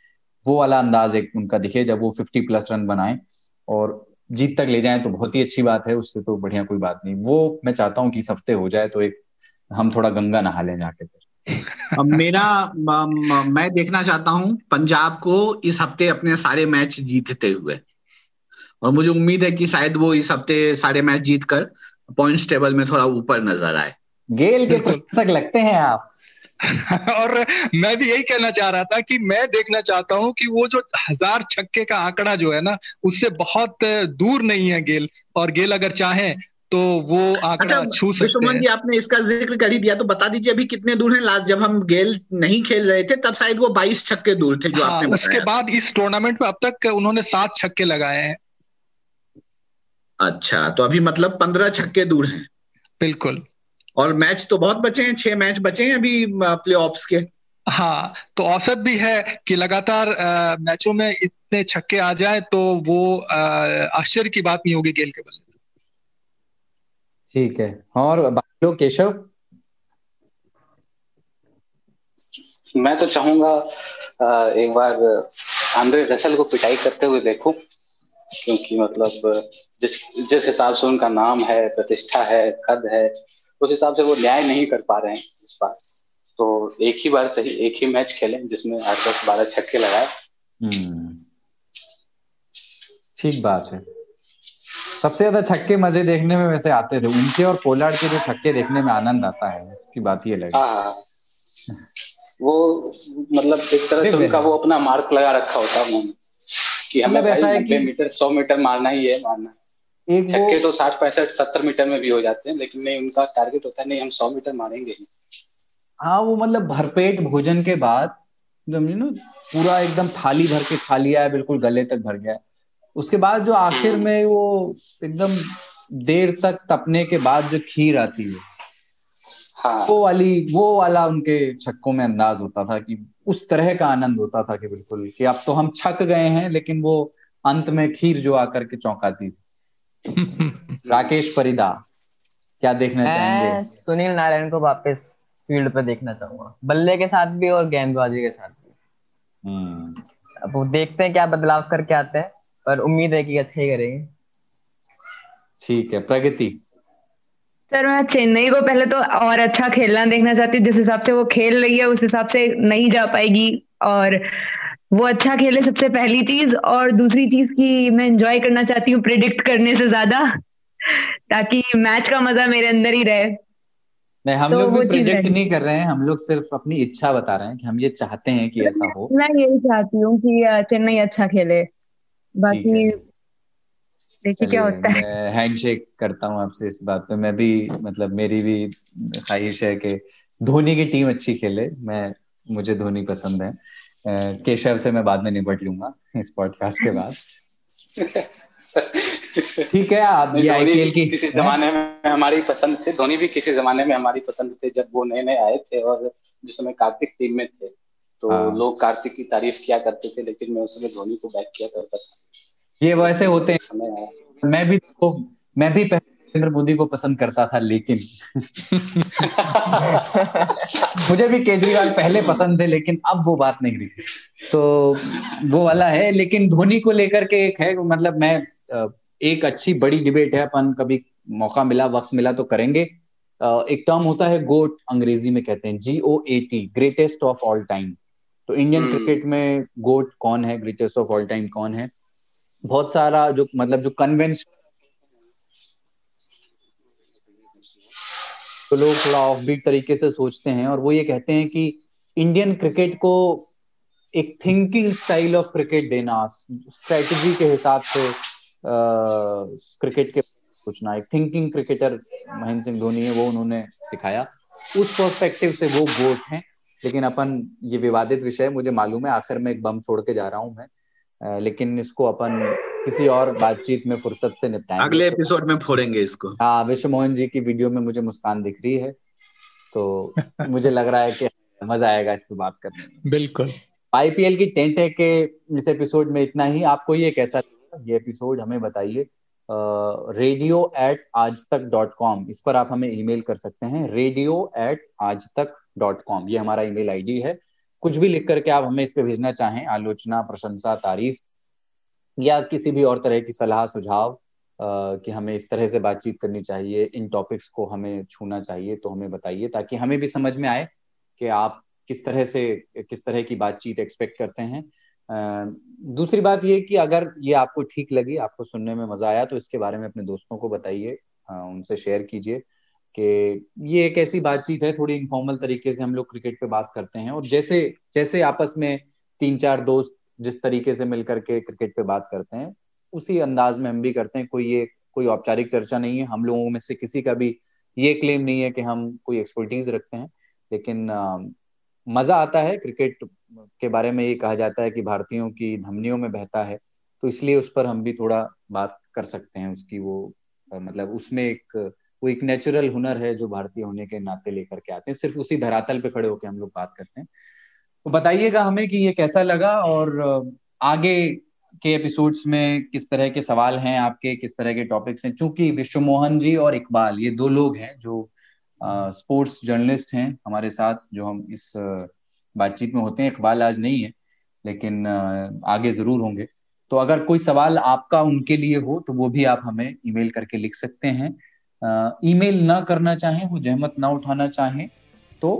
Speaker 2: वो वाला अंदाज एक उनका दिखे जब वो फिफ्टी प्लस रन बनाए और जीत तक ले जाए तो बहुत ही अच्छी बात है उससे तो बढ़िया कोई बात नहीं। वो मैं चाहता हूँ कि इस हफ़्ते हो जाए तो एक हम थोड़ा गंगा नहा लें जाके
Speaker 9: फिर। मेरा मैं देखना चाहता हूँ पंजाब को इस हफ़्ते अपने सारे मैच जीतते हुए। और मुझे उम्मीद है कि शायद वो इस हफ़्ते सारे मैच जीत कर पॉइंट्स टेबल में थोड़ा ऊपर नज़र आए।
Speaker 2: गेल के प्रशंसक लगते हैं आप।
Speaker 3: और मैं भी यही कहना चाह रहा था कि मैं देखना चाहता हूँ कि वो जो हज़ार छक्के का आंकड़ा जो है ना उससे बहुत दूर नहीं है गेल। और गेल अगर चाहे तो वो आंकड़ा अच्छा, छू सकते हैं
Speaker 9: जी आपने इसका ज़िक्र कर ही दिया तो बता दीजिए अभी कितने दूर हैं? लास्ट जब हम गेल नहीं खेल रहे थे तब शायद वो बाईस छक्के दूर थे जो हाँ, आपने
Speaker 3: उसके बाद इस टूर्नामेंट में अब तक उन्होंने सात छक्के लगाए हैं।
Speaker 9: अच्छा तो अभी मतलब पंद्रह छक्के दूर हैं।
Speaker 3: बिल्कुल।
Speaker 9: और मैच तो बहुत बचे हैं छह मैच बचे हैं अभी प्ले के।
Speaker 3: हाँ तो औसत भी है कि लगातार मैचों में इतने छक्के आ जाए तो वो आश्चर्य की बात नहीं होगी गेल के बल्ले।
Speaker 2: ठीक है। और बाकी केशव?
Speaker 6: मैं तो चाहूँगा एक बार आंद्रे रसल को पिटाई करते हुए देखूँ क्योंकि मतलब जिस जिस हिसाब से उनका नाम है प्रतिष्ठा है कद है उस हिसाब से वो न्याय नहीं कर पा रहे हैं इस बार। तो एक ही बार सही एक ही मैच खेले जिसमें आठ दस बारह छक्के लगाए। हम्म।
Speaker 2: ठीक बात है। सबसे ज़्यादा छक्के मज़े देखने में वैसे आते थे। उनके और पोलार्ड के जो छक्के देखने में आनंद आता है उसकी बात ये लगी। हाँ, हाँ।
Speaker 6: वो मतलब एक तरह से उनका वो अपना मार्क लगा रखा होता है कि हमें मतलब ऐसा है कि मीटर सौ मीटर मारना ही है मारना। एक छक्के तो साठ पैंसठ सत्तर मीटर में भी हो जाते हैं लेकिन नहीं उनका टारगेट होता है नहीं हम सौ मीटर मारेंगे ही।
Speaker 2: हाँ वो मतलब भरपेट भोजन के बाद समझे ना पूरा एकदम थाली भर के खा लिया है बिल्कुल गले तक भर गया उसके बाद जो आखिर हम्म। में वो एकदम देर तक तपने के बाद जो खीर आती है हाँ। वो वाली वो वाला उनके छक्कों में अंदाज होता था कि उस तरह का आनंद होता था कि बिल्कुल कि अब तो हम छक गए हैं लेकिन वो अंत में खीर जो आकर के चौंकाती थी राकेश परिदा क्या देखना चाहेंगे
Speaker 7: सुनील नारायण को वापस फ़ील्ड पे देखना चाहूँगा बल्ले के साथ भी और गेंदबाजी के साथ भी हम्म। अब वो देखते हैं क्या बदलाव करके आते हैं पर उम्मीद है कि अच्छे ही करेंगे।
Speaker 2: ठीक है प्रगति।
Speaker 4: सर मैं चेन्नई को पहले तो और अच्छा खेलना देखना चाहती हूँ जिस हिसाब से वो खेल रही है उस हिसाब से नहीं जा पाएगी। और वो अच्छा खेले सबसे पहली चीज़ और दूसरी चीज़ की मैं एंजॉय करना चाहती हूँ प्रिडिक्ट करने से ज़्यादा ताकि मैच का मज़ा मेरे अंदर ही रहे।
Speaker 2: नहीं हम तो लोग भी प्रिडिक्ट नहीं कर रहे हैं हम लोग सिर्फ़ अपनी इच्छा बता रहे हैं कि हम ये चाहते हैं कि ऐसा हो।
Speaker 4: मैं यही चाहती हूँ कि चेन्नई अच्छा खेले। बाकी देखिए क्या होता है।
Speaker 2: हैंडशेक करता हूँ आपसे इस बात पे। मैं भी मतलब मेरी भी ख्वाहिश है कि धोनी की टीम अच्छी खेले। मैं मुझे धोनी पसंद है। केशव से मैं बाद में निपट लूँगा इस पॉडकास्ट के बाद। ठीक है आप ये आईपीएल की
Speaker 6: किसी जमाने में हमारी पसंद थे। धोनी भी किसी जमाने में हमारी पसंद थे जब वो नए नए आए थे और जिस समय कार्तिक टीम में थे। तो हाँ। लोग कार्तिक की तारीफ़ किया करते थे लेकिन मैं उस समय धोनी को बैक किया करता था।
Speaker 2: ये वैसे होते हैं। मैं भी तो मैं भी पहले नरेंद्र मोदी को पसंद करता था लेकिन मुझे भी केजरीवाल पहले पसंद थे लेकिन अब वो बात नहीं रही। तो वो वाला है लेकिन धोनी को लेकर के एक है मतलब मैं एक अच्छी बड़ी डिबेट है अपन कभी मौका मिला वक्त मिला तो करेंगे। एक टर्म होता है गोट अंग्रेज़ी में कहते हैं G O A T greatest of all time तो इंडियन क्रिकेट हम्म। में गोट कौन है? ग्रेटेस्ट ऑफ़ ऑल टाइम कौन है? बहुत सारा जो मतलब जो कन्वेंशन तो लोग थोड़ा ऑफ़ बीट तरीके से सोचते हैं और वो ये कहते हैं कि इंडियन क्रिकेट को एक थिंकिंग स्टाइल ऑफ़ क्रिकेट देना स्ट्रेटजी के हिसाब से क्रिकेट के सोचना एक थिंकिंग क्रिकेटर महेंद्र सिंह धोनी है वो उन्होंने सिखाया। उस पर्सपेक्टिव से वो गोट हैं। लेकिन अपन ये विवादित विषय मुझे मालूम है आखिर में एक बम छोड़ के जा रहा हूँ मैं। लेकिन इसको अपन किसी और बातचीत में फुर्सत से निपटाएँगे।
Speaker 9: अगले एपिसोड में फोड़ेंगे इसको।
Speaker 2: हाँ विश्व मोहन जी की वीडियो में मुझे मुस्कान दिख रही है तो मुझे लग रहा है कि मज़ा आएगा इस पर बात करने में।
Speaker 3: बिल्कुल।
Speaker 2: आईपीएल की टेंट है के इस एपिसोड में इतना ही। आपको ये कैसा लगा? ये एपिसोड हमें बताइए। रेडियो एट आज तक डॉट कॉम इस पर आप हमें ईमेल कर सकते हैं। रेडियो एट आज तक डॉट कॉम, ये हमारा ईमेल आईडी है। कुछ भी लिख करके आप हमें इस पे भेजना चाहें, आलोचना, प्रशंसा, तारीफ़, या किसी भी और तरह की सलाह, सुझाव कि हमें इस तरह से बातचीत करनी चाहिए, इन टॉपिक्स को हमें छूना चाहिए तो हमें बताइए, ताकि हमें भी समझ में आए कि आप किस तरह से, किस तरह की बातचीत एक्सपेक्ट करते हैं। दूसरी बात ये कि अगर ये आपको ठीक लगी, आपको सुनने में मज़ा आया तो इसके बारे में अपने दोस्तों को बताइए उनसे शेयर कीजिए। कि ये एक ऐसी बातचीत है थोड़ी इनफॉर्मल तरीके से हम लोग क्रिकेट पे बात करते हैं। और जैसे जैसे आपस में तीन चार दोस्त जिस तरीके से मिल करके क्रिकेट पे बात करते हैं उसी अंदाज में हम भी करते हैं। कोई ये कोई औपचारिक चर्चा नहीं है। हम लोगों में से किसी का भी ये क्लेम नहीं है कि हम कोई एक्सपर्टीज रखते हैं। लेकिन आ, मज़ा आता है क्रिकेट के बारे में ये कहा जाता है कि भारतीयों की धमनियों में बहता है। तो इसलिए उस पर हम भी थोड़ा बात कर सकते हैं। उसकी वो मतलब उसमें एक वो एक नेचुरल हुनर है जो भारतीय होने के नाते लेकर के आते हैं। सिर्फ़ उसी धरातल पे खड़े होकर हम लोग बात करते हैं। तो बताइएगा हमें कि ये कैसा लगा और आगे के एपिसोड्स में किस तरह के सवाल हैं आपके, किस तरह के टॉपिक्स हैं? चूँकि विश्व मोहन जी और इकबाल, ये दो लोग हैं जो स्पोर्ट्स जर्नलिस्ट हैं हमारे साथ, जो हम इस बातचीत में होते हैं। इकबाल आज नहीं है, लेकिन आगे ज़रूर होंगे। तो अगर कोई सवाल आपका उनके लिए हो तो वो भी आप हमें ईमेल करके लिख सकते हैं। ईमेल ना करना चाहें वो जहमत ना उठाना चाहें तो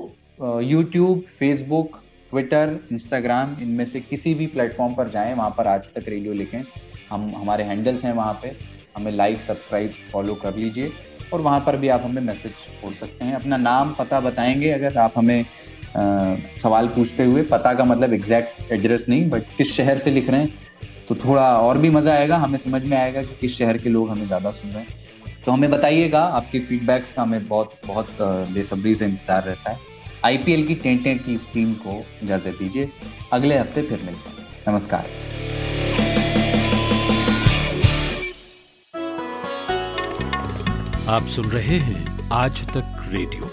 Speaker 2: यूट्यूब फेसबुक ट्विटर इंस्टाग्राम इनमें से किसी भी प्लेटफॉर्म पर जाएँ वहाँ पर आज तक रेडियो लिखें। हम हमारे हैंडल्स हैं वहाँ पे। हमें लाइक सब्सक्राइब फॉलो कर लीजिए और वहाँ पर भी आप हमें मैसेज छोड़ सकते हैं। अपना नाम पता बताएँगे अगर आप हमें आ, सवाल पूछते हुए। पता का मतलब एग्जैक्ट एड्रेस नहीं बट किस शहर से लिख रहे हैं तो थोड़ा और भी मज़ा आएगा। हमें समझ में आएगा कि किस शहर के लोग हमें ज़्यादा सुन रहे हैं। तो हमें बताइएगा, आपके फीडबैक्स का हमें बहुत बहुत बेसब्री से इंतज़ार रहता है। आईपीएल की टेंटे की स्कीम को इजाज़त दीजिए। अगले हफ़्ते फिर मिलते हैं। नमस्कार।
Speaker 1: आप सुन रहे हैं आज तक रेडियो।